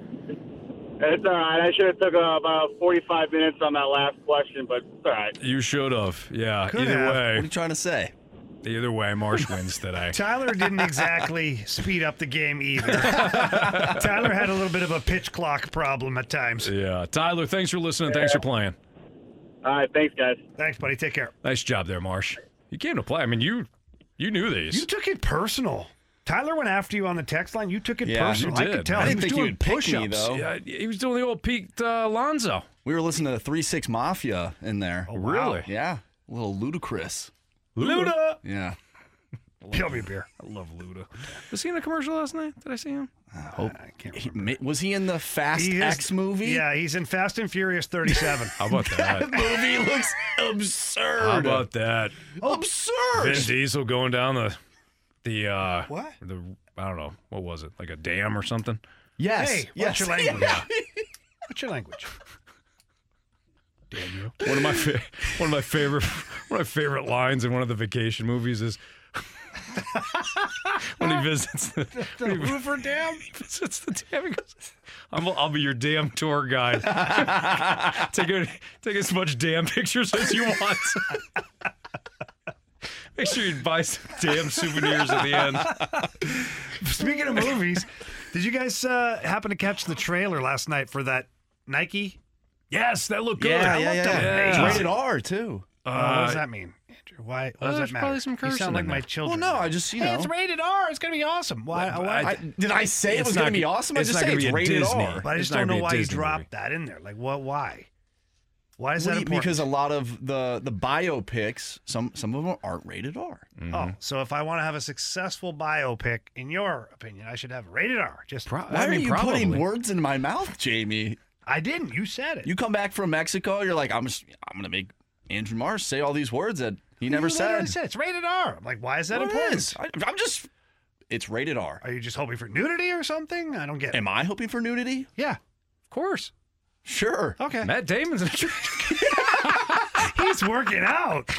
It's all right. I should have took uh, about 45 minutes on that last question, but it's all right. You should have. Yeah. Could either have. way. What are you trying to say? Either way, Marsh wins today. Tyler didn't exactly speed up the game either. Tyler had a little bit of a pitch clock problem at times. Yeah. Tyler, thanks for listening. Thanks for playing. All right. Thanks, guys. Thanks, buddy. Take care. Nice job there, Marsh. You came to play. I mean, you you knew these. You took it personal. Tyler went after you on the text line. You took it Yeah, personal. I could tell. I he didn't was think doing would pick me, push-ups. though. Yeah, he was doing the old Pete uh, Lonzo. We were listening to the Three Six Mafia in there. Oh, wow. Really? Yeah, a little ludicrous. Luda. Yeah. Give me a beer. I love Luda. Was he in a commercial last night? Did I see him? Hope. I can't remember. ma- was he in the Fast is- X movie? Yeah, he's in Fast and Furious 37. How about that? The movie looks absurd. How about that? absurd? Vin Diesel going down the the uh What? the I don't know what was it like a dam or something. yes. Hey, yes. what's your language? What's your language? One of my fa- one of my favorite one of my favorite lines in one of the vacation movies is when he visits the, The when he Hoover Dam? visits the dam. He goes, I'm, I'll be your damn tour guide. take a, take as much damn pictures as you want. Make sure you buy some damn souvenirs at the end. Speaking of movies, did you guys uh, happen to catch the trailer last night for that Nike? Yes, that looked good. Yeah, That yeah, yeah. It's rated R too. Uh, what does that mean, Andrew? Why? What Well, does there's that matter? probably some you cursing sound like my children. Well, no, I just you Hey, know. it's rated R. It's gonna be awesome. Why? But why? I- I, did I say it It's was not going to be awesome? I just not say gonna it's rated Disney. R. but I just don't know be a why you dropped movie. that in there. Like, what? Why? Why is What that do you- important? because a lot of the the biopics, some some of them aren't rated R. Mm-hmm. Oh, so if I want to have a successful biopic, in your opinion, I should have rated R. Just Pro- Why I are you probably. putting words in my mouth, Jamie? I didn't. You said it. You come back from Mexico, you're like, I'm just, I'm gonna make Andrew Marsh say all these words that he never You said. said it's rated R. I'm like, why is that Well, it important? is. I, I'm just, it's rated R. Are you just hoping for nudity or something? I don't get it. Am I hoping for nudity? Yeah. Of course. Sure. Okay. Matt Damon's in a trick. He's working out.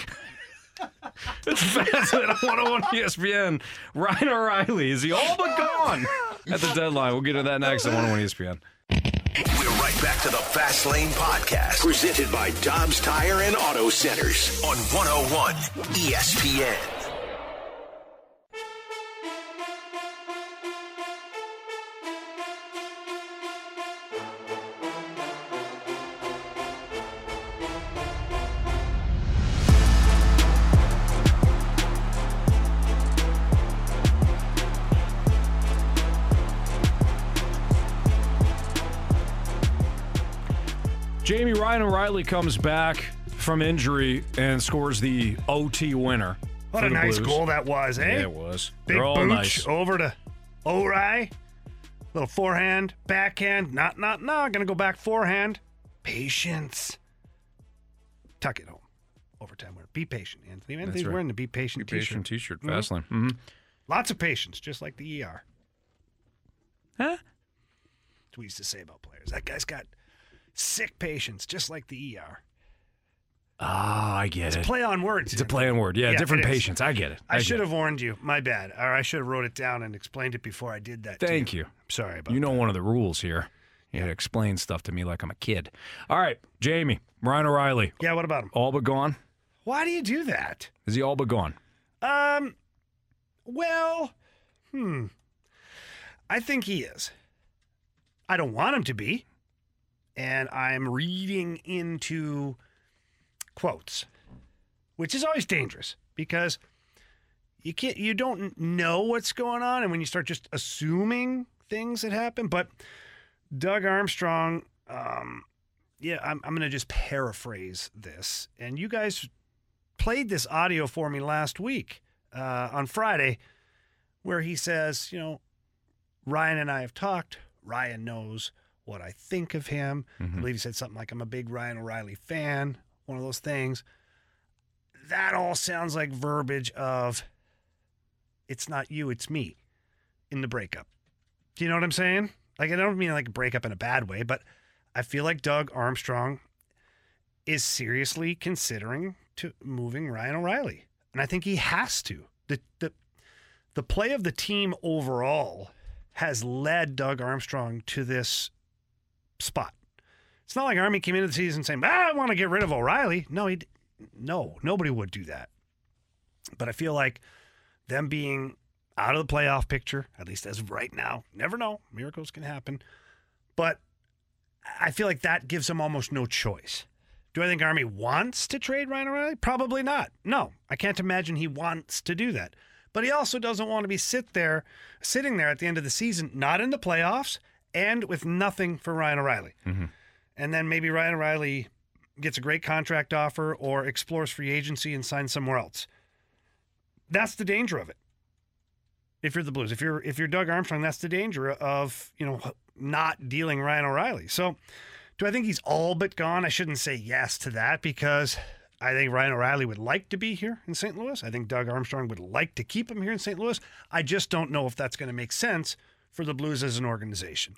It's fascinating. 101 ESPN. Ryan O'Reilly is he all but gone at the deadline? We'll get to that next on 101 ESPN. We're right back to the Fast Lane Podcast, presented by Dobbs Tire and Auto Centers on 101 ESPN. Ryan O'Reilly comes back from injury and scores the OT winner. What a nice Blues. goal that was, eh? Yeah, it was. Big They're all booch nice. over to O'Reilly. Little forehand, backhand. Not, not, not. Gonna go back forehand. Patience. Tuck it home. Overtime winner. Be patient, Anthony. Anthony's right. wearing the Be Patient Be patient t-shirt. t-shirt, Mhm. Fastlane. Mhm. Lots of patience, just like the ER. Huh? That's what we used to say about players. That guy's got sick patients, just like the ER. Ah, I get it. It's a play on words. It's a play on word. Yeah, different patients. I get it. I, get should it. have warned you. My bad. Or I should have wrote it down and explained it before I did that. Thank you. Sorry about You know one of the rules here. You to explain stuff to me like I'm a kid. All right, Jamie, Ryan O'Reilly. Yeah, what about him? All but gone? Why do you do that? Is he all but gone? Um, well, hmm. I think he is. I don't want him to be. And I'm reading into quotes, which is always dangerous because you can't you don't know what's going on and when you start just assuming things that happen, but Doug Armstrong um yeah, I'm I'm going to just paraphrase this. And you guys played this audio for me last week uh, on Friday, where he says, you know, Ryan and I have talked. Ryan knows what I think of him. I mm-hmm. believe he said something like, I'm a big Ryan O'Reilly fan, one of those things. That all sounds like verbiage of, it's not you, it's me in the breakup. Do you know what I'm saying? Like, I don't mean like a breakup in a bad way, but I feel like Doug Armstrong is seriously considering to moving Ryan O'Reilly. And I think he has to. The the the play of the team overall has led Doug Armstrong to this spot. It's not like Army came into the season saying, ah, "I want to get rid of O'Reilly." No, he no, nobody would do that. But I feel like them being out of the playoff picture, at least as of right now, never know, miracles can happen. But I feel like that gives him almost no choice. Do I think Army wants to trade Ryan O'Reilly? Probably not. No, I can't imagine he wants to do that. But he also doesn't want to be sit there, sitting there at the end of the season, not in the playoffs, and with nothing for Ryan O'Reilly. Mm-hmm. And then maybe Ryan O'Reilly gets a great contract offer or explores free agency and signs somewhere else. That's the danger of it. If you're the Blues, if you're if you're Doug Armstrong, that's the danger of you know not dealing Ryan O'Reilly. So, do I think he's all but gone? I shouldn't say yes to that because I think Ryan O'Reilly would like to be here in St. Louis. I think Doug Armstrong would like to keep him here in St. Louis. I just don't know if that's going to make sense for the Blues as an organization.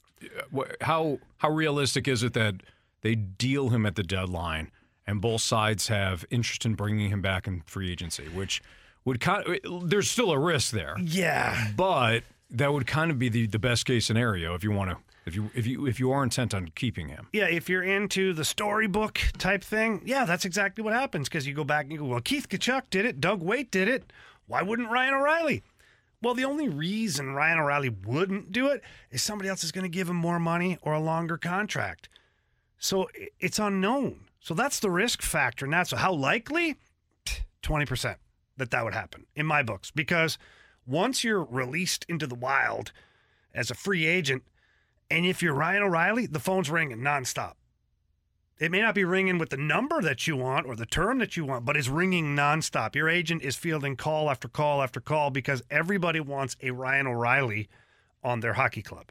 How how realistic is it that they deal him at the deadline and both sides have interest in bringing him back in free agency, which would kind there's still a risk there. Yeah. But that would kind of be the, the best case scenario if you want to if you if you if you are intent on keeping him. Yeah, if you're into the storybook type thing, yeah, that's exactly what happens because you go back and you go, well, Keith Tkachuk did it, Doug Weight did it. Why wouldn't Ryan O'Reilly? Well, the only reason Ryan O'Reilly wouldn't do it is somebody else is going to give him more money or a longer contract. So it's unknown. So that's the risk factor. And that's how likely? 20% that that would happen in my books. Because once you're released into the wild as a free agent, and if you're Ryan O'Reilly, the phone's ringing nonstop. It may not be ringing with the number that you want or the term that you want, but it's ringing nonstop. Your agent is fielding call after call after call because everybody wants a Ryan O'Reilly on their hockey club.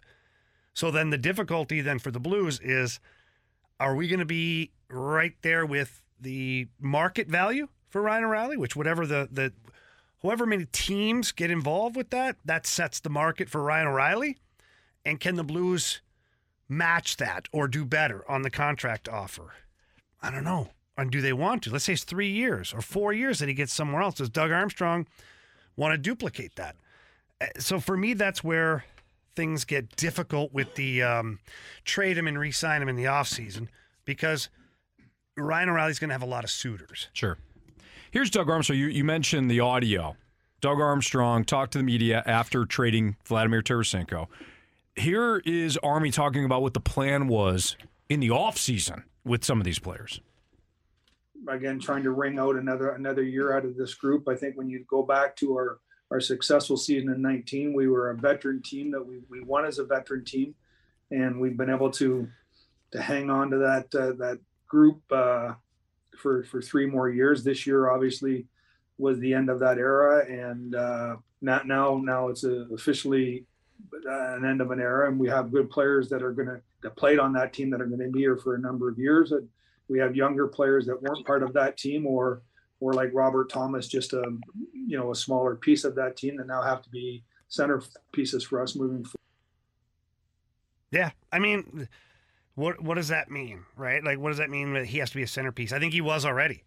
So then the difficulty then for the Blues is are we going to be right there with the market value for Ryan O'Reilly, which whatever the the however many teams get involved with that, that sets the market for Ryan O'Reilly. And can the Blues match that or do better on the contract offer? I don't know. And do they want to? Let's say it's three years or four years that he gets somewhere else. Does Doug Armstrong want to duplicate that? Uh, So for me, that's where things get difficult with the um, trade him and re-sign him in the offseason because Ryan O'Reilly's going to have a lot of suitors. Sure. Here's Doug Armstrong. You, you mentioned the audio. Doug Armstrong talked to the media after trading Vladimir Tarasenko. Here is Army talking about what the plan was in the offseason with some of these players. again trying to wring out another another year out of this group. I think when you go back to our our successful season in 19, we were a veteran team that we, we won as a veteran team, and we've been able to to hang on to that uh, that group uh, for for three more years. This year, obviously, was the end of that era, and uh, not now now it's uh officially Uh, an end of an era, and we have good players that are going to that played on that team that are going to be here for a number of years. And we have younger players that weren't part of that team, or or like Robert Thomas, just a you know a smaller piece of that team that now have to be center pieces for us moving forward. Yeah, I mean, what what does that mean, right? Like, what does that mean that he has to be a centerpiece? I think he was already.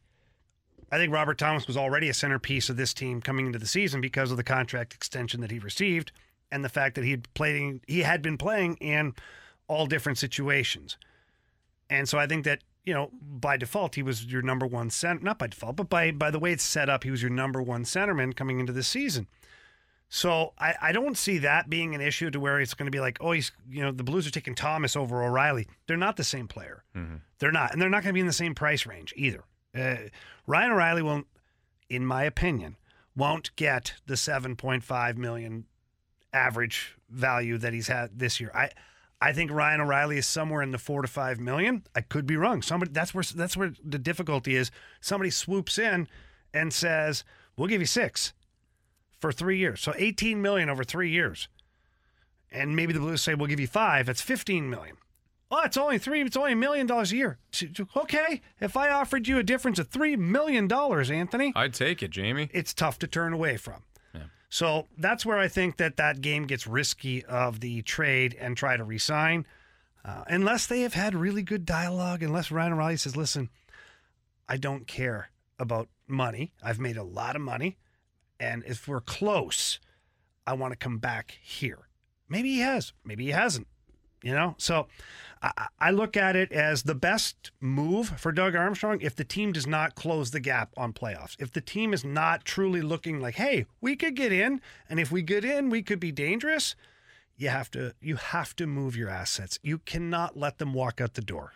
I think Robert Thomas was already a centerpiece of this team coming into the season because of the contract extension that he received and the fact that he played he had been playing in all different situations. And so I think that, you know, by default he was your number one center not by default, but by by the way it's set up, he was your number one centerman coming into the season. So I, I don't see that being an issue to where it's going to be like, oh, he's you know the Blues are taking Thomas over O'Reilly. They're not the same player. They're not, and they're not going to be in the same price range either. Uh, Ryan O'Reilly won't, in my opinion, won't get the seven point five million average value that he's had this year. I I think Ryan O'Reilly is somewhere in the four to five million. I could be wrong. Somebody that's where that's where the difficulty is. Somebody swoops in and says, "We'll give you six for three years, so eighteen million over three years." And maybe the Blues say, "We'll give you five. That's fifteen million. Oh, it's only three. It's only a million dollars a year. Okay, if I offered you a difference of three million dollars, Anthony, I'd take it, Jamie. It's tough to turn away from. So that's where I think that that game gets risky of the trade and try to resign, uh, unless they have had really good dialogue. Unless Ryan O'Reilly says, "Listen, I don't care about money. I've made a lot of money, and if we're close, I want to come back here." Maybe he has. Maybe he hasn't. You know, so I, I look at it as the best move for Doug Armstrong if the team does not close the gap on playoffs. If the team is not truly looking like, hey, we could get in, and if we get in, we could be dangerous. You have to you have to move your assets. You cannot let them walk out the door.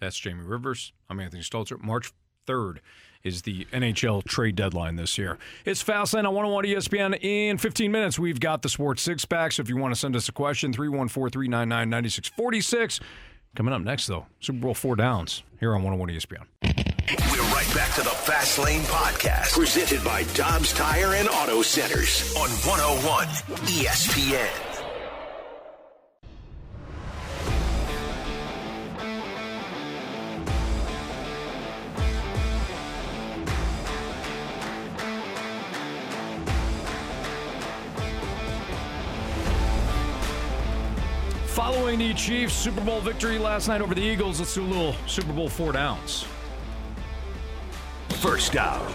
That's Jamie Rivers. I'm Anthony Stalter. March 3rd is the NHL trade deadline this year. It's Fastlane on 101 ESPN. In 15 minutes, we've got the Sports Six Pack. So if you want to send us a question, 314 399 9646. Coming up next, though, Super Bowl four downs here on 101 ESPN. We're right back to the Fast Lane Podcast, presented by Dobbs Tire and Auto Centers on 101 ESPN. Following the Chiefs' Super Bowl victory last night over the Eagles, let's do a little Super Bowl four downs. First down.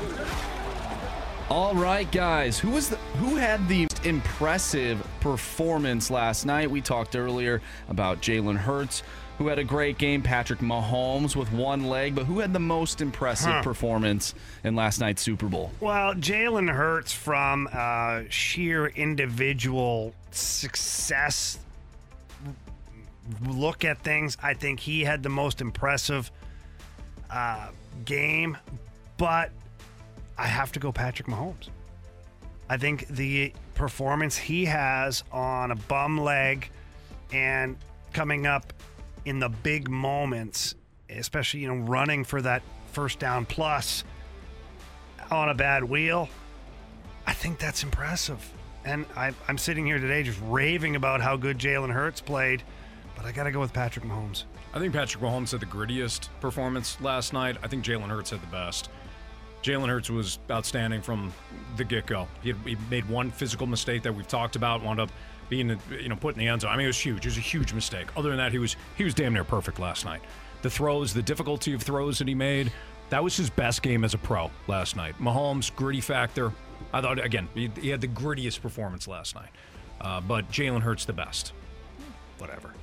All right, guys. Who was the who had the most impressive performance last night? We talked earlier about Jalen Hurts, who had a great game. Patrick Mahomes with one leg, but who had the most impressive Huh. performance in last night's Super Bowl? Well, Jalen Hurts from uh, sheer individual success look at things, I think he had the most impressive uh, game, but I have to go Patrick Mahomes. I think the performance he has on a bum leg and coming up in the big moments, especially you know running for that first down plus on a bad wheel, I think that's impressive. And I, I'm sitting here today just raving about how good Jalen Hurts played, but I got to go with Patrick Mahomes. I think Patrick Mahomes had the grittiest performance last night. I think Jalen Hurts had the best. Jalen Hurts was outstanding from the get go. He, he made one physical mistake that we've talked about, wound up being you know put in the end zone. I mean, it was huge. It was a huge mistake. Other than that, he was he was damn near perfect last night. The throws, the difficulty of throws that he made, That was his best game as a pro last night. Mahomes, gritty factor. I thought, again, he, he had the grittiest performance last night. Uh, but Jalen Hurts the best. Whatever.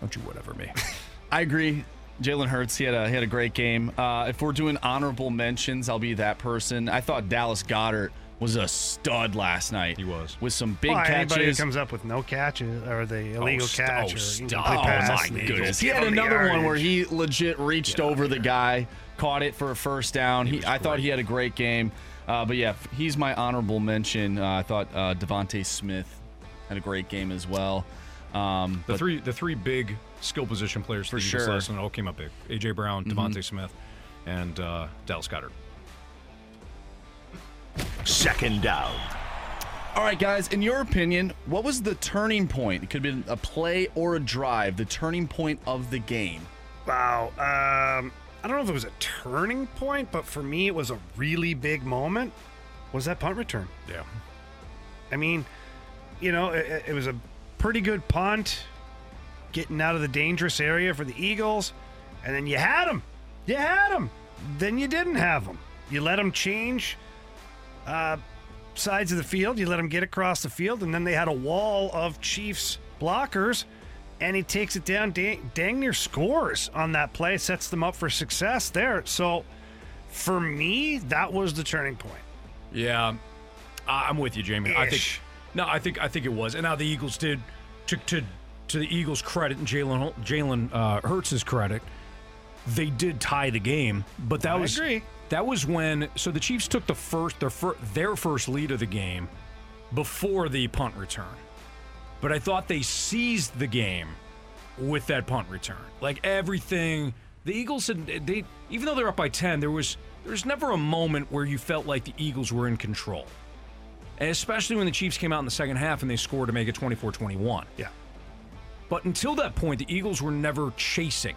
Don't you whatever me. I agree. Jalen Hurts, he had a he had a great game. Uh, if we're doing honorable mentions, I'll be that person. I thought Dallas Goedert was a stud last night. He was with some big Well, anybody who catches. comes up with no catches or the illegal st- catch oh, or stop. incomplete pass, Oh, my goodness. He had another one where he legit reached over the guy, caught it for a first down. He, I thought he had a great game. Uh, but yeah, he's my honorable mention. Uh, I thought uh, DeVonta Smith had a great game as well. Um, The but- three the three big skill position players for For Eagles sure. last all came up big. AJ Brown, Mhm. DeVonta Smith, and uh, Dallas Goedert. Second down. All right, guys, in your opinion, what was the turning point? It could have been a play or a drive, the turning point of the game. Wow. Um, I don't know if it was a turning point, but for me, it was a really big moment. Was that punt return? Yeah. I mean, you know, it, it was a pretty good punt, getting out of the dangerous area for the Eagles, and then you had them. You had them. Then you didn't have them. You let them change uh, sides of the field. You let them get across the field, and then they had a wall of Chiefs blockers, and he takes it down. Dang, dang near scores on that play, sets them up for success there. So, for me, that was the turning point. Yeah, I'm with you, Jamie. I think Ish. No, I think I think it was. And now the Eagles did to to to the Eagles' credit and Jalen Jalen uh, Hurts' credit, they did tie the game. But that I was agree. that was when so the Chiefs took the first their fir- their first lead of the game before the punt return. But I thought they seized the game with that punt return. Like everything, the Eagles had they even though they're up by ten, there was there was never a moment where you felt like the Eagles were in control. And especially when the Chiefs came out in the second half and they scored to make it 24-21. Yeah. But until that point, the Eagles were never chasing.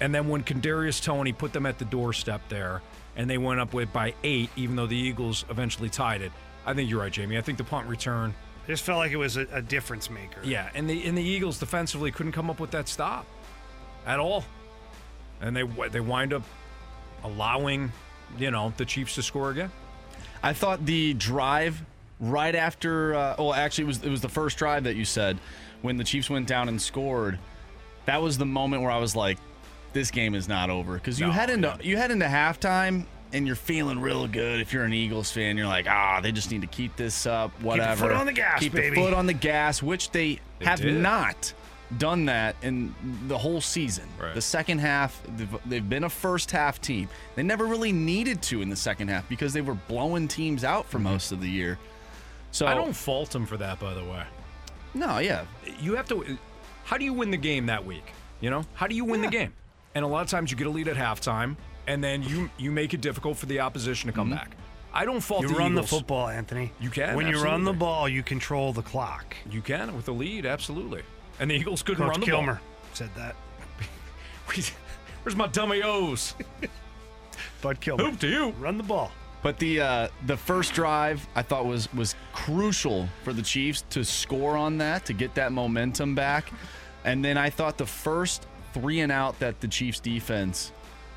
And then when Kadarius Toney put them at the doorstep there, and they went up with by eight, even though the Eagles eventually tied it. I think you're right, Jamie. I think the punt return. Just felt like it was a, a difference maker. Yeah, and the and the Eagles defensively couldn't come up with that stop at all, and they they wind up allowing you know the Chiefs to score again. I thought the drive right after, uh, well, actually, it was it was the first drive that you said when the Chiefs went down and scored. That was the moment where I was like, "This game is not over." Because you No, head into you head into halftime and you're feeling real good. If you're an Eagles fan, you're like, "Ah, they just need to keep this up. Whatever." Keep the foot on the gas, Keep baby. the foot on the gas, which they, They have did. not done that in the whole season. The second half, they've, they've been a first half team. They never really needed to in the second half because they were blowing teams out for most of the year. So Mm-hmm. I don't fault them for that, by the way. No, yeah. You have to. How do you win the game that week? You know, how do you win the game? And a lot of times you get a lead at halftime, and then you you make it difficult for the opposition to come back. I don't fault Mm-hmm. You the run the football, Anthony. You can. When you run the ball, you control the clock. You can with the lead, absolutely. And the Eagles couldn't Coach run the Kilmer ball. said that. Where's my dummy O's? Bud Kilmer. Hoop to you. Run the ball. But the uh, the first drive I thought was was crucial for the Chiefs to score on that to get that momentum back, and then I thought the first three and out that the Chiefs defense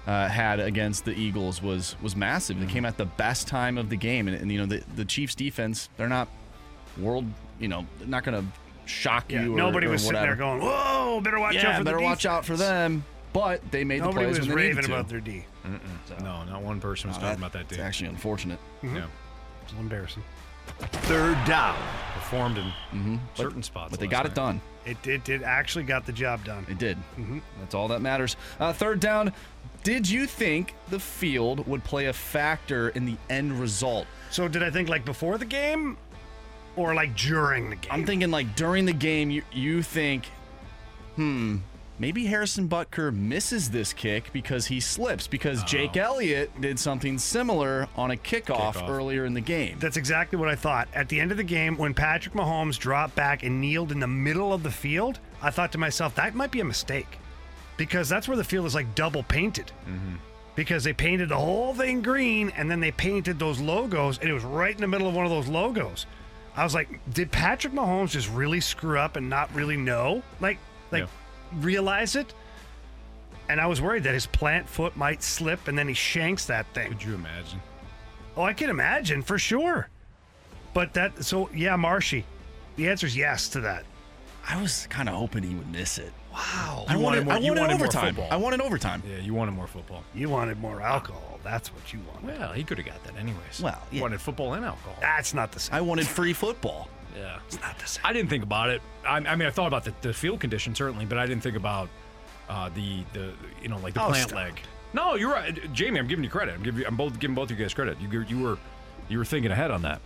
uh, had against the Eagles was was massive. Mm-hmm. They came at the best time of the game, and, and you know the the Chiefs defense they're not world you know they're not going to shock Yeah, you. or- nobody or was sitting there whatever. going, "Whoa, better watch yeah, out for the better watch out for them. But they made Nobody the plays was when they raving needed to. about their D. No, not one person was Oh, talking that- about that D. it's actually unfortunate. Mhm. Yeah. It's a little embarrassing. Third down. Performed in Mm-hmm. certain spots. But they got night. it done. It did. It actually got the job done. It did. Mhm. That's all that matters. Uh, third down. Did you think the field would play a factor in the end result? So did I think like before the game, or like during the game? I'm thinking like during the game, you you think, hmm, maybe Harrison Butker misses this kick because he slips because Jake Elliott did something similar on a kickoff, Kickoff. earlier in the game. That's exactly what I thought. At the end of the game, when Patrick Mahomes dropped back and kneeled in the middle of the field, I thought to myself, that might be a mistake. Because that's where the field is like double painted. Because they painted the whole thing green and then they painted those logos, and it was right in the middle of one of those logos. I was like, did Patrick Mahomes just really screw up and not really know? Like, like realize it? and I was worried that his plant foot might slip and then he shanks that thing. Could you imagine? Oh, I can imagine for sure. But that, so yeah, Marshy. The answer is yes to that. I was kind of hoping he would miss it. Wow. I You wanted, more, I you wanted, wanted overtime. football. I wanted overtime. Yeah, you wanted more football. You wanted more alcohol. That's what you wanted. Well, he could have got that anyways. Well, yeah. wanted football and alcohol. That's not the same. I wanted free football. Yeah, It's not the same. I didn't think about it. I, I mean, I thought about the, the field condition certainly, but I didn't think about uh, the the you know like the Oh, plant stop. leg. No, you're right, Jamie. I'm giving you credit. I'm giving you, I'm both giving both you guys credit. You you were you were thinking ahead on that.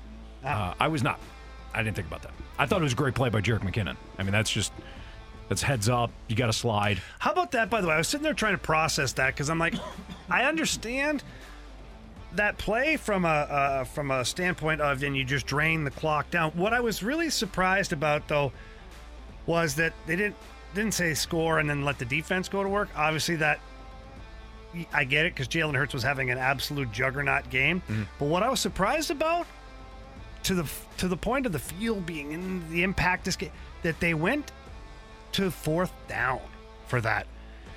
Ah. Uh, I was not. I didn't think about that. I thought it was a great play by Jerick McKinnon. I mean, that's just that's heads up. You got to slide. How about that, by the way? I was sitting there trying to process that because I'm like, I understand that play from a uh, from a standpoint of then you just drain the clock down. What I was really surprised about though was that they didn't didn't say score and then let the defense go to work. Obviously, that I get it because Jalen Hurts was having an absolute juggernaut game. But what I was surprised about to the to the point of the field being in the impact this game that they went to fourth down for that.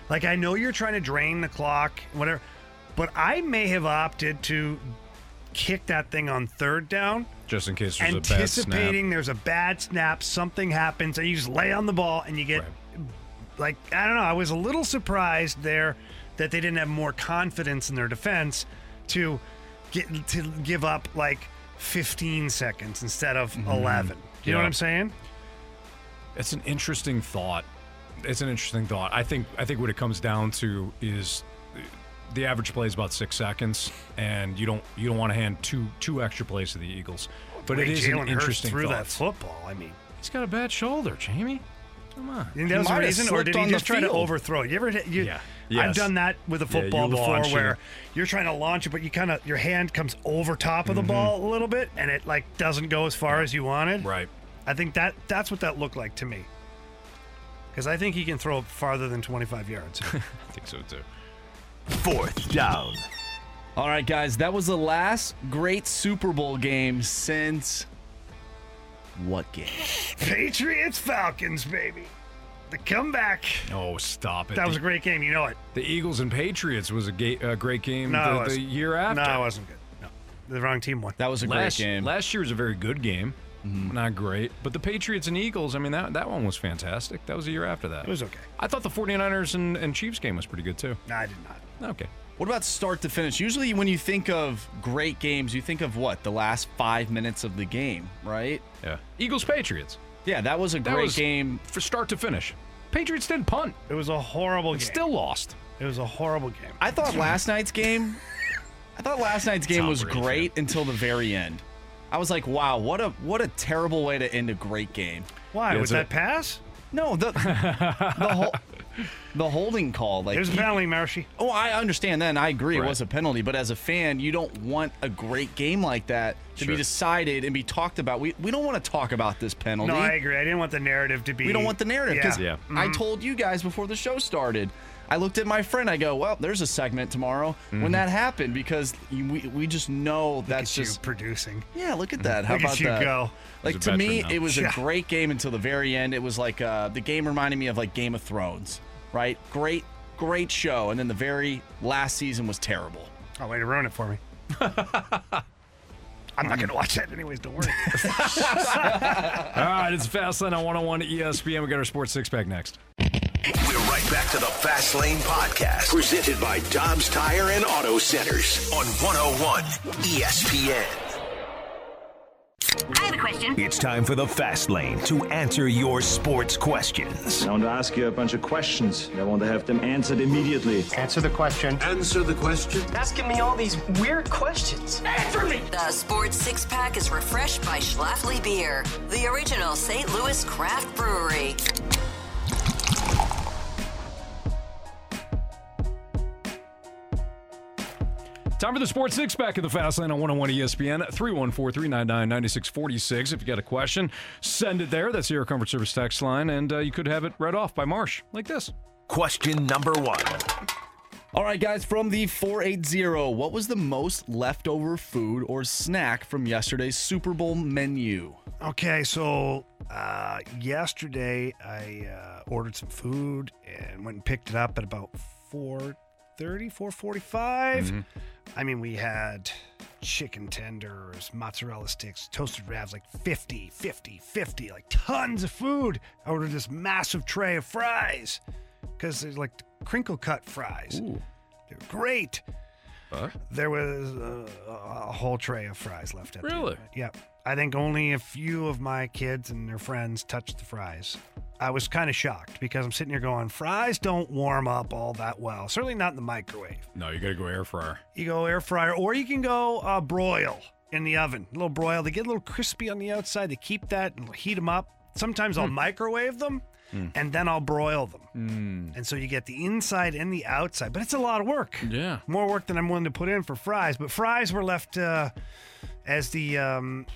Like I know you're trying to drain the clock, whatever, but I may have opted to kick that thing on third down, Just in case there's a bad anticipating snap. there's a bad snap, something happens, and you just lay on the ball and you get like I don't know. I was a little surprised there that they didn't have more confidence in their defense to get to give up like 15 seconds instead of mm-hmm. 11. Do you know what I'm saying? It's an interesting thought. It's an interesting thought. I think I think what it comes down to is the average play is about six seconds, and you don't you don't want to hand two two extra plays to the Eagles. But The it way is Jalen an interesting through thought. that football. I mean, He's got a bad shoulder, Jamie. Come on. You think that was the reason, or did he just try to overthrow? You ever? You, Yeah. I've done that with a Yeah, football before, launch it. where you're trying to launch it, but you kind of your hand comes over top of the Mhm. ball a little bit, and it like doesn't go as far as you wanted. Right. I think that that's what that looked like to me. Because I think he can throw farther than 25 yards. I think so too. Fourth down. All right, guys, that was the last great Super Bowl game since what game? Patriots Falcons, baby. The comeback. Oh, stop it. That was a great game. You know it. The Eagles and Patriots was a, ga- a great game No, it the, the wasn't. year after. No, it wasn't good. No, the wrong team won. That was a last, great game. Last year was a very good game. Mm-hmm. Not great. But the Patriots and Eagles, I mean, that, that one was fantastic. That was a year after that. It was okay. I thought the 49ers and, and Chiefs game was pretty good too. No, I did not. Okay. What about start to finish? Usually, when you think of great games, you think of what? The last five minutes of the game, right? Yeah. Eagles Patriots. Yeah, that was a That great was game. For start to finish. Patriots didn't punt. It was a horrible game. Still lost. It was a horrible game. I thought last night's game. I thought last night's game Tom was Brady great until the very end. I was like, wow, what a what a terrible way to end a great game. Why? Yeah, was it's a- that pass? No, the the whole the holding call. Like It was a penalty, Marshy. Oh, I understand that. And I agree Right. it was a penalty, but as a fan, you don't want a great game like that to be decided and be talked about. We we don't want to talk about this penalty. No, I agree. I didn't want the narrative to be. we don't want the narrative because Yeah. I Mhm. told you guys before the show started. I looked at my friend. I go, "Well, there's a segment tomorrow Mm-hmm. when that happened because you- we we just know that's Look at you just producing. yeah. Look at that. How Look at about you that? go. Like to me, now. it was Yeah. a great game until the very end. It was like uh, the game reminded me of like Game of Thrones, right? Great, great show, and then the very last season was terrible. Oh, way to ruin it for me. I'm not going to watch that anyways. Don't worry. All right, it's Fastlane on 101 ESPN. We got our sports six pack next. We're right back to the Fast Lane Podcast, presented by Dobbs Tire and Auto Centers on 101 ESPN. I have a question. It's time for the Fast Lane to answer your sports questions. I want to ask you a bunch of questions. I want to have them answered immediately. Answer the question. Answer the question. Asking me all these weird questions. Answer me. The Sports Six Pack is refreshed by Schlafly Beer, the original St. Louis craft brewery. Time for the sports six pack of the Fast Lane on 101 ESPN 314 399 9646. If you got a question, send it there. That's the Air Comfort Service text line, and uh, you could have it read off by Marsh like this. Question number one. All right, guys, from the 480, what was the most leftover food or snack from yesterday's Super Bowl menu? Okay, so uh, yesterday I uh, ordered some food and went and picked it up at about 430, 445. Mhm. I mean, we had chicken tenders, mozzarella sticks, toasted wraps, like 50, 50, 50, like tons of food. I ordered this massive tray of fries because there's like crinkle cut fries. They're great. Huh? There was uh, a whole tray of fries left at the Really? Yep. I think only a few of my kids and their friends touched the fries. I was kind of shocked because I'm sitting here going, fries don't warm up all that well. Certainly not in the microwave. No, you got to go air fryer. You go air fryer, or you can go uh, broil in the oven. A little broil. They get a little crispy on the outside. They keep that and heat them up. Sometimes I'll microwave them and then I'll broil them. And so you get the inside and the outside. But it's a lot of work. Yeah. More work than I'm willing to put in for fries. But fries were left uh, as the um,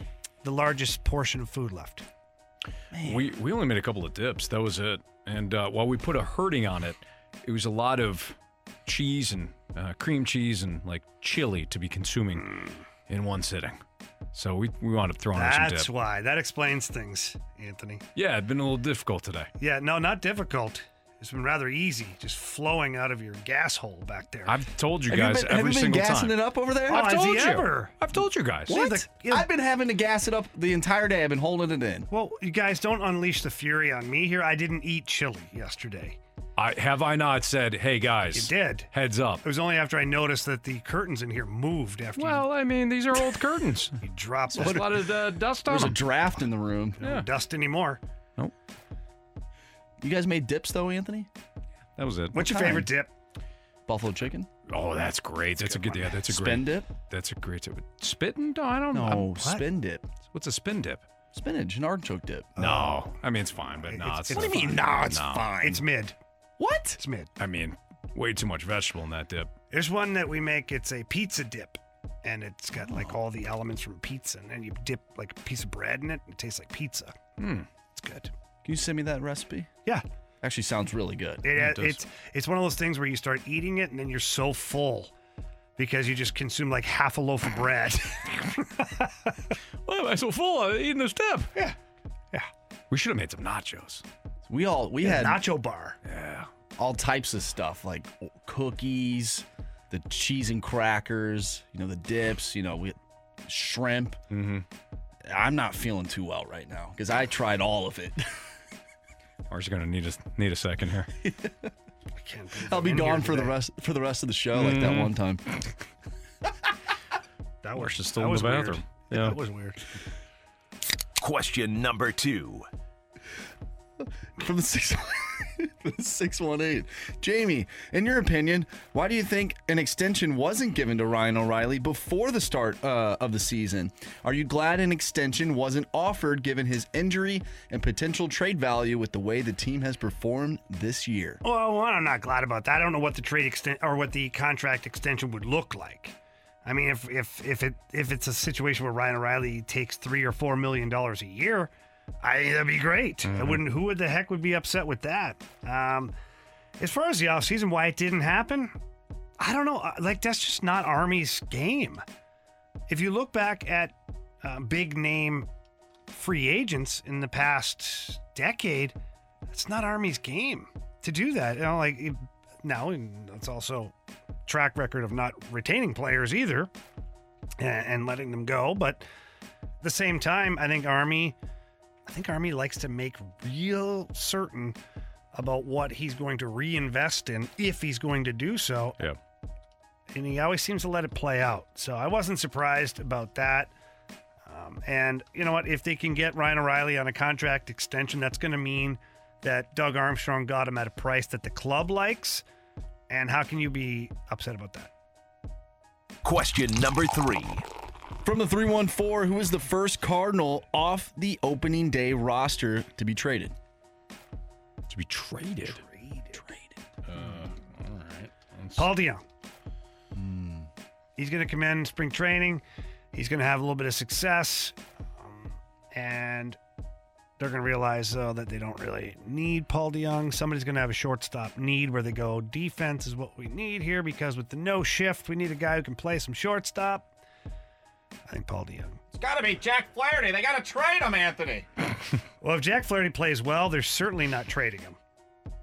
the largest portion of food left. We we only made a couple of dips. That was it. And uh, while we put a hurting on it, it was a lot of cheese and uh, cream cheese and like chili to be consuming in one sitting. So we we wound up throwing in some That's why. That explains things, Anthony. Yeah, it's been a little difficult today. Yeah, no, not difficult. It's been rather easy, just flowing out of your gas hole back there. I've told you Have you guys been- have you been single gassing time. it up over there? Oh, I've has he told you. ever? I've told you guys. What? I've been having to gas it up the entire day. I've been holding it in. Well, you guys don't unleash the fury on me here. I didn't eat chili yesterday. I have I not said, "Hey guys, You did. heads up." It was only after I noticed that the curtains in here moved after Well, I mean, these are old curtains. you, you dropped There's a lot of uh, dust on There's a them. draft in the room. No dust anymore. Nope. You guys made dips though, Anthony? That was it. What's your kind? favorite dip? Buffalo chicken? Oh, that's great. That's a good. Yeah, that's a great Spin dip? That's a great tip. Spitting? No, I don't know. No, What? spin dip. What's a spin dip? Spinach and artichoke dip. No, I mean it's fine, but no, it's, it's not fine. fine. No, it's No. fine. It's mid. What? It's mid. I mean, way too much vegetable in that dip. There's one that we make. It's a pizza dip, and it's got like all the elements from pizza, and then you dip like a piece of bread in it. And it tastes like pizza. Hmm. It's good. Can you send me that recipe? Yeah. Actually sounds really good. It, it it's it's one of those things where you start eating it and then you're so full because you just consume like half a loaf of bread. Why am I so full? I'm eating this dip. Yeah. Yeah. We should have made some nachos. We all we Yeah, had nacho bar. Yeah. all types of stuff like cookies, the cheese and crackers, you know, the dips, you know, we shrimp. Mm-hmm. I'm not feeling too well right now because I tried all of it. Ours are gonna need a need a second here. I can't believe I'll I'm be here gone for the today. rest for the rest of the show, like that Mhm. one time. That Ours was is still that in was the weird. bathroom. Yeah, Yeah. that was weird. Question number two. from the six six one eight. Jamie, in your opinion, why do you think an extension wasn't given to Ryan O'Reilly before the start uh, of the season? Are you glad an extension wasn't offered given his injury and potential trade value with the way the team has performed this year? Well, I'm not glad about that. I don't know what the trade extent or what the contract extension would look like. I mean, if if if it if it's a situation where Ryan O'Reilly takes three or four million dollars a year, I think that'd be great. I wouldn't. Who would the heck would be upset with that? Um, as far as the offseason, why it didn't happen, I don't know. Uh, Like that's just not Army's game. If you look back at uh, big name free agents in the past decade, it's not Army's game to do that. You know, like it- now, and it's also track record of not retaining players either and, and letting them go. But at the same time, I think Army, I think Army likes to make real certain about what he's going to reinvest in if he's going to do so. Yeah. And he always seems to let it play out. So I wasn't surprised about that. Um, and you know what? If they can get Ryan O'Reilly on a contract extension, that's going to mean that Doug Armstrong got him at a price that the club likes. And how can you be upset about that? Question number three. From the 314, who is the first Cardinal off the opening day roster to be traded? To be traded. Uh, all right. Paul DeJong. He's going to come in spring training. He's going to have a little bit of success. Um, and they're going to realize, though, that they don't really need Paul DeJong. Somebody's going to have a shortstop need where they go, defense is what we need here because with the no shift, we need a guy who can play some shortstop. I think Paul DeJong. It's got to be Jack Flaherty. They got to trade him, Anthony. Well, if Jack Flaherty plays well, they're certainly not trading him.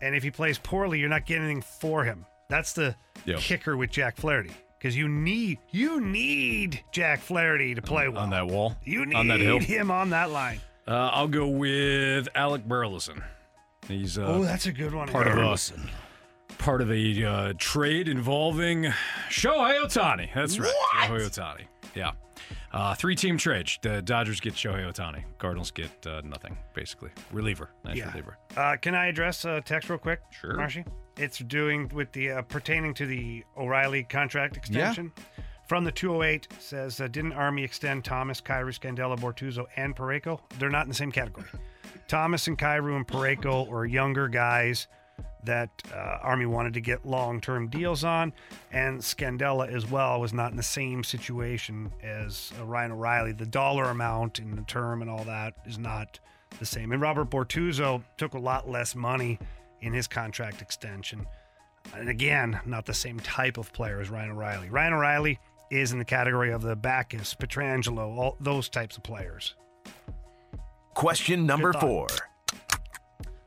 And if he plays poorly, you're not getting anything for him. That's the Yeah. kicker with Jack Flaherty because you need you need Jack Flaherty to play well on that wall. You need on that hill. him on that line. Uh, I'll go with Alec Burleson. He's uh, oh, that's a good one. part of Burleson. a part of a uh, trade involving Shohei Ohtani. That's right, Shohei Ohtani. Yeah, uh, three-team trade. The Dodgers get Shohei Ohtani. Cardinals get uh, nothing, basically. Reliever, nice Yeah. reliever. Uh, can I address a text real quick? Sure. Marshy? It's doing with the uh, pertaining to the O'Reilly contract extension. From the 208 says, uh, didn't Army extend Thomas, Kyrou, Scandella, Bortuzzo, and Parayko? They're not in the same category. Thomas and Kyrou and Parayko are younger guys that uh, Army wanted to get long-term deals on, and Scandella as well was not in the same situation as uh, Ryan O'Reilly. The dollar amount and the term and all that is not the same. And Robert Bortuzzo took a lot less money in his contract extension. And again, not the same type of player as Ryan O'Reilly. Ryan O'Reilly is in the category of the Backes, Pietrangelo, all those types of players. Question number four.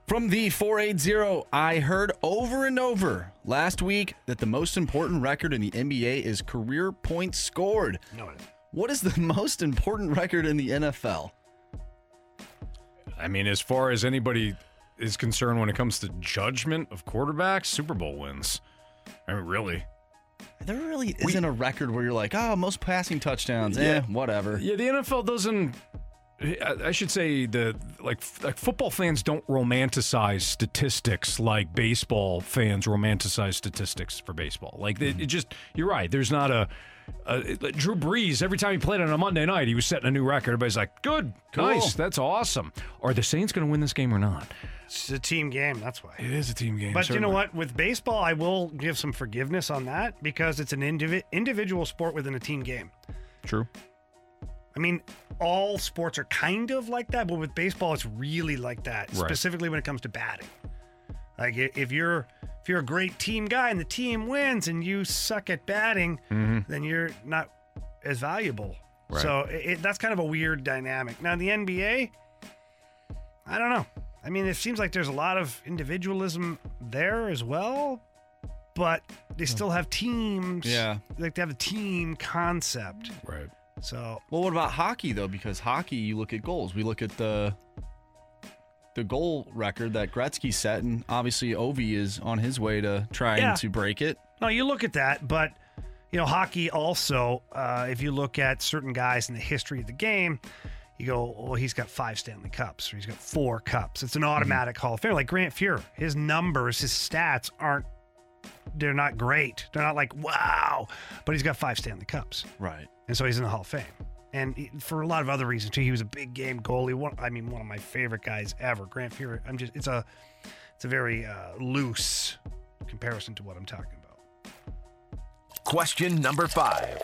From the 480, I heard over and over last week that the most important record in the NBA is career points scored. No. What is the most important record in the NFL? I mean, as far as anybody is concerned when it comes to judgment of quarterbacks, Super Bowl wins. I mean, really. There really isn't a record where you're like, oh, most passing touchdowns. Yeah. Eh, whatever. Yeah, the NFL doesn't. I I should say the like like football fans don't romanticize statistics like baseball fans romanticize statistics for baseball. Like it, it just you're right. There's not a, a like Drew Brees every time he played on a Monday night he was setting a new record. Everybody's like, good, Cool. nice, that's awesome. Are the Saints going to win this game or not? It's a team game, that's why. It is a team game. But you know what? With baseball, I will give some forgiveness on that because it's an indivi- individual sport within a team game. True. I mean, all sports are kind of like that, but with baseball, it's really like that. Right. Specifically when it comes to batting. Like if you're if you're a great team guy and the team wins and you suck at batting, Mhm. then you're not as valuable. Right. So it, it- that's kind of a weird dynamic. Now the NBA, I don't know. I mean, it seems like there's a lot of individualism there as well, but they still have teams. Yeah. like they have a team concept. Right. So Well, what about hockey though? Because hockey, you look at goals. We look at the the goal record that Gretzky set, and obviously Ovi is on his way to trying Yeah. to break it. No, you look at that, but you know, hockey also. Uh, if you look at certain guys in the history of the game, you go, well, he's got five Stanley Cups, or he's got four cups. It's an automatic Hall of Fame. Like Grant Fuhr, his numbers, his stats aren't. They're not great. They're not like wow, but he's got five Stanley Cups, Right. And so he's in the Hall of Fame. And he- for a lot of other reasons too, he was a big game goalie. One, I mean, one of my favorite guys ever. Grant Fuhr. I'm just, it's a, it's a very uh, loose comparison to what I'm talking about. Question number five.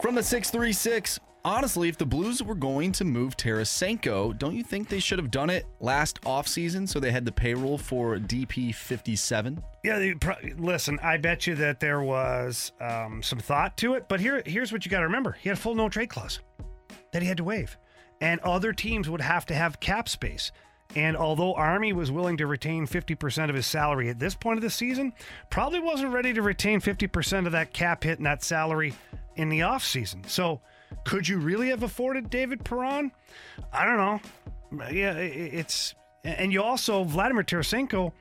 From the 636, honestly, if the Blues were going to move Tarasenko, don't you think they should have done it last offseason so they had the payroll for DP 57? Yeah, pro- listen. I bet you that there was um, some thought to it, but here, here's what you got to remember: he had a full no trade clause that he had to waive, and other teams would have to have cap space. And although Army was willing to retain 50% of his salary at this point of the season, probably wasn't ready to retain 50% of that cap hit and that salary in the offseason. So, could you really have afforded David Perron? I don't know. Yeah, it's and you also Vladimir Tarasenko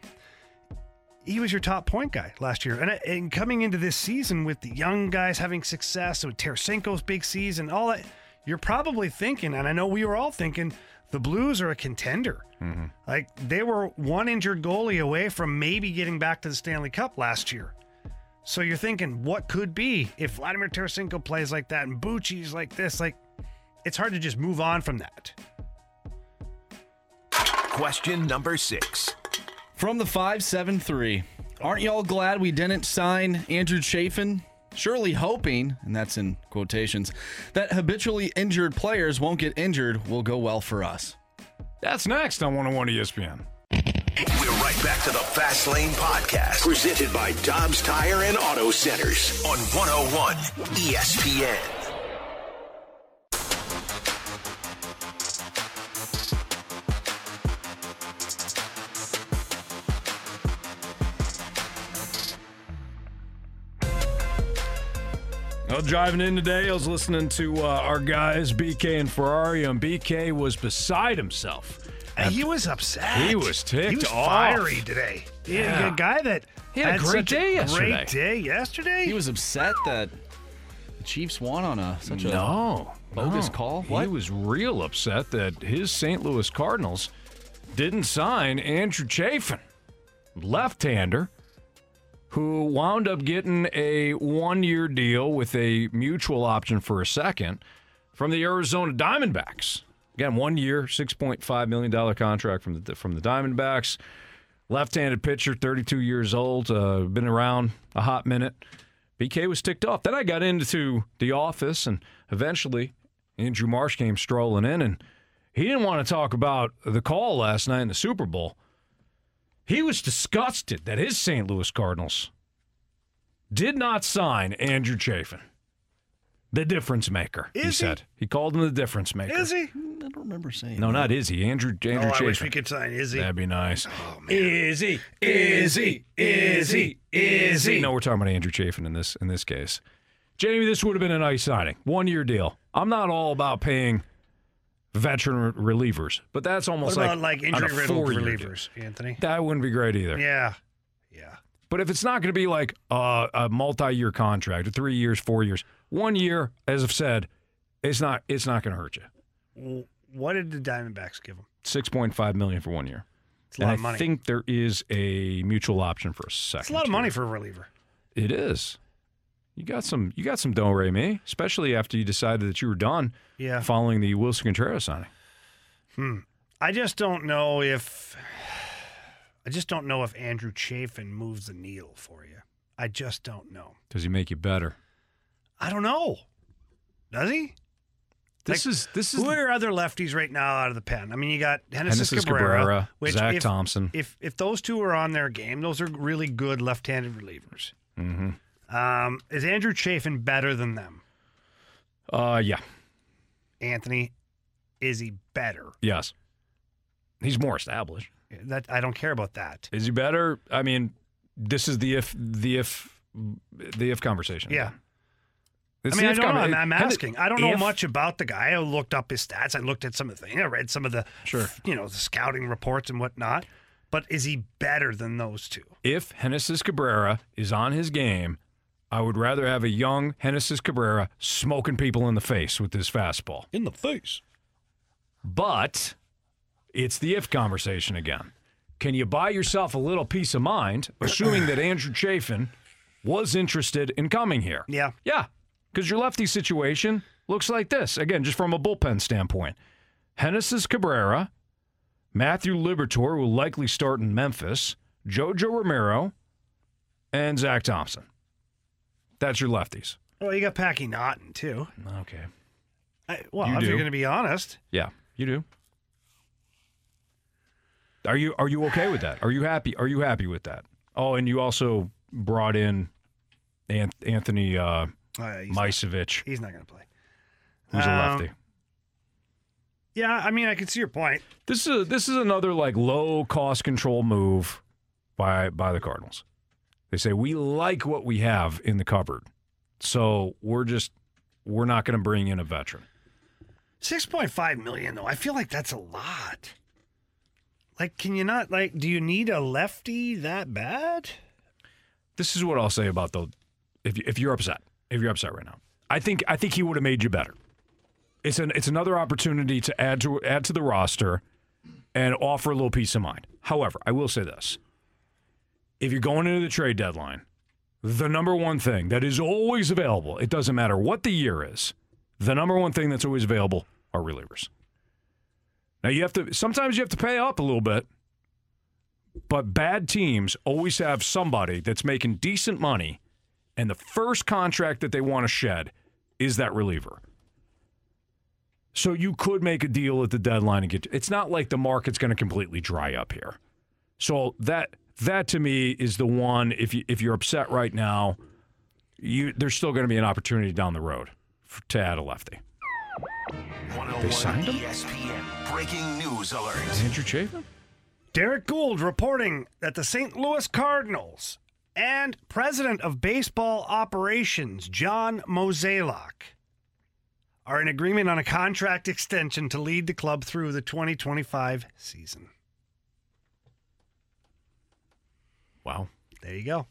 he was your top point guy last year. And, and coming into this season with the young guys having success, with Tarasenko's big season, all that, you're probably thinking, and I know we were all thinking, the Blues are a contender. Mm-hmm. Like they were one injured goalie away from maybe getting back to the Stanley Cup last year. So you're thinking, what could be if Vladimir Tarasenko plays like that and Bucci's like this? Like, it's hard to just move on from that. Question number six. From the 573, aren't y'all glad we didn't sign Andrew Chafin? Surely hoping, and that's in quotations, that habitually injured players won't get injured will go well for us. That's next on 101 ESPN. We're right back to the Fast Lane Podcast, presented by Dobbs Tire and Auto Centers on 101 ESPN. Well, driving in today, I was listening to uh, our guys, BK and Ferrari, and BK was beside himself. And he was upset. He was ticked He was off. fiery today. Yeah. Yeah. A guy that He had a great such day yesterday. Great day yesterday. He was upset that the Chiefs won on a such a no bogus no. call. He was real upset that his St. Louis Cardinals didn't sign Andrew Chafin, left-hander, who wound up getting a one-year deal with a mutual option for a second from the Arizona Diamondbacks. Again, one year, six point five million dollar contract from the from the Diamondbacks. Left-handed pitcher, 32 years old, uh, been around a hot minute. BK was ticked off. Then I got into the office, and eventually Andrew Marsh came strolling in, and he didn't want to talk about the call last night in the Super Bowl. He was disgusted that his St. Louis Cardinals did not sign Andrew Chafin, the difference maker. he Is he? said he called him the difference maker. Is he? I don't remember saying. No, not Izzy. Andrew Andrew oh, I wish we could sign Izzy. That'd be nice. Oh, man. Izzy, Izzy, Izzy, Izzy. No, we're talking about Andrew Chafin in this in this case. Jamie, this would have been a nice signing. One year deal. I'm not all about paying veteran relievers, but that's What almost about like like injury riddled four-year deal. relievers, Anthony? That wouldn't be great either. Yeah. But if it's not going to be like a, a multi-year contract, three years, four years, one year, as I've said, it's not it's not going to hurt you. What did the Diamondbacks give him? Six point five million for one year. It's a lot and of money. I think there is a mutual option for a second. It's a lot of money for a reliever. It is. You got some. You got some don't Ray me, especially after you decided that you were done. Yeah. Following the Willson Contreras signing. Hmm. I just don't know if I just don't know if Andrew Chafin moves the needle for you. I just don't know. Does he make you better? I don't know. Does he? This is this is who are other lefties right now out of the pen? I mean, you got Genesis Cabrera, Cabrera, which Zach if, Thompson. If if those two are on their game, those are really good left-handed relievers. Mm-hmm. Um, is Andrew Chafin better than them? Uh, yeah. Anthony, is he better? Yes. He's more established. That I don't care about that. Is he better? I mean, this is the if the if the if conversation. Yeah. It's I mean, I don't know. I'm, I'm asking. I don't know if- much about the guy. I looked up his stats. I looked at some of the things. I read some of the, Sure. you know, the scouting reports and whatnot. But is he better than those two? If Genesis Cabrera is on his game, I would rather have a young Genesis Cabrera smoking people in the face with his fastball. In the face. But it's the if conversation again. Can you buy yourself a little peace of mind, assuming that Andrew Chafin was interested in coming here? Yeah. Yeah. Because your lefty situation looks like this. Again, just from a bullpen standpoint. Genesis Cabrera, Matthew Liberatore, will likely start in Memphis, Jojo Romero, and Zack Thompson. That's your lefties. Well, you got Packy Naughton too. Okay. I, well, You if do. you're going to be honest, Yeah, you do. Are you are you okay with that? Are you happy? Are you happy with that? Oh, and you also brought in Anthony uh, Oh, yeah, he's not- he's not going to play. who's a Um, lefty. Yeah, I mean, I can see your point. This is this is another like low cost control move by by the Cardinals. They say we like what we have in the cupboard, so we're just we're not going to bring in a veteran. Six point five million, though. I feel like that's a lot. Like, can you not like? Do you need a lefty that bad? This is what I'll say about the if you, if you're upset, if you're upset right now, I think I think he would have made you better. It's an it's another opportunity to add to add to the roster and offer a little peace of mind. However, I will say this: if you're going into the trade deadline, the number one thing that is always available, it doesn't matter what the year is, the number one thing that's always available are relievers. Now you have to sometimes you have to pay up a little bit. But bad teams always have somebody that's making decent money, and the first contract that they want to shed is that reliever. So you could make a deal at the deadline and get. It's not like the market's going to completely dry up here. So that that to me is the one. If you if you're upset right now, you there's still going to be an opportunity down the road for, to add a lefty. Oh they signed him. ESPN breaking news alert. Andrew Chafin. Derrick Goold reporting that the St. Louis Cardinals and president of baseball operations, John Mozeliak, are in agreement on a contract extension to lead the club through the 2025 season. Wow. There you go.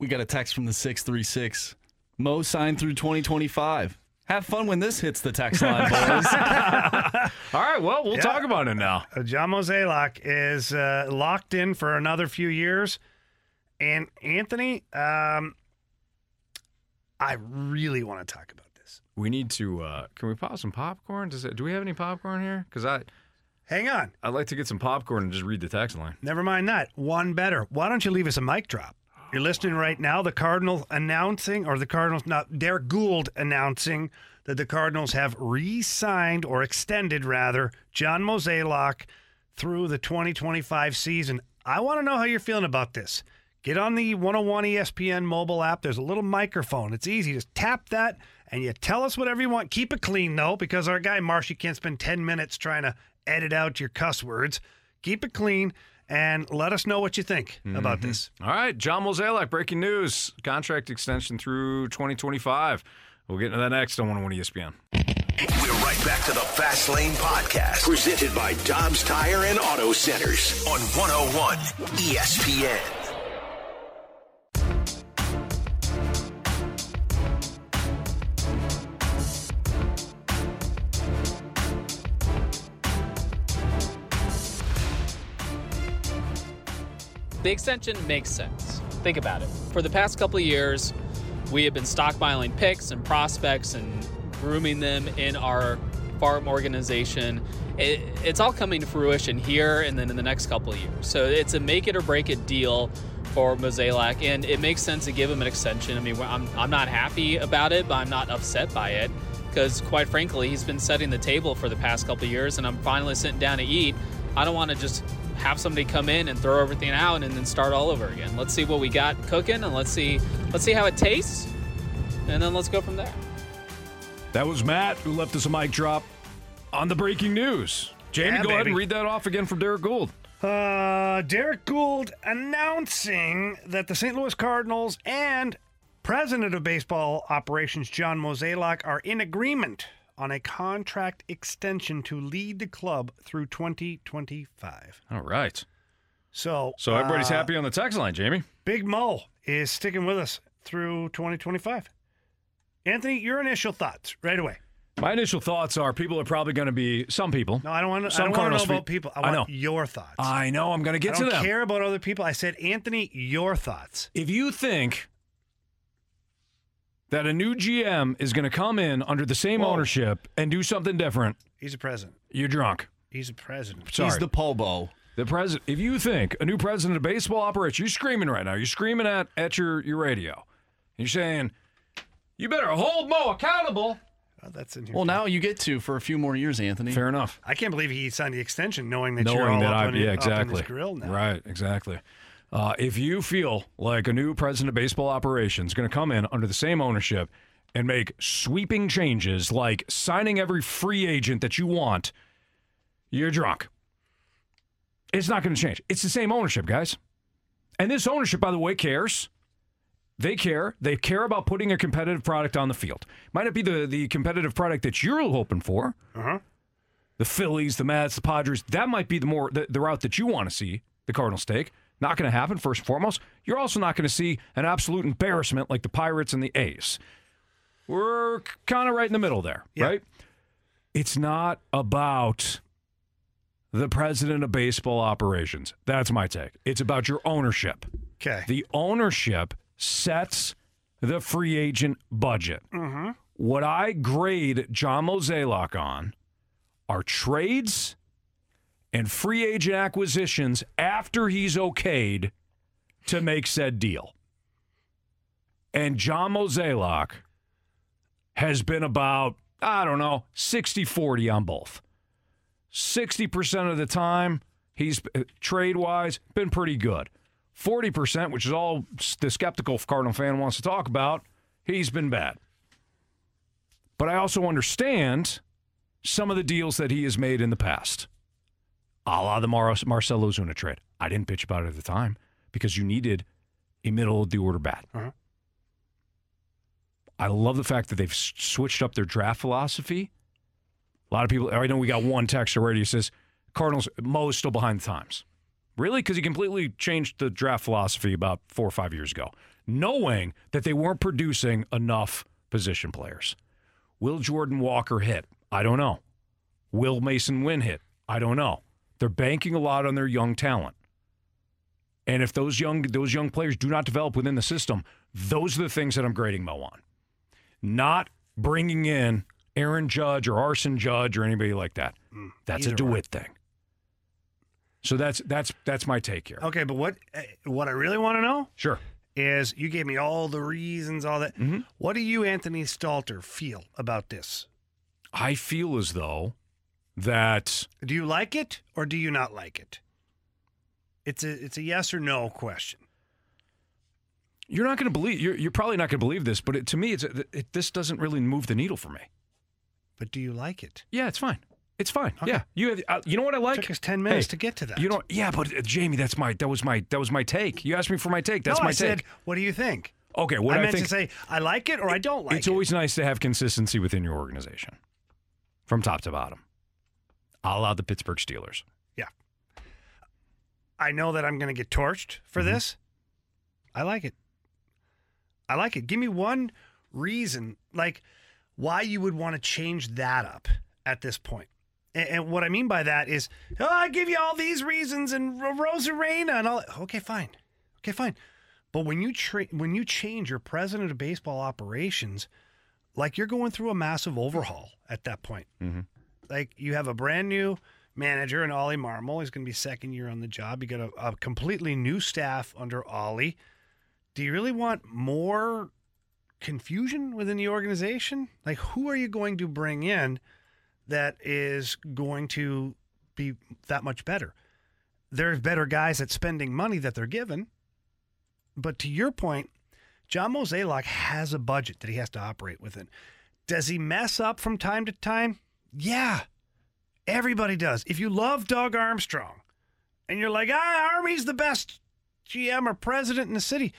We got a text from the 636. Mo signed through 2025. Have fun when this hits the text line, boys. All right, well, we'll Yeah. talk about it now. Uh, John Mozeliak is uh, locked in for another few years. And Anthony, um, I really want to talk about this. We need to. Uh, can we pop some popcorn? Does it, do we have any popcorn here? Because I hang on. I'd like to get some popcorn and just read the text line. Never mind that. One better. Why don't you leave us a mic drop? You're listening right now. The Cardinals announcing, or the Cardinals, not Derrick Goold announcing that the Cardinals have re signed or extended, rather, John Mozeliak through the 2025 season. I want to know how you're feeling about this. Get on the 101 ESPN mobile app. There's a little microphone. It's easy. Just tap that and you tell us whatever you want. Keep it clean, though, because our guy Marshy can't spend 10 minutes trying to edit out your cuss words. Keep it clean and let us know what you think about Mhm. this. All right, John Mozeliak, breaking news. Contract extension through 2025. We'll get into that next on 101 ESPN. We're right back to the Fast Lane Podcast, presented by Dobbs Tire and Auto Centers on 101 ESPN. The extension makes sense. Think about it. For the past couple years, we have been stockpiling picks and prospects and grooming them in our farm organization. It, it's all coming to fruition here and then in the next couple of years. So it's a make it or break it deal for Mozeliak, and it makes sense to give him an extension. I mean, I'm, I'm not happy about it, but I'm not upset by it because, quite frankly, he's been setting the table for the past couple years, and I'm finally sitting down to eat. I don't want to just have somebody come in and throw everything out and then start all over again. Let's see what we got cooking, and let's see let's see how it tastes, and then let's go from there. That was Matt who left us a mic drop on the breaking news. Jamie, Yeah, go ahead and read that off again from Derrick Goold. Uh, Derrick Goold announcing that the St. Louis Cardinals and president of baseball operations John Mozeliak are in agreement on a contract extension to lead the club through 2025. All right. So, So everybody's uh, happy on the text line, Jamie. Big Mo is sticking with us through 2025. Anthony, your initial thoughts right away. My initial thoughts are people are probably going to be some people. No, I don't want to. I don't want to know about people. I I want know. your thoughts. I know. I'm going to get I to don't them. care about other people. I said, Anthony, your thoughts. If you think that a new GM is going to come in under the same Whoa. ownership and do something different, He's a president. you're drunk. He's a president. Sorry. He's the Pobo. The president. If you think a new president of baseball operates, you're screaming right now. You're screaming at at your your radio. You're saying, "You better hold Mo accountable." Oh, that's in here. Well, now you get to for a few more years, Anthony. Fair enough. I can't believe he signed the extension knowing that you're Knowing all that up, I, on, yeah, up in exactly. his grill now. Right, exactly. Uh, if you feel like a new president of baseball operations is going to come in under the same ownership and make sweeping changes like signing every free agent that you want, you're drunk. It's not going to change. It's the same ownership, guys. And this ownership, by the way, cares. They care. They care about putting a competitive product on the field. Might not be the, the competitive product that you're hoping for. Uh-huh. The Phillies, the Mets, the Padres. That might be the more the, the route that you want to see the Cardinals take. Not going to happen. First and foremost, you're also not going to see an absolute embarrassment like the Pirates and the A's. We're kind of right in the middle there, right? It's not about the president of baseball operations. That's my take. It's about your ownership. Okay. The ownership sets the free agent budget. Mm-hmm. What I grade John Mozeliak on are trades and free agent acquisitions after he's okayed to make said deal. And John Mozeliak has been about, I don't know, 60 40 on both. 60% of the time, he's uh, trade wise been pretty good. 40%, which is all the skeptical Cardinal fan wants to talk about, he's been bad. But I also understand some of the deals that he has made in the past, a la the Mar- Marcell Ozuna trade. I didn't bitch about it at the time because you needed a middle of the order bat. Uh-huh. I love the fact that they've switched up their draft philosophy. A lot of people, I know we got one text already who says Cardinals, Mo's still behind the times. Really? Because he completely changed the draft philosophy about four or five years ago, knowing that they weren't producing enough position players. Will Jordan Walker hit? I don't know. Will Masyn Winn hit? I don't know. They're banking a lot on their young talent. And if those young those young players do not develop within the system, those are the things that I'm grading Mo on. Not bringing in Aaron Judge or Arson Judge or anybody like that. That's a. DeWitt thing. So that's that's that's my take here. Okay, but what uh, what I really want to know Sure. is you gave me all the reasons, all that. Mm-hmm. What do you, Anthony Stalter, feel about this? I feel as though that Do you like it or do you not like it? It's a it's a yes or no question. you're not going to believe you're, you're probably not going to believe this, but it, to me, it's it, this doesn't really move the needle for me. But do you like it? Yeah, it's fine. It's fine. Yeah, you have, uh, you know what I like? Took us 10 minutes Hey, to get to that. You know, yeah, but uh, Jamie, that's my that was my that was my take. You asked me for my take. That's no, my I take. said, what do you think? okay, what I I, meant think to say I like it or I don't like it's it. It's always nice to have consistency within your organization, from top to bottom. I'll allow the Pittsburgh Steelers. Yeah. I know that I'm going to get torched for Mm-hmm. this. I like it. I like it. Give me one reason, like why you would want to change that up at this point. And, and what I mean by that is, oh, I give you all these reasons and Ro- Rosarena and all. Okay, fine. Okay, fine. But when you tra- when you change your president of baseball operations, like you're going through a massive overhaul at that point Mm-hmm. Like you have a brand new manager in Oli Marmol. He's going to be second year on the job. You got a, a completely new staff under Ollie. Do you really want more confusion within the organization? Like, who are you going to bring in that is going to be that much better? There's better guys at spending money that they're given. But to your point, John Mozeliak has a budget that he has to operate within. Does he mess up from time to time? Yeah. Everybody does. If you love Doug Armstrong and you're like, ah, Army's the best GM or president in the city,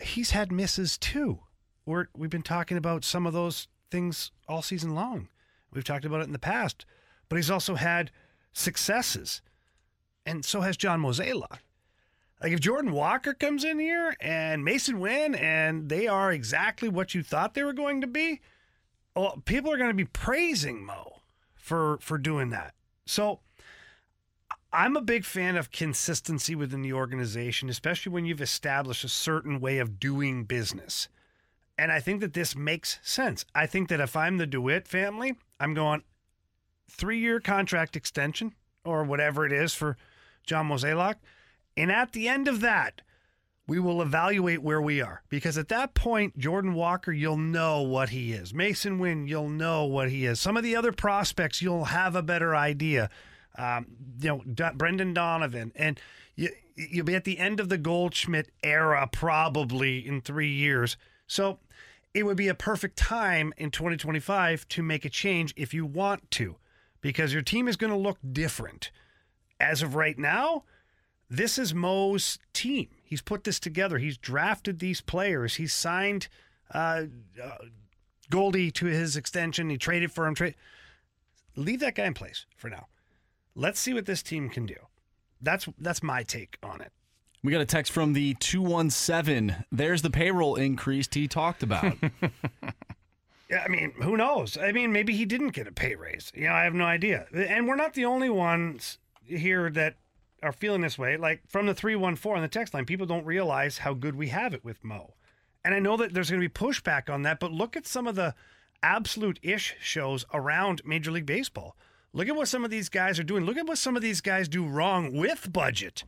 he's had misses too. We're, we've been talking about some of those things all season long. We've talked about it in the past, but he's also had successes. And so has John Mozeliak. Like if Jordan Walker comes in here and Masyn Winn and they are exactly what you thought they were going to be, well, people are going to be praising Mo for for doing that. So I'm a big fan of consistency within the organization, especially when you've established a certain way of doing business. And I think that this makes sense. I think that if I'm the DeWitt family, I'm going three year contract extension or whatever it is for John Mozeliak. And at the end of that, we will evaluate where we are because at that point, Jordan Walker, you'll know what he is. Masyn Winn, you'll know what he is. Some of the other prospects, you'll have a better idea. Um, you know, Do- Brendan Donovan, and you, you'll be at the end of the Goldschmidt era probably in three years. So it would be a perfect time in 2025 to make a change if you want to, because your team is going to look different. As of right now, this is Mo's team. He's put this together. He's drafted these players. He's signed uh, uh, Goldie to his extension. He traded for him. Tra- Leave that guy in place for now. Let's see what this team can do. That's that's my take on it. We got a text from the 217. There's the payroll increase he talked about. Yeah, I mean, who knows? I mean, maybe he didn't get a pay raise. You know, I have no idea. And we're not the only ones here that are feeling this way. Like from the 314 on the text line, people don't realize how good we have it with Mo. And I know that there's going to be pushback on that, but look at some of the absolute ish shows around Major League Baseball. Look at what some of these guys are doing. Look at what some of these guys do wrong with budget.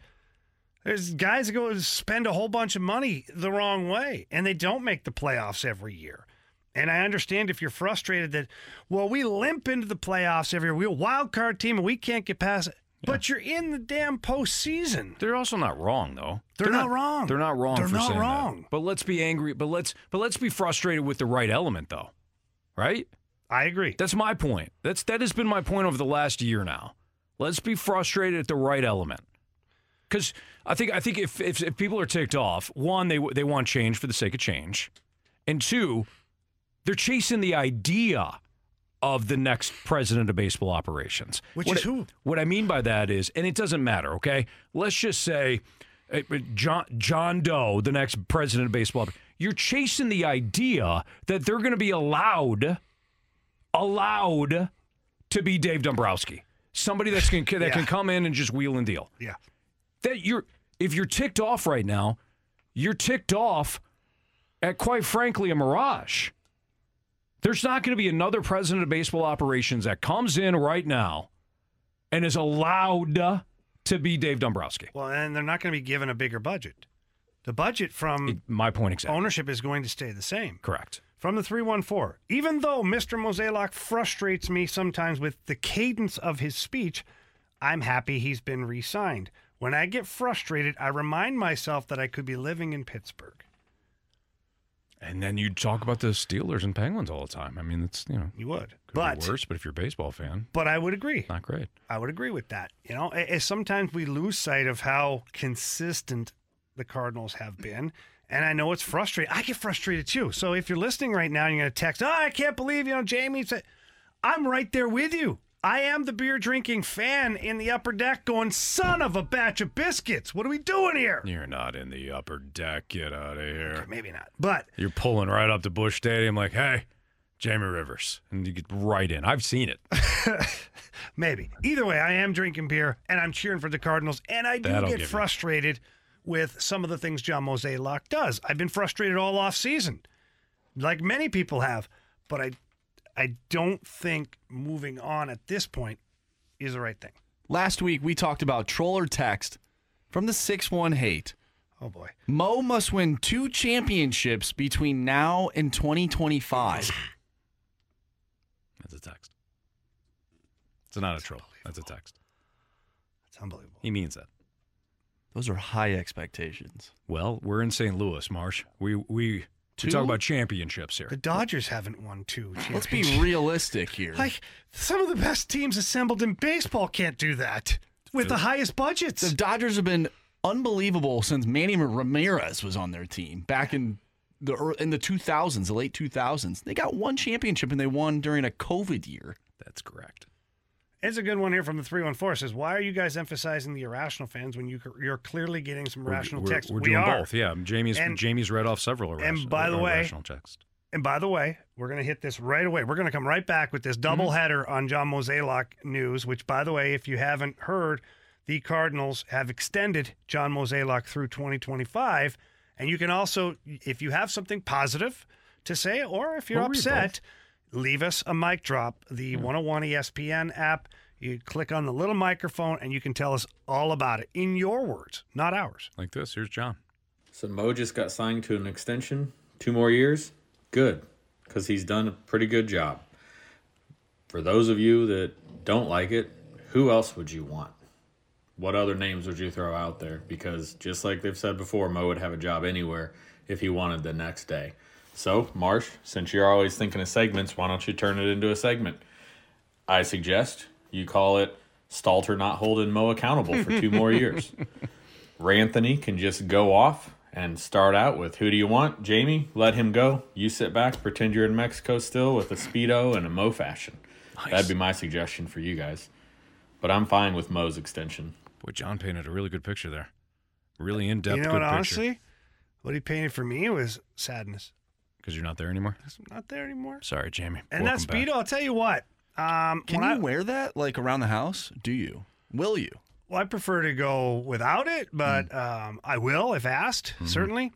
There's guys that go spend a whole bunch of money the wrong way, and they don't make the playoffs every year. And I understand if you're frustrated that, well, we limp into the playoffs every year. We're a wild card team and we can't get past it. But you're in the damn postseason. They're also not wrong though. They're not wrong. They're not wrong. They're for not saying that. wrong. But let's be angry. But let's but let's be frustrated with the right element though, right? I agree. That's my point. That's that has been my point over the last year now. Let's be frustrated at the right element. Because I think I think if, if if people are ticked off, one they they want change for the sake of change, and two, they're chasing the idea of the next president of baseball operations. Which What is I- who? What I mean by that is, and it doesn't matter. Okay, let's just say uh, John John Doe, the next president of baseball. You're chasing the idea that they're going to be allowed allowed to be Dave Dombrowski, somebody that's can, that Yeah. can come in and just wheel and deal. Yeah. That you're if you're ticked off right now, you're ticked off at quite frankly a mirage. There's not going to be another president of baseball operations that comes in right now and is allowed to be Dave Dombrowski. Well, and they're not going to be given a bigger budget. The budget from My point exactly. ownership is going to stay the same. Correct. From the 314, even though Mr. Mozeliak frustrates me sometimes with the cadence of his speech, I'm happy he's been re signed. When I get frustrated, I remind myself that I could be living in Pittsburgh. And then you talk about the Steelers and Penguins all the time. I mean, it's you know You would. could But be worse. But if you're a baseball fan, but I would agree. not great. I would agree with that. You know, sometimes we lose sight of how consistent the Cardinals have been. And I know it's frustrating. I get frustrated too. So if you're listening right now and you're going to text, oh, I can't believe, you know, Jamie said, I'm right there with you. I am the beer drinking fan in the upper deck going, son of a batch of biscuits. What are we doing here? You're not in the upper deck. Get out of here. Maybe not. But You're pulling right up to Busch Stadium, like, hey, Jamie Rivers, and you get right in. I've seen it. Maybe. Either way, I am drinking beer and I'm cheering for the Cardinals. And I do That'll get give you- frustrated with some of the things John Mosaic does. I've been frustrated all off season, like many people have. But I, I don't think moving on at this point is the right thing. Last week we talked about troll or text from the 6 1 hate. Oh boy. Mo must win two championships between now and 2025. That's a text. It's not a troll. That's a text. That's unbelievable. He means that. Those are high expectations. Well, we're in St. Louis, Marsh. We we we talk about championships here. The Dodgers haven't won two. Let's be realistic here. Like some of the best teams assembled in baseball can't do that with the highest budgets. The Dodgers have been unbelievable since Manny Ramirez was on their team back in the ear- in the 2000s, the late 2000s. They got one championship and they won during a COVID year. That's correct. It's a good one here from the 314. It says, Why are you guys emphasizing the irrational fans when you, you're clearly getting some rational we're, text? We're we doing are. both. Yeah, Jamie's And- Jamie's read off several irrational, and by the way- text. And by the way, we're going to hit this right away. We're going to come right back with this Mm-hmm. double header on John Mozeliak news, which, by the way, if you haven't heard, the Cardinals have extended John Mozeliak through 2025. And you can also, if you have something positive to say, or if you're upset, leave us a mic drop. The hmm. 101 ESPN app, you click on the little microphone and you can tell us all about it in your words, not ours. Like this. Here's John. So Mo just got signed to an extension, two more years. Good, because he's done a pretty good job. For those of you that don't like it, who else would you want? What other names would you throw out there? Because just like they've said before, Mo would have a job anywhere if he wanted the next day. So, Marsh, since you're always thinking of segments, why don't you turn it into a segment? I suggest you call it Stalter not holding Mo accountable for two more years. Ranthony can just go off and start out with who do you want? Jamie, let him go. You sit back, pretend you're in Mexico still with a Speedo and a Mo fashion. That'd be my suggestion for you guys. But I'm fine with Mo's extension. Boy, John painted a really good picture there. Really in depth. you know good what, picture. honestly, what he painted for me was sadness. Because you're not there anymore. I'm not there anymore. Sorry, Jamie. And Welcome that back. Speedo, I'll tell you what. Um, Can you I, wear that like around the house? Do you? Will you? Well, I prefer to go without it, but Mm. um, I will if asked, Mm-hmm. certainly.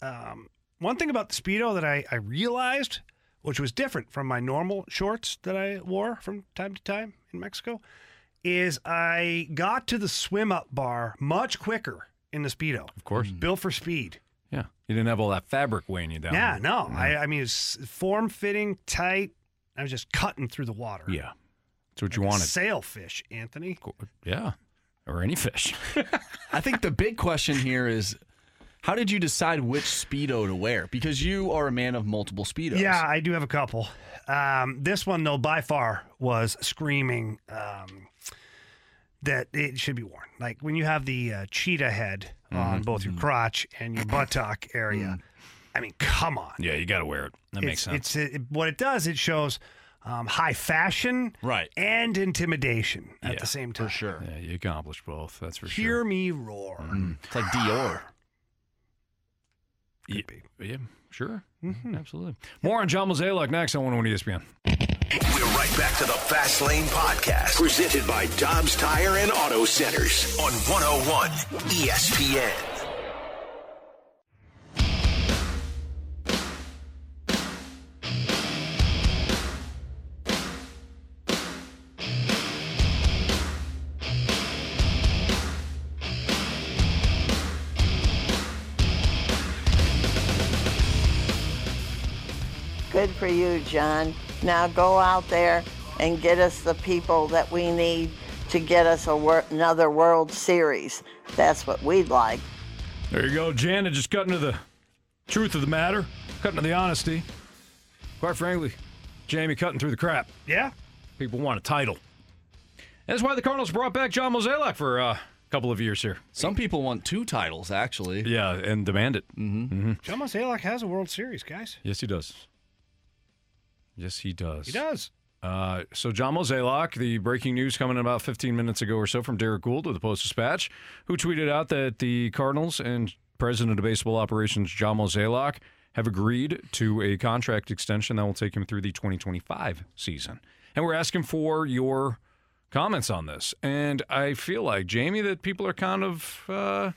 Um, one thing about the Speedo that I, I realized, which was different from my normal shorts that I wore from time to time in Mexico, is I got to the swim up bar much quicker in the Speedo. Of course. Built for speed. Yeah. You didn't have all that fabric weighing you down. Yeah, no. I, I mean, it's form fitting, tight. I was just cutting through the water. Yeah. That's what you Like a wanted. Sailfish, Anthony. Yeah. Or any fish. I think the big question here is how did you decide which Speedo to wear? Because you are a man of multiple Speedos. Yeah, I do have a couple. Um, this one, though, by far was screaming um, that it should be worn. Like when you have the uh, cheetah head on Mhm. both your crotch and your buttock area. I mean, come on. Yeah, you got to wear it. That makes sense. It's it, what it does. It shows um, high fashion, right, and intimidation at Yeah, the same time. For sure. Yeah, you accomplish both. That's for Hear sure. Hear me roar. Mm. It's like Dior. Could Yeah, yeah, sure. Mm-hmm. Absolutely. More on John Mozeliak next on 101 ESPN. We're right back to the Fast Lane Podcast, presented by Dobbs Tire and Auto Centers on 101 ESPN. Good for you, John. Now go out there and get us the people that we need to get us a wor- another World Series. That's what we'd like. There you go, Janet. Just cutting to the truth of the matter, cutting to the honesty. Quite frankly, Jamie cutting through the crap. Yeah. People want a title. That's why the Cardinals brought back John Mozeliak for uh, a couple of years here. Some people want two titles, actually. Yeah, and demand it. Mm-hmm. John Mozeliak has a World Series, guys. Yes, he does. Yes, he does. He does. Uh, so John Mozeliak, the breaking news coming about 15 minutes ago or so from Derrick Goold of the Post Dispatch, who tweeted out that the Cardinals and President of Baseball Operations John Mozeliak have agreed to a contract extension that will take him through the 2025 season. And we're asking for your comments on this. And I feel like, Jamie, that people are kind of uh,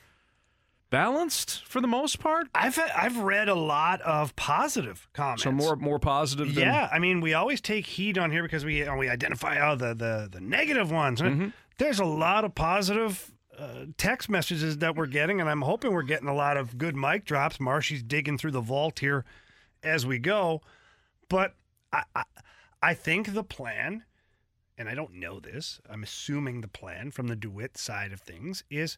balanced for the most part. I've I've read a lot of positive comments. So more more positive than Yeah, I mean, we always take heat on here because we we identify oh the the, the negative ones. Mm-hmm. There's a lot of positive uh, text messages that we're getting, and I'm hoping we're getting a lot of good mic drops. Marshy's digging through the vault here as we go, but I I, I think the plan, and I don't know this. I'm assuming the plan from the DeWitt side of things is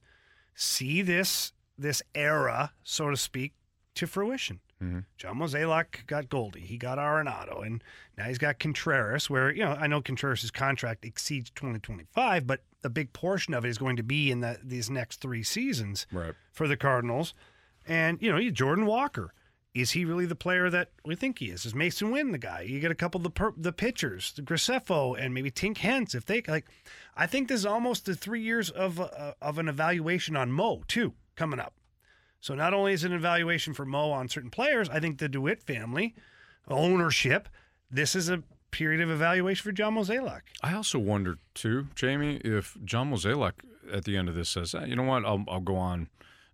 see this this era, so to speak, to fruition. Mm-hmm. John Mozeliak got Goldie. He got Arenado. And now he's got Contreras, where, you know, I know Contreras' contract exceeds 2025, but a big portion of it is going to be in the, these next three seasons right. for the Cardinals. And, you know, Jordan Walker. Is he really the player that we think he is? Is Masyn Winn the guy? You get a couple of the per- the pitchers, the Graceffo and maybe Tink Hence. If they like, I think this is almost the three years of uh, of an evaluation on Mo too coming up. So not only is it an evaluation for Mo on certain players, I think the DeWitt family ownership. This is a period of evaluation for John Mozeliak. I also wonder too, Jamie, if John Mozeliak at the end of this says, "Eh, "You know what? I'll, I'll go on,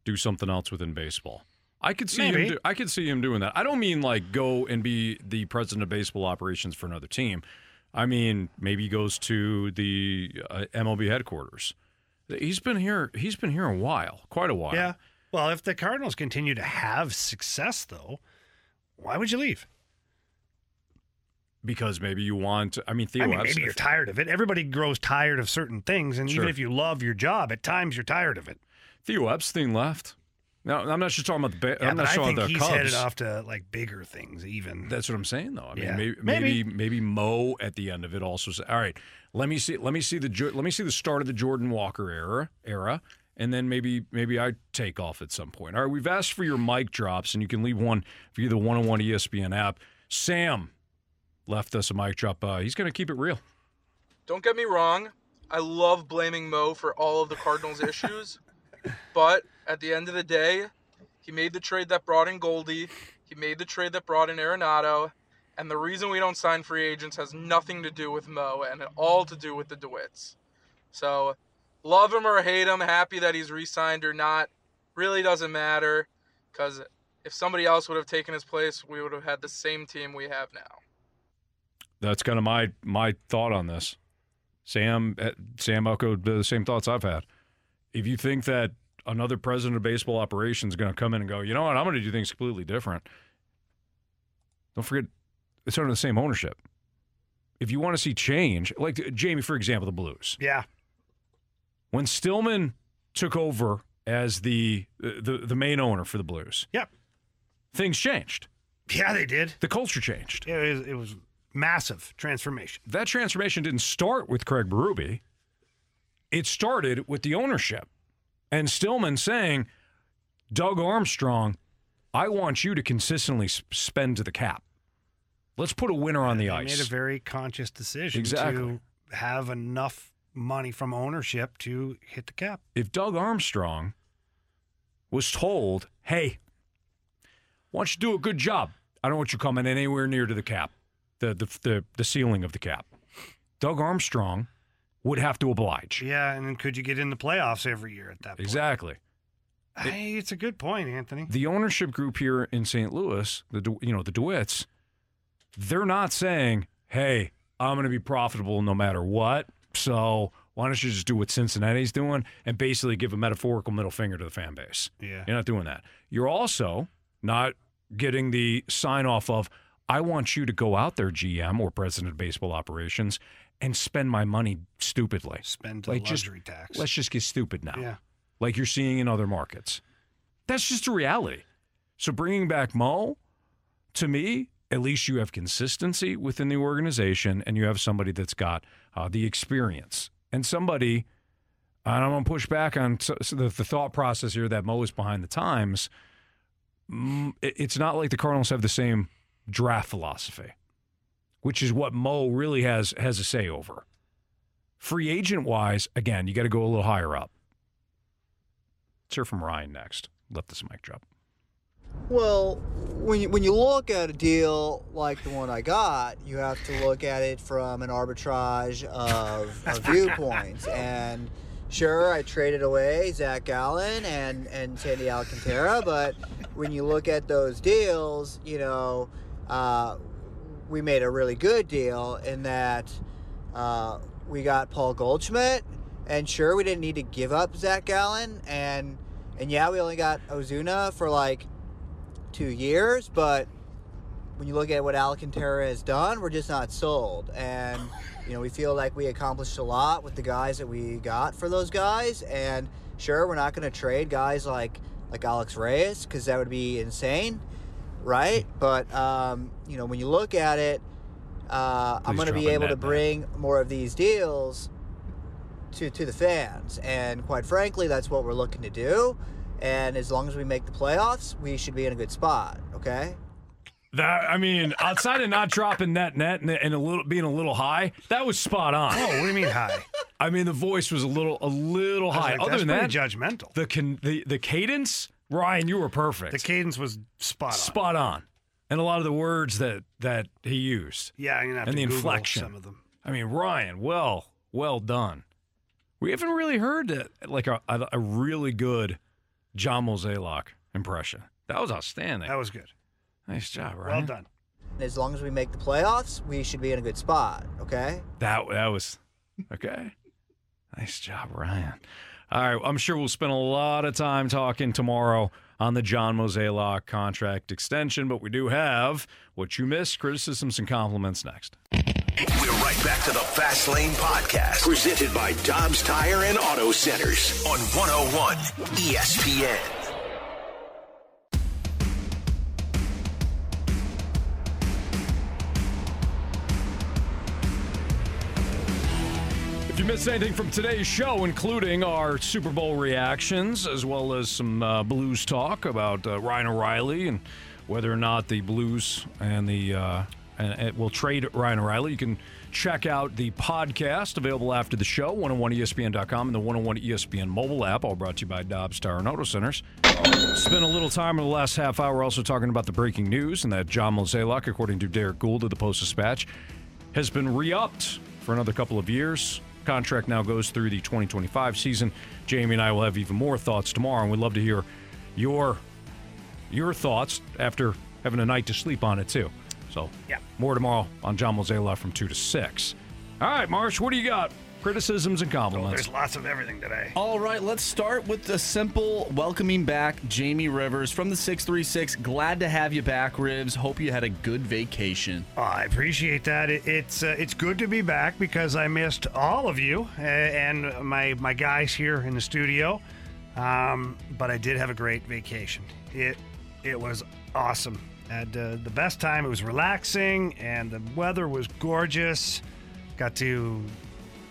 do something else within baseball." I could see Maybe. him. Do, I could see him doing that. I don't mean like go and be the president of baseball operations for another team. I mean maybe he goes to the uh, MLB headquarters. He's been here. He's been here a while, quite a while. Yeah. Well, if the Cardinals continue to have success, though, why would you leave? Because maybe you want. I mean, Theo I mean, maybe you're tired of it. Everybody grows tired of certain things, and Sure. even if you love your job, at times you're tired of it. Theo Epstein left. No, I'm not just talking about the. Ba- Yeah, I'm not I think the he's Cubs. headed off to like bigger things, even. That's what I'm saying, though. I mean, Yeah. maybe, Maybe. maybe maybe Mo at the end of it also. Say, All right, let me see. Let me see the let me see the start of the Jordan Walker era era, and then maybe maybe I take off at some point. All right, we've asked for your mic drops, and you can leave one via the 101 ESPN app. Sam left us a mic drop. Uh, he's going to keep it real. Don't get me wrong. I love blaming Mo for all of the Cardinals' issues. But at the end of the day, he made the trade that brought in Goldie. He made the trade that brought in Arenado. And the reason we don't sign free agents has nothing to do with Mo and all to do with the DeWitts. So, love him or hate him, happy that he's re signed or not, really doesn't matter. Because if somebody else would have taken his place, we would have had the same team we have now. That's kind of my my thought on this. Sam eh, Sam echoed the same thoughts I've had. If you think that another president of baseball operations is going to come in and go, you know what, I'm going to do things completely different. Don't forget, it's under the same ownership. If you want to see change, like Jamie, for example, the Blues. Yeah. When Stillman took over as the uh, the, the main owner for the Blues, Yep. things changed. Yeah, they did. The culture changed. It was, it was massive transformation. That transformation didn't start with Craig Berube. it started with the ownership and Stillman saying, Doug Armstrong, I want you to consistently spend to the cap. Let's put a winner on the ice. They made a very conscious decision Exactly. to have enough money from ownership to hit the cap. if Doug Armstrong was told, hey, why don't you do a good job? I don't want you coming anywhere near to the cap, the, the, the, the ceiling of the cap. Doug Armstrong would have to oblige. Yeah, and then could you get in the playoffs every year at that point? Exactly. Hey, it's a good point, Anthony. The ownership group here in St. Louis, the you know the DeWitts, they're not saying, "Hey, I'm going to be profitable no matter what." So why don't you just do what Cincinnati's doing and basically give a metaphorical middle finger to the fan base? Yeah. You're not doing that. You're also not getting the sign off of, I want you to go out there, GM or president of baseball operations, and spend my money stupidly. Spend the Like, just- luxury tax. Let's just get stupid now. Yeah. Like you're seeing in other markets. That's just a reality. So bringing back Mo, to me, at least you have consistency within the organization and you have somebody that's got uh, the experience and somebody, and I'm going to push back on so, the, the thought process here that Mo is behind the times. It- It's not like the Cardinals have the same draft philosophy, which is what Mo really has has a say over. Free agent wise, again, you got to go a little higher up. Let's hear from Ryan next. Let this mic drop. Well, when you, when you look at a deal like the one I got, you have to look at it from an arbitrage of, of viewpoints. And sure, I traded away Zac Gallen and, and Sandy Alcantara, but when you look at those deals, you know, uh, we made a really good deal in that uh, we got Paul Goldschmidt, and sure, we didn't need to give up Zac Gallen, and and yeah, we only got Ozuna for like two years, but when you look at what Alcantara has done, we're just not sold. And, you know, we feel like we accomplished a lot with the guys that we got for those guys. And sure, we're not going to trade guys like, like Alex Reyes because that would be insane, right? But, um, you know, when you look at it, uh, I'm going to be able to net bring more of these deals to, to the fans. And quite frankly, that's what we're looking to do. And as long as we make the playoffs, we should be in a good spot. Okay. That I mean, outside of not dropping that net and, and a little being a little high, that was spot on. Oh, what do you mean high? I mean, the voice was a little a little I high. like, Other that's than that, judgmental. the con, the the cadence, Ryan, you were perfect. The cadence was spot on. spot on, and a lot of the words that that he used. Yeah, I'm gonna have and to the Google inflection. some of them. I mean, Ryan, well, well done. We haven't really heard that, like a, a, a really good John Mozeliak impression. That was outstanding. That was good. Nice job, Ryan. Well done. As long as we make the playoffs, we should be in a good spot. Okay. That that was okay. nice job, Ryan. All right, I'm sure we'll spend a lot of time talking tomorrow on the John Mozeliak contract extension, but we do have what you missed: criticisms and compliments next. We're right back to the Fast Lane Podcast, presented by Dobbs Tire and Auto Centers on 101 ESPN. If you missed anything from today's show, including our Super Bowl reactions, as well as some uh, Blues talk about uh, Ryan O'Reilly and whether or not the Blues and the uh, and, will trade Ryan O'Reilly, you can check out the podcast available after the show, 101ESPN.com and the 101 ESPN mobile app, all brought to you by Dobbs Tire and Auto Centers. Spent a little time in the last half hour also talking about the breaking news and that John Mozeliak, according to Derrick Goold of the Post Dispatch, has been re-upped for another couple of years. Contract now goes through the 2025 season. Jamie and I will have even more thoughts tomorrow, and we'd love to hear your your thoughts after having a night to sleep on it too. So, Yeah. More tomorrow on John Mozela from two to six. All right, Marsh, what do you got? Criticisms and compliments. There's lots of everything today. All right, let's start with the simple welcoming back Jamie Rivers from the 636. Glad to have you back, Ribs. Hope you had a good vacation. Oh, I appreciate that. It, it's uh, it's good to be back because I missed all of you uh, and my my guys here in the studio. Um, but I did have a great vacation. It it was awesome. Had uh, the best time. It was relaxing and the weather was gorgeous. Got to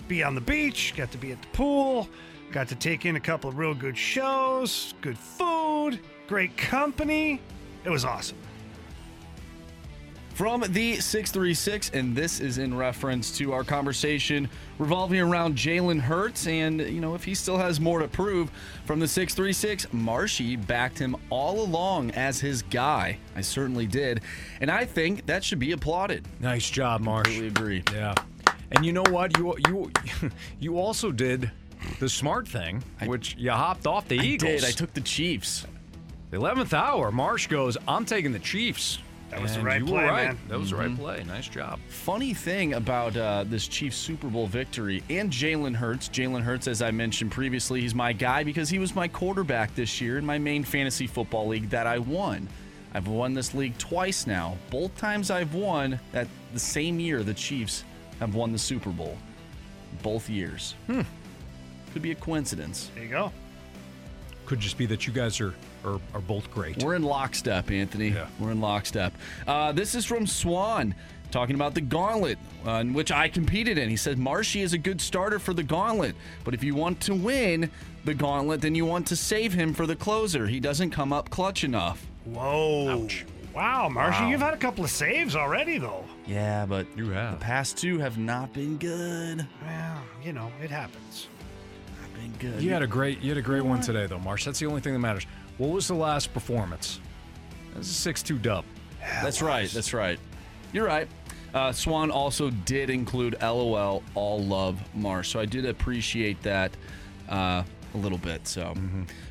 be on the beach, got to be at the pool, got to take in a couple of real good shows, good food, great company. It was awesome. From the 636, and this is in reference to our conversation revolving around Jalen Hurts. And, you know, if he still has more to prove from the 636, Marshy backed him all along as his guy. I certainly did. And I think that should be applauded. Nice job, Marsh. Completely agree. Yeah. And you know what? You you you also did the smart thing, which you hopped off the I Eagles. did. I took the Chiefs. The eleventh hour, Marsh goes, "I'm taking the Chiefs." That was the right you play, were right. man. That was the right Mhm. play. Nice job. Funny thing about uh, this Chiefs Super Bowl victory and Jalen Hurts. Jalen Hurts, as I mentioned previously, he's my guy because he was my quarterback this year in my main fantasy football league that I won. I've won this league twice now. Both times I've won that the same year the Chiefs have won the Super Bowl. Both years. Hmm. Could be a coincidence. There you go. Could just be that you guys are are, are both great. We're in lockstep, Anthony. We're in lockstep. Uh, this is from Swan talking about the gauntlet, uh, in which I competed in. He said Marshy is a good starter for the gauntlet, but if you want to win the gauntlet, then you want to save him for the closer. He doesn't come up clutch enough. Whoa. Wow, Marsha, Wow. you've had a couple of saves already, though. Yeah, but you have. the past two have not been good. Well, you know, it happens. Not been good. You had a great you had a great one today though, Marsh. That's the only thing that matters. What was the last performance? It was a six-two dub. That's right. That's right. You're right. Uh, Swan also did include LOL, all love Marsh. So I did appreciate that uh, a little bit. So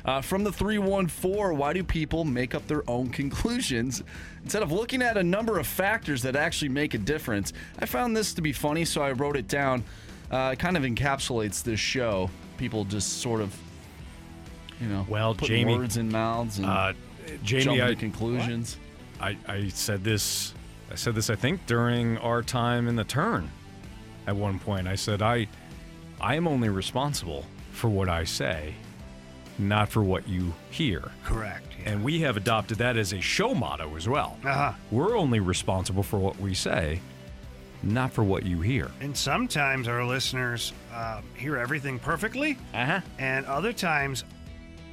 uh, from the 314, why do people make up their own conclusions instead of looking at a number of factors that actually make a difference? I found this to be funny, so I wrote it down. Uh, it kind of encapsulates this show. People just sort of, you know, Well, put Jamie- words in mouths and Uh, Jamie, jump I- to conclusions. I, I said this I said this I think during our time in the turn at one point. I said I I am only responsible for what I say, not for what you hear. Correct. And we have adopted that as a show motto as well. Uh-huh. We're only responsible for what we say, not for what you hear. And sometimes our listeners uh, hear everything perfectly. Uh-huh. And other times,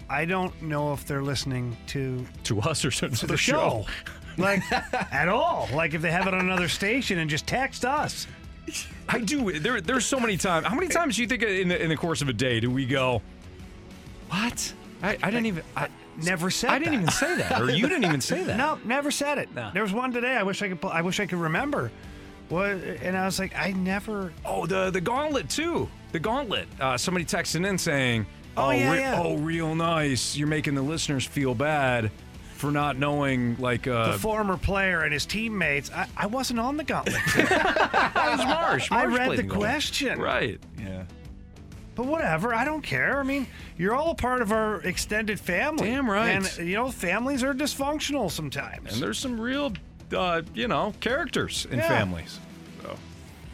I don't know if they're listening to To us or to to the show. show. like, at all. Like, if they have it on another station and just text us. I do. There, there's so many times. How many times do you think in the in the course of a day do we go? What? I, I didn't even. I never said. I didn't that. even say that, or you didn't even say that. No, never said it. No. There was one today. I wish I could. I wish I could remember. What? And I was like, I never. Oh, the the gauntlet too. The gauntlet. Uh, somebody texting in saying, Oh, "Oh, yeah, re- yeah. oh, real nice. You're making the listeners feel bad for not knowing like uh, the former player and his teammates. I, I wasn't on the gauntlet. I was Marsh. I Marsh read played the question. Right. Yeah. But whatever, I don't care. I mean, you're all a part of our extended family. Damn right. And you know, families are dysfunctional sometimes. And there's some real, uh, you know, characters in Yeah. families. So.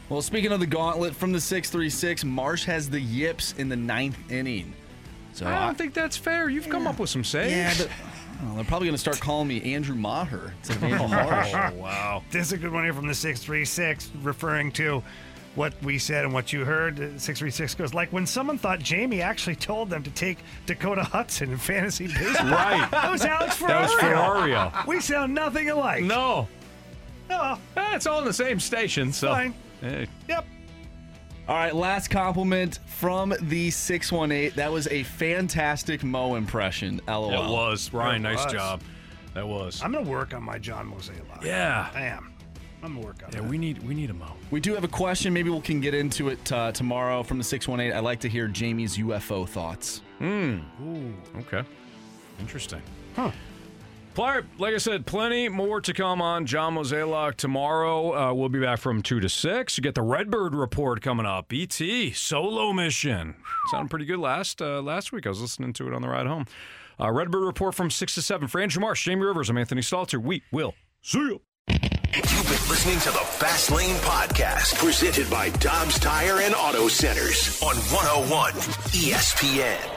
Well, speaking of the gauntlet from the 636, Marsh has the yips in the ninth inning. So I don't think that's fair. You've come up with some saves. Yeah, but well, they're probably going to start calling me Andrew Maher instead of Andrew Marsh. Oh, wow. This is a good one here from the 636, referring to what we said and what you heard. Uh, 636 goes, like when someone thought Jamie actually told them to take Dakota Hudson in fantasy baseball. Right. That was Alex Ferrario. That was Ferrario. We sound nothing alike. No. No. Eh, it's all in the same station, so. Fine. eh. Yep. All right, last compliment from the 618. That was a fantastic Mo impression. LOL. It was. Ryan, It nice was. job. That was. I'm going to work on my John Mosey Mosela. Yeah. I am. I'm going to work on Yeah, that. we need we need a mo. We do have a question. Maybe we can get into it uh, tomorrow from the 618. I'd like to hear Jamie's UFO thoughts. Hmm. Ooh. Okay. Interesting. Huh. Player, like I said, plenty more to come on John Mozeliak tomorrow. Uh, we'll be back from 2 to 6. You get the Redbird report coming up. ET, solo mission. Sounded pretty good last uh, last week. I was listening to it on the ride home. Uh, Redbird report from 6 to 7. For Andrew Marsh, Jamie Rivers, I'm Anthony Stalter. We will see you. You've been listening to the Fast Lane Podcast, presented by Dobbs Tire and Auto Centers on 101 ESPN.